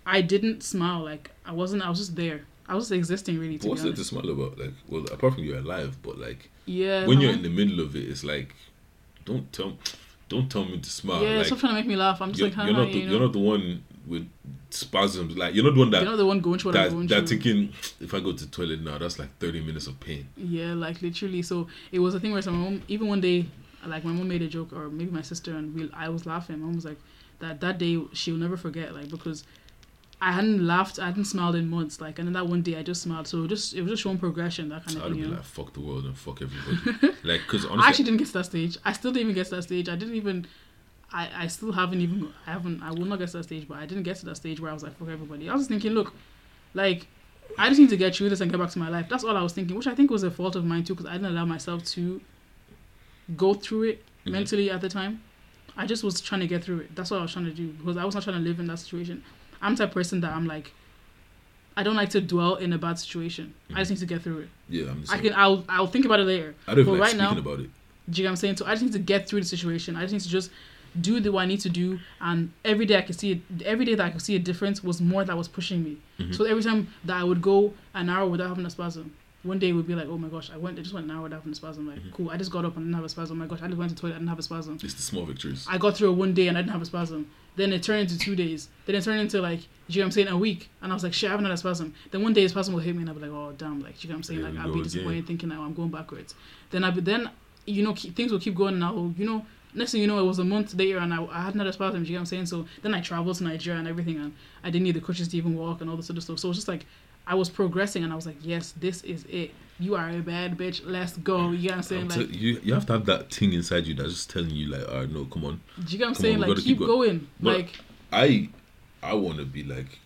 I didn't smile. Like, I wasn't. I was just there. I was existing, really. To What's there to smile about? Like, well, apart from you're alive, but like Yeah. when no. you're in the middle of it, it's like, don't tell, don't tell me to smile. yeah, like, stop trying to make me laugh. I'm just you're, like, you're not the, you know. you're not the one with spasms. Like, you're not the one that you're not the one going through what I'm that going that through. thinking if I go to the toilet now, that's like 30 minutes of pain. Yeah, like literally. So it was a thing where my mom, even one day, like my mom made a joke, or maybe my sister, and we, I was laughing. My mom was like, that that day she'll never forget, like because I hadn't laughed, I hadn't smiled in months, like, and then that one day I just smiled. So it just it was just showing progression, that kind of I'd thing. be You know? like, fuck the world and fuck everybody. [laughs] like, because honestly, I actually didn't get to that stage. I still didn't even get to that stage. I didn't even. I, I still haven't even I haven't I will not get to that stage, but I didn't get to that stage where I was like fuck everybody. I was just thinking, look, like I just need to get through this and get back to my life. That's all I was thinking, which I think was a fault of mine too, because I didn't allow myself to go through it Mhm. mentally at the time. I just was trying to get through it. That's what I was trying to do because I was not trying to live in that situation. I'm the type of person that I'm like, I don't like to dwell in a bad situation. I just need to get through it. yeah, I'm I can I'll I'll think about it later. I don't even but like right speaking now- about it. Do you get what I'm saying? So I just need to get through the situation. I just need to just do the what I need to do, and every day I could see it. Every day that I could see a difference was more that was pushing me. Mhm. So every time that I would go an hour without having a spasm, one day we'd be like, oh my gosh, I went, I just went an hour without having a spasm. Like, Mhm. cool, I just got up and didn't have a spasm. Oh my gosh, I just went to the toilet, I didn't have a spasm. It's the small victories. I got through one day and I didn't have a spasm. Then it turned into two days. Then it turned into like, do you know what I'm saying, a week. And I was like, shit, I haven't had a spasm. Then one day a spasm will hit me and I'll be like, oh damn, like, do you know what I'm saying? Here Like, I'll be again. disappointed thinking now I'm going backwards. Then I, but then, you know, keep, things will keep going now. You know, next thing you know, it was a month later and I, I had a spasm. Do you know what I'm saying? So then I traveled to Nigeria and everything and I didn't need the crutches to even walk and all this other stuff. So it was just like, I was progressing and I was like, yes, this is it. You are a bad bitch. Let's go. You know what I'm saying? I'm Like, tell- you, you have to have that thing inside you that's just telling you like, all right, no, come on. do you get what I'm come saying? on, like, keep keep go- going. But- like, I I want to be like,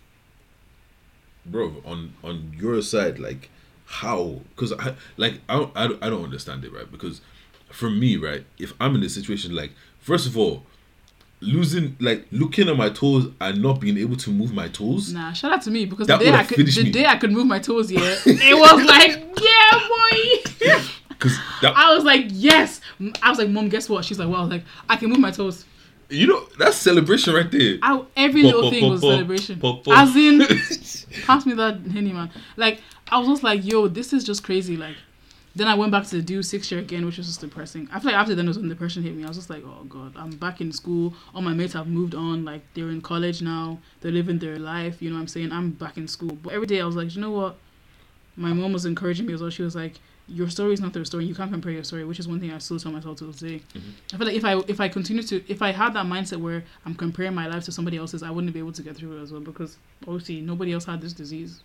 bro, on on your side, like how? Because I like I don't, I don't I don't understand it, right? Because for me, right, if I'm in a situation like, first of all, losing like looking at my toes and not being able to move my toes. Nah, shout out to me because That the day I could the me. day I could move my toes, yeah, [laughs] it was like, yeah, boy. [laughs] Because I was like, yes. I was like, mom, guess what? She's like, well, I was like, I can move my toes. you know that's celebration right there. I, every Pop, little pop, thing pop, was pop, celebration. pop, pop. As in, [laughs] pass me that henny, man. Like, I was just like, yo, this is just crazy. Like, then I went back to do sixth year again, which was just depressing. I feel like after then was when depression hit me. I was just like, oh god, I'm back in school. All my mates have moved on. Like they're in college now. They're living their life. You know what I'm saying? I'm back in school. But every day I was like, you know what? my mom was encouraging me as well. She was like, "Your story is not their story. You can't compare your story," which is one thing I still tell myself to this day. Mhm. I feel like if I if I continue to if I had that mindset where I'm comparing my life to somebody else's, I wouldn't be able to get through it as well because obviously nobody else had this disease,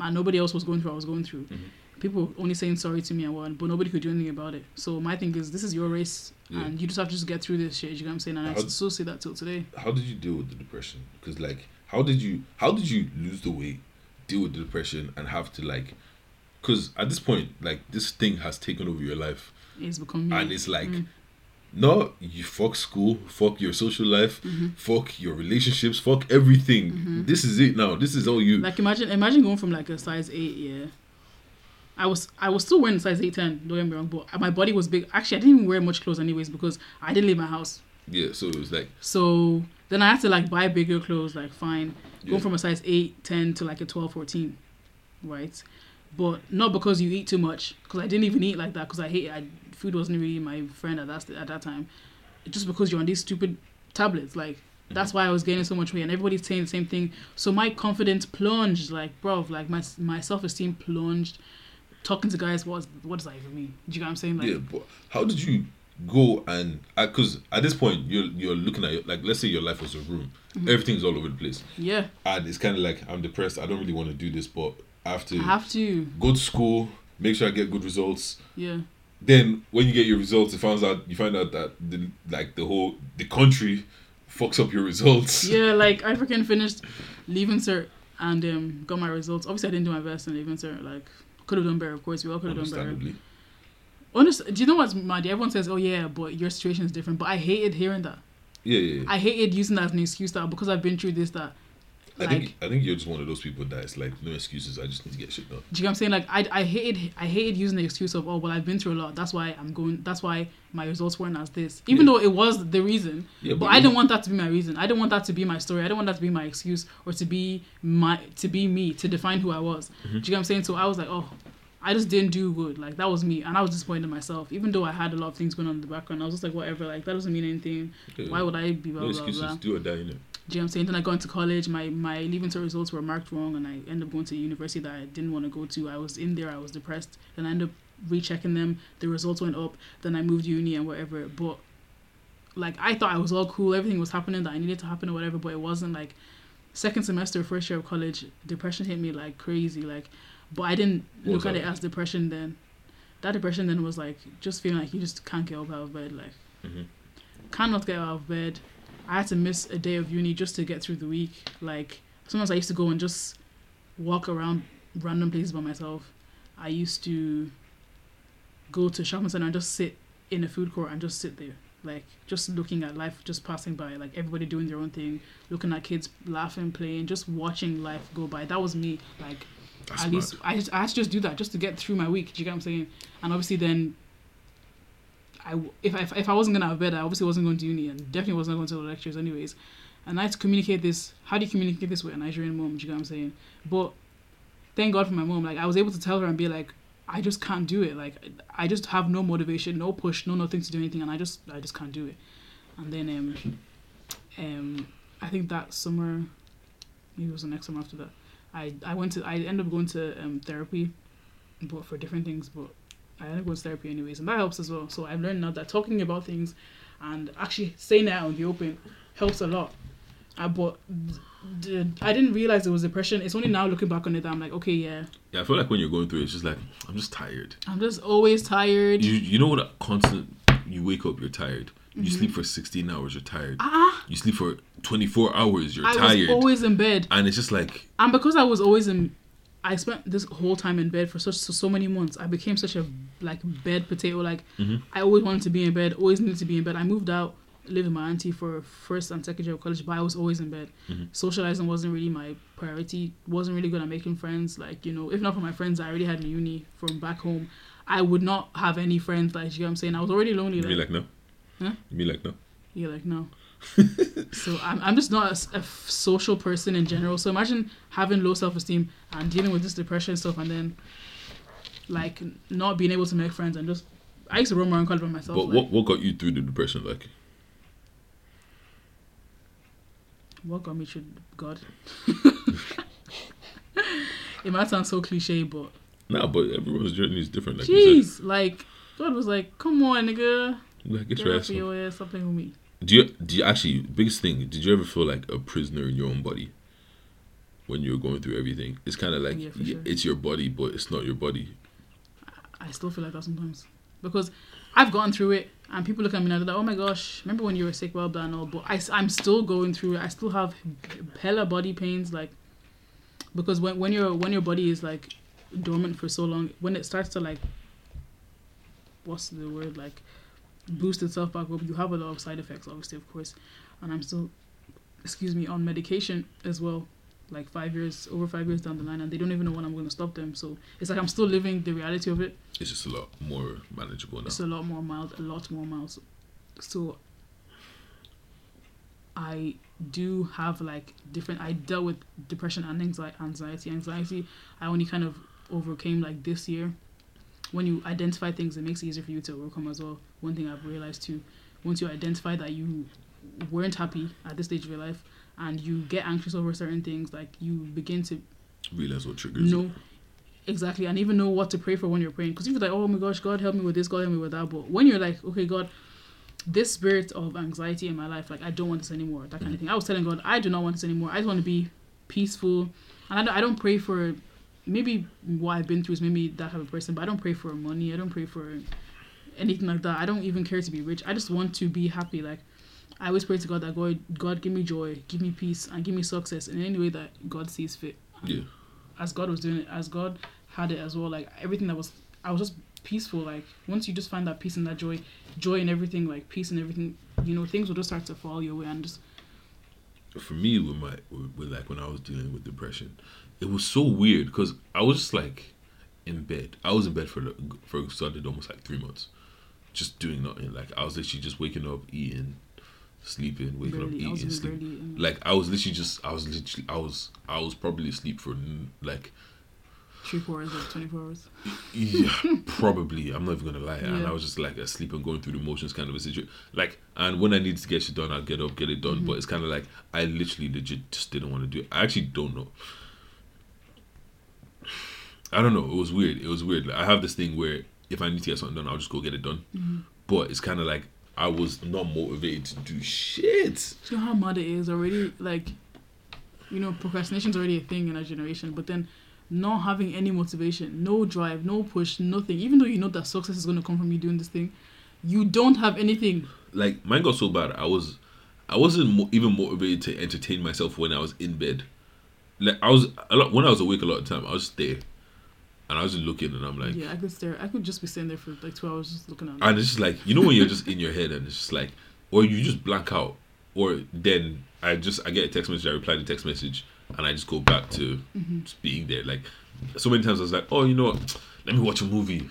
and nobody else was going through what I was going through. Mhm. People only saying sorry to me and what, but nobody could do anything about it. So my thing is, this is your race, Yeah. and you just have to just get through this shit. You know what I'm saying? And I How- still say that till today. How did you deal with the depression? Because like, how did you how did you lose the weight, deal with the depression, and have to like, because at this point, like this thing has taken over your life, It's become me. and it's like, Mm. no, you fuck school, fuck your social life, Mm-hmm. fuck your relationships, fuck everything. This is it now. This is all you. Like imagine imagine going from like a size eight, yeah. I was I was still wearing size eight ten, don't get me wrong, but my body was big. Actually I didn't even wear much clothes anyways because I didn't leave my house. yeah. So it was like, So then I had to like buy bigger clothes, like fine. Yeah. Going from a size 8, 10 to like a 12, 14. Right? But not because you eat too much, because I didn't even eat like that, because I hate I, food wasn't really my friend at that at that time. Just because you're on these stupid tablets, like mm-hmm. that's why I was gaining so much weight, and everybody's saying the same thing. So my confidence plunged, like bro, like my my self esteem plunged. Talking to guys, what what does that even mean? Do you know what I'm saying? Like, yeah. But how did you go and because at this point you're you're looking at your, like let's say your life was a room, Mm-hmm. everything's all over the place, yeah, and it's kind of like I'm depressed. I don't really want to do this, but I have to I have to, go to school, make sure I get good results. yeah. Then when you get your results, it finds out you find out that the like the whole the country fucks up your results. [laughs] yeah, like I freaking finished leaving cert and um, got my results. Obviously, I didn't do my best in leaving cert. Like, could have done better. Of course, we all could have done better. Understandably. Honest, do you know what's mad? Everyone says, "Oh yeah, but your situation is different." But I hated hearing that. Yeah, yeah. yeah. I hated using that as an excuse that because I've been through this that. I Like, think I think you're just one of those people that it's like no excuses. I just need to get shit done. do you know what I'm saying? Like I, I hated I hated using the excuse of oh well I've been through a lot that's why I'm going that's why my results weren't as this even Yeah. though it was the reason Yeah, but but I didn't want that to be my reason I didn't want that to be my story I didn't want that to be my excuse or to be my to be me to define who I was Mm-hmm. do you know what I'm saying so I was like oh I just didn't do good like that was me and I was disappointed in myself even though I had a lot of things going on in the background I was just like whatever like that doesn't mean anything Yeah. why would I be blah no blah excuses. blah Do or die. You know. Do you know what I'm saying? Then I got into college. My my leaving cert results were marked wrong, and I ended up going to a university that I didn't want to go to. I was in there. I was depressed. Then I ended up rechecking them. The results went up. Then I moved uni and whatever. But like I thought I was all cool. Everything was happening that I needed to happen or whatever. But it wasn't. Like second semester, first year of college, depression hit me like crazy. Like, but I didn't What look at it as depression then. That depression then was like just feeling like you just can't get up out of bed. Like Mhm. cannot get out of bed. I had to miss a day of uni just to get through the week. Like sometimes I used to go and just walk around random places by myself. I used to go to shopping center and just sit in a food court and just sit there. Like just looking at life just passing by, like everybody doing their own thing, looking at kids laughing, playing, just watching life go by. That was me. Like That's at mad. least I, I had to just do that just to get through my week. Do you get what I'm saying? And obviously then, I if I, if I wasn't gonna have bed, I obviously wasn't going to uni and definitely wasn't going to the lectures anyways. And I had to communicate this. How do you communicate this with a Nigerian mom? Do you get what I'm saying? But thank God for my mom. Like I was able to tell her and be like, I just can't do it. Like I just have no motivation, no push, no nothing to do anything, and I just I just can't do it. And then um um I think that summer, maybe it was the next summer after that. I I went to I ended up going to um therapy, but for different things. But I ended up going to therapy anyways, and that helps as well. So I've learned now that talking about things and actually saying it out in the open helps a lot. Uh, but d- I didn't realize it was depression. It's only now looking back on it that I'm like, okay, yeah, Yeah, I feel like when you're going through it, it's just like I'm just tired. I'm just always tired. You you know what? A constant. You wake up, you're tired. You sleep for 16 hours, you're tired. Mm-hmm. ah, You sleep for 24 hours, you're tired. I tired. was always in bed. and it's just like And because I was always in, I spent this whole time in bed for such so, so many months. I became such a like bed potato. Like Mhm. I always wanted to be in bed. Always needed to be in bed. I moved out, lived with my auntie for first and second year of college, but I was always in bed. Mhm. Socializing wasn't really my priority. wasn't really good at making friends. Like you know, if not for my friends I already had in uni from back home, I would not have any friends. Like you know what I'm saying, I was already lonely. you Like, be like no. Huh? You be like no. you're like, no. [laughs] so I'm, I'm just not a s- a, f- social person in general. So imagine having low self esteem and dealing with this depression stuff, and then like not being able to make friends and just I used to roam around college by myself. But like, what what got you through the depression? Like what got me through God? [laughs] it might sound so cliche, but Nah, but everyone's journey is different. Like Jeez, like God was like, "Come on, nigga, like, get your ass for up. your ass, stop playing with me." Do you do you actually biggest thing? Did you ever feel like a prisoner in your own body when you were going through everything? It's kind of like Yeah, sure. it's your body, but it's not your body. I still feel like that sometimes because I've gone through it, and people look at me and they're like, "Oh my gosh, remember when you were sick, blah blah." And all, but I, am still going through it. I still have hella body pains, like because when when your when your body is like dormant for so long, when it starts to like, what's the word like, boost itself back up, you have a lot of side effects, obviously, of course. And I'm still, excuse me, on medication as well. Like five years, over five years down the line, and they don't even know when I'm going to stop them. So it's like I'm still living the reality of it It's just a lot more manageable now. it's a lot more mild, a lot more mild. So I do have like different. I dealt with depression and anxiety. Anxiety, anxiety. I only kind of overcame like this year. When you identify things, it makes it easier for you to overcome as well. One thing I've realized too, once you identify that you weren't happy at this stage of your life and you get anxious over certain things, like you begin to Realize what triggers know it. exactly and even know what to pray for when you're praying because you're like oh my gosh god help me with this god help me with that but when you're like okay god this spirit of anxiety in my life like i don't want this anymore that kind of mm. thing i was telling god i do not want this anymore i just want to be peaceful and i don't, I don't pray for maybe what i've been through is maybe that type of person but i don't pray for money. I don't pray for anything like that. I don't even care to be rich. I just want to be happy. Like i always pray to god that god god give me joy give me peace and give me success in any way that god sees fit. Yeah. as God was doing it, as God had it as well, like everything that was, I was just peaceful. Like once you just find that peace and that joy, joy in everything, like peace and everything, you know, things will just start to fall your way and just For me, with my with, with like when I was dealing with depression, it was so weird because I was just like in bed. I was in bed for for solid almost like three months, just doing nothing. Like I was literally just waking up, eating, sleeping, waking up, barely, was eating, sleeping. Like I was literally just I was literally I was I was probably asleep for like three four hours, like twenty four hours. yeah [laughs] probably I'm not even gonna lie and I was just like asleep and going through the motions kind of a situation like and when I needed to get shit done I'll get up get it done Mm-hmm. but it's kind of like I literally legit just didn't want to do it I actually don't know I don't know it was weird it was weird like, I have this thing where if I need to get something done I'll just go get it done Mm-hmm. but it's kind of like I was not motivated to do shit Do you know how mad it is already? Like, you know, procrastination's already a thing in our generation, but then not having any motivation, no drive, no push, nothing. Even though you know that success is going to come from you doing this thing, you don't have anything. like mine got so bad I was I wasn't mo- even motivated to entertain myself when I was in bed. Like I was a lot when I was awake a lot of the time I was there, and I was just looking and I'm like, yeah, I could stare. I could just be sitting there for like two hours just looking at. and it's just like you know when you're just in your head and it's just like, or you just blank out, or then I just I get a text message I reply to the text message and I just go back to Mm-hmm. just being there. Like so many times I was like, oh you know what, let me watch a movie.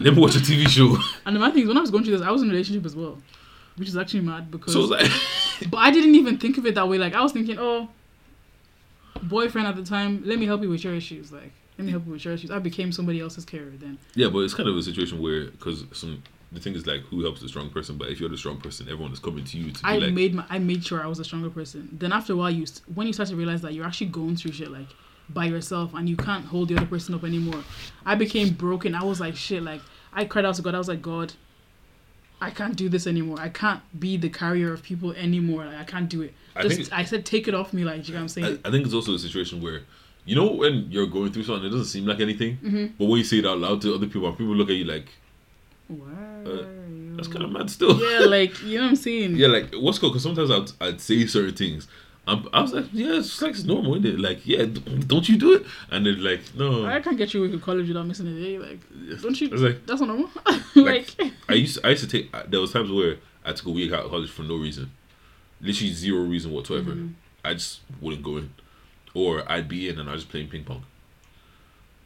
Let me watch a TV show. [laughs] And the mad thing is, when I was going through this, I was in a relationship as well, which is actually mad because. So like, [laughs] but I didn't even think of it that way. Like I was thinking, oh, boyfriend at the time, let me help you with your issues. Like let me help you with your issues. I became somebody else's carer then. Yeah, but it's kind of a situation where because some the thing is like who helps the strong person, but if you're the strong person, everyone is coming to you to be I like, made my, I made sure I was a stronger person. Then after a while, you when you start to realize that you're actually going through shit like by yourself and you can't hold the other person up anymore. I became broken. I was like shit. Like I cried out to God. I was like God. I can't do this anymore. I can't be the carrier of people anymore. Like I can't do it. I think- I said take it off me. Like you know what I'm saying. I, I think it's also a situation where you know when you're going through something, it doesn't seem like anything, Mm-hmm. but when you say it out loud to other people, people look at you like Why uh, that's kind of mad still. yeah, like you know what I'm saying. [laughs] Yeah, like what's cool? Because sometimes I'd, I'd say certain things. I'm, I was like, yeah, it's like it's normal, isn't it? Like, yeah, don't you do it? And they're like, no. I can't get you away from college without missing a day. Like, don't you? I was like, That's not normal. [laughs] Like- like, I used to, I used to take. There was times where I took a week out of college for no reason, literally zero reason whatsoever. Mm-hmm. I just wouldn't go in, or I'd be in and I was just playing ping pong.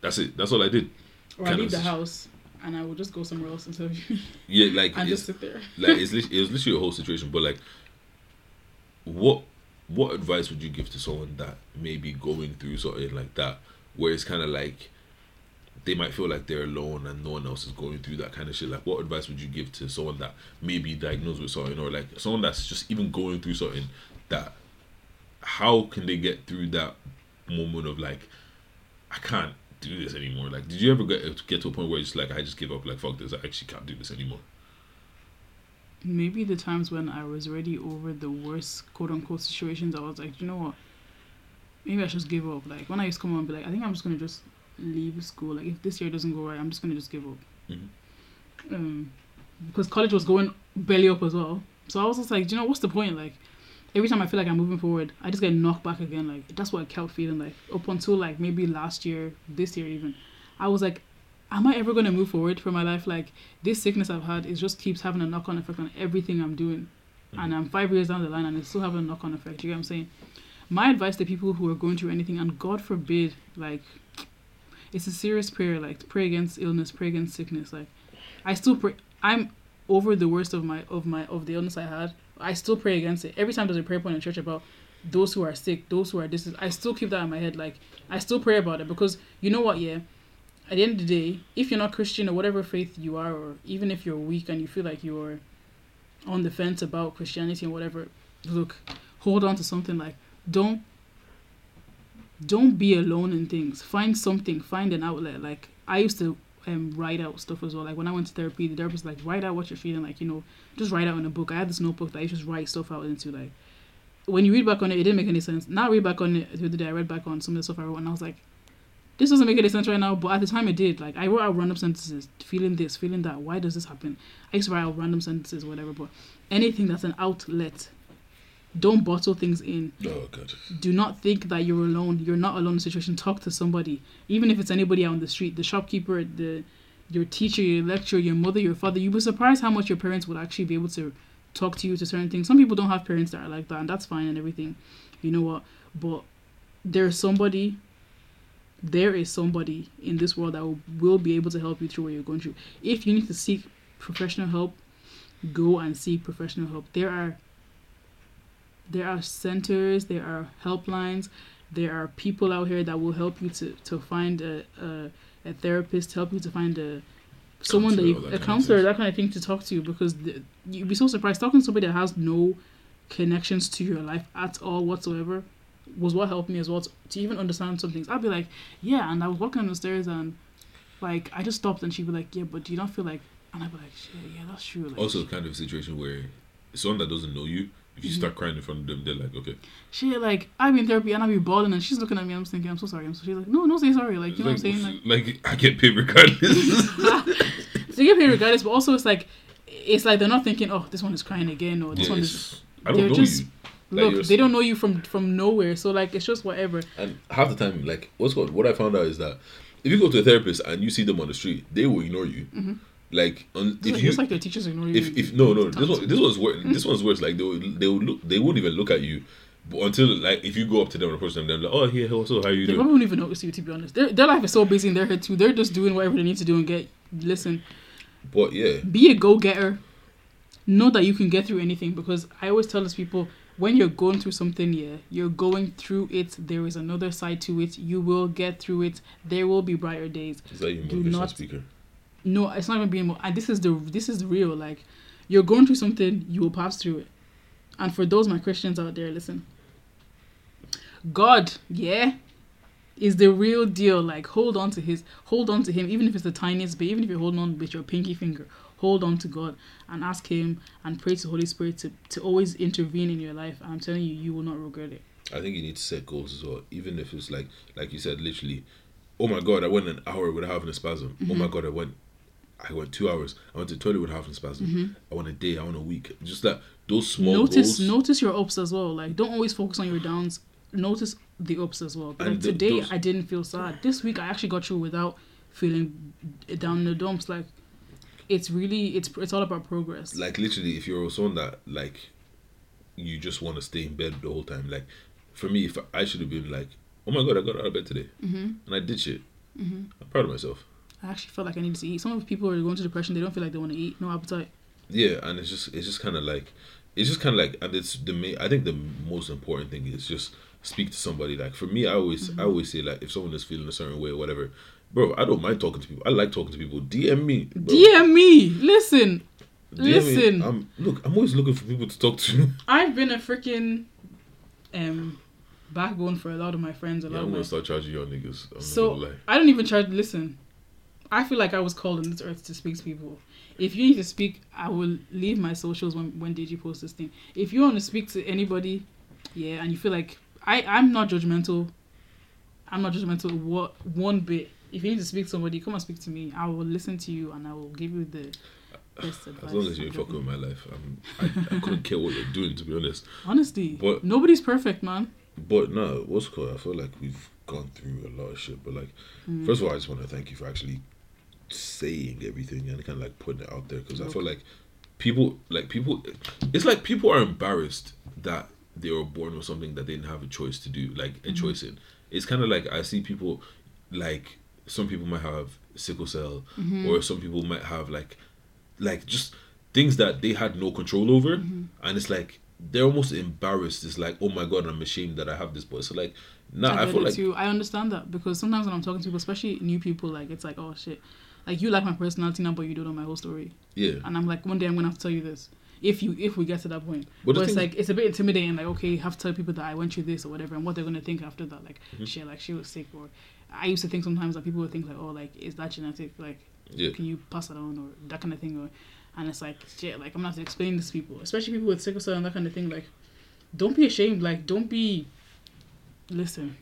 That's it. That's all I did. or I leave the house and I will just go somewhere else until [laughs] you Yeah, like and it's, just sit there. like it's it was literally a whole situation. But like, what what advice would you give to someone that may be going through something like that, where it's kind of like they might feel like they're alone and no one else is going through that kind of shit. Like, what advice would you give to someone that may be diagnosed with something, or like someone that's just even going through something that? How can they get through that moment of like I can't do this anymore. Like, did you ever get get to a point where it's like I just give up? Like, fuck this. I actually can't do this anymore. Maybe the times when I was already over the worst quote unquote situations, I was like, you know what? Maybe I should just give up. Like when I used to come home and be like, I think I'm just gonna just leave school. Like if this year doesn't go right, I'm just gonna just give up. Mhm. Um, because college was going belly up as well. So I was just like, you know what's the point? Like every time I feel like I'm moving forward, I just get knocked back again. Like that's what I kept feeling like up until like maybe last year, this year even. I was like, am I ever gonna move forward for my life? Like this sickness I've had, it just keeps having a knock on effect on everything I'm doing. Mm-hmm. And I'm five years down the line and it's still having a knock on effect. You get what I'm saying? My advice to people who are going through anything, and God forbid, like, it's a serious prayer. Like, pray against illness, pray against sickness. Like, I still pray. I'm over the worst of my of my of the illness I had. I still pray against it. Every time there's a prayer point in church about those who are sick, those who are this, I still keep that in my head. Like, I still pray about it because you know what? Yeah, at the end of the day, if you're not Christian or whatever faith you are, or even if you're weak and you feel like you're on the fence about Christianity and whatever, look, hold on to something like don't don't be alone in things. Find something, find an outlet. Like I used to um, write out stuff as well. Like when I went to therapy, the therapist was like write out what you're feeling. Like you know, just write out in a book. I had this notebook that I just write stuff out into. Like when you read back on it, it didn't make any sense. Now I read back on it the other day. I read back on some of the stuff I wrote, and I was like, this doesn't make any sense right now. But at the time, it did. Like I wrote out random sentences, feeling this, feeling that. Why does this happen? I used to write out random sentences, whatever. But anything that's an outlet, don't bottle things in Oh god. do not think that you're alone. You're not alone in the situation. Talk to somebody, even if it's anybody out on the street, the shopkeeper, the your teacher, your lecturer, your mother, your father. You'd be surprised how much your parents would actually be able to talk to you to certain things. Some people don't have parents that are like that, and that's fine and everything. You know what? But there's somebody. There is somebody in this world that will, will be able to help you through what you're going through. If you need to seek professional help, go and seek professional help. There are there are centers, there are helplines, there are people out here that will help you to, to find a, a, a therapist, help you to find a someone that you, that a counselor, that kind of thing to talk to you because the, you'd be so surprised talking to somebody that has no connections to your life at all whatsoever was what helped me as well to, to even understand some things. I'd be like, yeah, and I was walking on the stairs and like I just stopped and she'd be like, yeah, but do you not feel like? And I'd be like, shit, yeah, that's true. Like, Also, kind of a situation where someone that doesn't know you, if you Mm-hmm. start crying in front of them, they're like, okay. She like I've been in therapy and I be bawling and she's looking at me. I'm just thinking I'm so sorry. I'm so she's like no no say sorry like you know like, what I'm saying like like, I get paid regardless. [laughs] so you get paid regardless but also it's like it's like they're not thinking oh this one is crying again or this Yeah, one is I don't they're know just- you. Like, look they don't know you from from nowhere so like it's just whatever And half the time, like, what's called, what I found out is that if you go to a therapist and you see them on the street, they will ignore you. Mm-hmm. Like, on, if like, you, it's like their teachers ignore you if, if no, no, this one, this one's worse. This one's worse. Like, they will, they will look, they won't even look at you. But until, like, if you go up to them and approach them, they're like, oh, here, also how are you they doing? probably won't even notice you to be honest their, their life is so busy in their head too they're just doing whatever they need to do and get listen But yeah, be a go-getter know that you can get through anything because i always tell these people when you're going through something yeah you're going through it there is another side to it you will get through it there will be brighter days. Is that your Do motivational not- speaker? no it's not even being and this is the this is the real like you're going through something you will pass through it. And for those my christians out there listen. God yeah is the real deal like hold on to his hold on to him even if it's the tiniest bit even if you're holding on with your pinky finger hold on to god and ask him and pray to the holy spirit to, to always intervene in your life and i'm telling you you will not regret it I think you need to set goals as well. Even if it's like, like you said, literally, oh my god, I went an hour without having a spasm. Oh Mm-hmm. my god, I went, I went two hours. I went to the toilet without having a spasm. I went a day. I went a week. Just that those small Mm-hmm. notice goals. notice your ups as well like don't always focus on your downs notice the ups as well like And today those- i didn't feel sad this week i actually got through without feeling down in the dumps like it's really it's it's all about progress like literally, if you're someone that like, you just want to stay in bed the whole time. Like, for me, if I should have been like, oh my god, I got out of bed today, hmm and I did shit. hmm I'm proud of myself. i actually felt like i needed to eat some of the people are going to depression they don't feel like they want to eat no appetite Yeah, and it's just it's just kind of like it's just kind of like and it's the main. I think the most important thing is just speak to somebody. Like for me, I always Mm-hmm. I always say like if someone is feeling a certain way or whatever, bro, I don't mind talking to people. I like talking to people. DM me. Bro. DM me listen DM me. listen. I'm look. I'm always looking for people to talk to. [laughs] i've been a freaking um backbone for a lot of my friends. A Yeah, lot I'm of gonna start charging y'all niggas. I'm so. I don't even charge. listen. I feel like I was called on this earth to speak to people. If you need to speak, I will leave my socials when when did you post this thing. If you want to speak to anybody, yeah, and you feel like I I'm not judgmental. I'm not judgmental what one bit. If you need to speak to somebody, come and speak to me. I will listen to you and I will give you the best advice. As long as you I'm ain't fucking with my life, I'm, I, I couldn't care what you're doing, to be honest. Honestly, But- nobody's perfect, man. But no, what's cool? I feel like we've gone through a lot of shit. But like, Mm. first of all, I just want to thank you for actually saying everything and kind of like putting it out there because I feel like people, like people, it's like people are embarrassed that they were born with something that they didn't have a choice to do, like a choice in. It's kind of like I see people, like some people might have sickle cell, or some people might have like, like just things that they had no control over, and it's like they're almost embarrassed. It's like, oh my god, I'm ashamed that I have this. But so like, nah, I, I, feel like too. I understand that because sometimes when I'm talking to people, especially new people, like it's like, oh shit, like you like my personality now, but you don't know my whole story. yeah, And I'm like, one day I'm gonna have to tell you this. If you if we get to that point, But but, it's like it's a bit intimidating. Like, okay, you have to tell people that I went through this or whatever, and what they're gonna think after that. Like, Mm-hmm. shit, like she was sick, or I used to think sometimes that people would think like, oh, like is that genetic? Like, yeah. can you pass it on or that kind of thing? Or and it's like shit, like I'm gonna have to explain this to people, especially people with sickle cell and that kind of thing. Like, don't be ashamed. Like, don't be. Listen,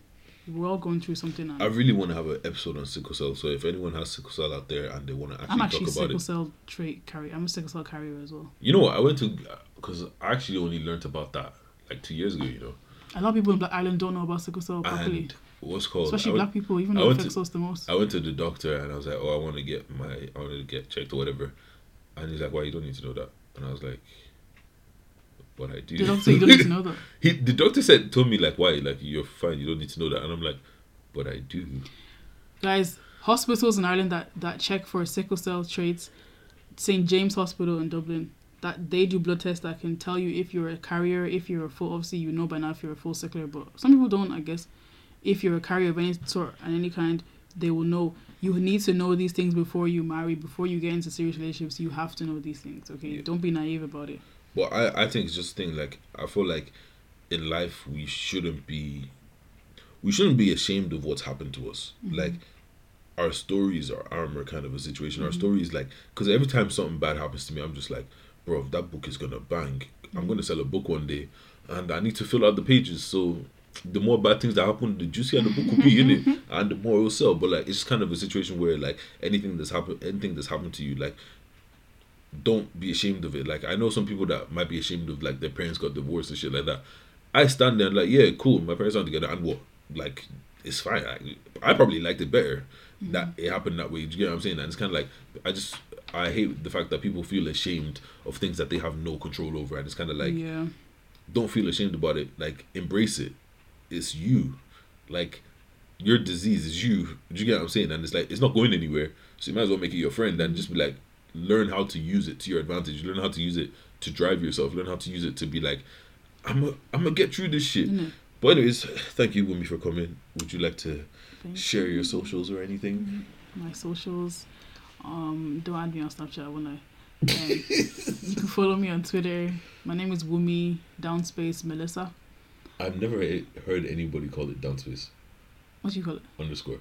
we're all going through something. And I really want to have an episode on sickle cell. So if anyone has sickle cell out there and they want to actually, I'm actually talk about sickle it, cell trait carrier. I'm a sickle cell carrier as well. you know what? I went to because I actually only learned about that like two years ago. You know, A lot of people in Black Island don't know about sickle cell properly, and what's called especially went, black people, even though it affects to- us the most. I went to the doctor and I was like, oh, I want to get my, I want to get checked or whatever, and he's like, why you don't need to know that, and I was like, but I do. The doctor, you don't need to know that. [laughs] he, the doctor said, told me like, why, like you're fine, you don't need to know that, and I'm like, but I do. Guys, hospitals in Ireland that, that check for sickle cell traits, St. James Hospital in Dublin, that they do blood tests that can tell you if you're a carrier, if you're a full, obviously you know by now if you're a full sickler, but some people don't, I guess. If you're a carrier of any sort and any kind, they will know. You need to know these things before you marry, before you get into serious relationships. You have to know these things, okay? Yeah. Don't be naive about it. But I, I think it's just thing like I feel like in life we shouldn't be we shouldn't be ashamed of what's happened to us. Mm-hmm. Like our stories are armor kind of a situation. Our mm-hmm. stories like because every time something bad happens to me, I'm just like, bro, that book is gonna bang. I'm mm-hmm. gonna sell a book one day, and I need to fill out the pages. So the more bad things that happen, the juicier the book will be in it, mm-hmm. and the more it will sell. But like it's kind of a situation where like anything that's happened, anything that's happened to you, like don't be ashamed of it. Like I know some people that might be ashamed of like their parents got divorced and shit like that. I stand there and like, yeah, cool, my parents aren't together and what? Like, it's fine. I, I probably liked it better mm-hmm. that it happened that way. Do you get what I'm saying? And it's kind of like I just I hate the fact that people feel ashamed of things that they have no control over, and it's kind of like yeah. don't feel ashamed about it. Like embrace it. It's you. Like your disease is you. Do you get what I'm saying? And it's like it's not going anywhere. So you might as well make it your friend and just be like, learn how to use it to your advantage. Learn how to use it to drive yourself. Learn how to use it to be like, I'm a, I'm gonna get through this shit. Innit? But anyways, [sighs] thank you, Wumi, for coming. Would you like to Thank share your socials or anything? my socials. Um, don't add me on Snapchat, won't I? Um, [laughs] you can follow me on Twitter. My name is Wumi Downspace Melissa. I've never heard anybody call it downspace What do you call it? underscore.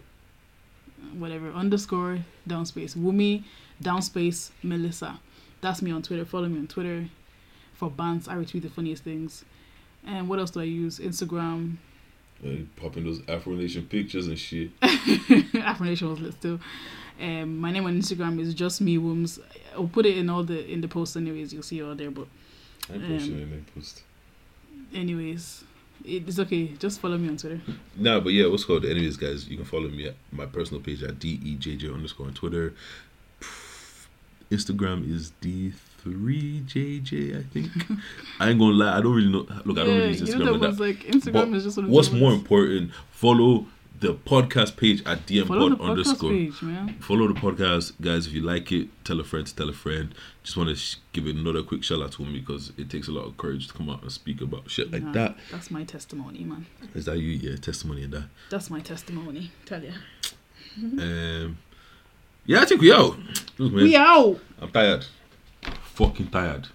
Whatever underscore downspace Wumi Downspace Melissa. That's me on Twitter. Follow me on Twitter for bands. I retweet the funniest things. And what else do I use? Instagram. Uh, popping those Afro Nation pictures and shit. [laughs] Afro Nation was lit still. Um, my name on Instagram is just me Wooms. I'll put it in all the in the posts anyways. You'll see it all there. But I Um, posted in a post. anyways, it's okay. Just follow me on Twitter. Nah, but yeah, what's called? Anyways, guys, you can follow me at my personal page at DEJJ underscore on Twitter. [sighs] Instagram is D3JJ, I think. [laughs] I ain't gonna lie, I don't really know. Look, I don't really use you Instagram know that like Instagram But is just of What's more important, follow the podcast page at DMPod Follow underscore. page, man. Follow the podcast, guys. If you like it, tell a friend to tell a friend. Just want to sh- give another quick shout out to him because it takes a lot of courage to come out and speak about shit like Nah, that. That's my testimony, man. Is that you? Yeah, testimony and that. That's my testimony. Tell you. Um, yeah, I think we out. Look, man, We out. I'm tired. Fucking tired.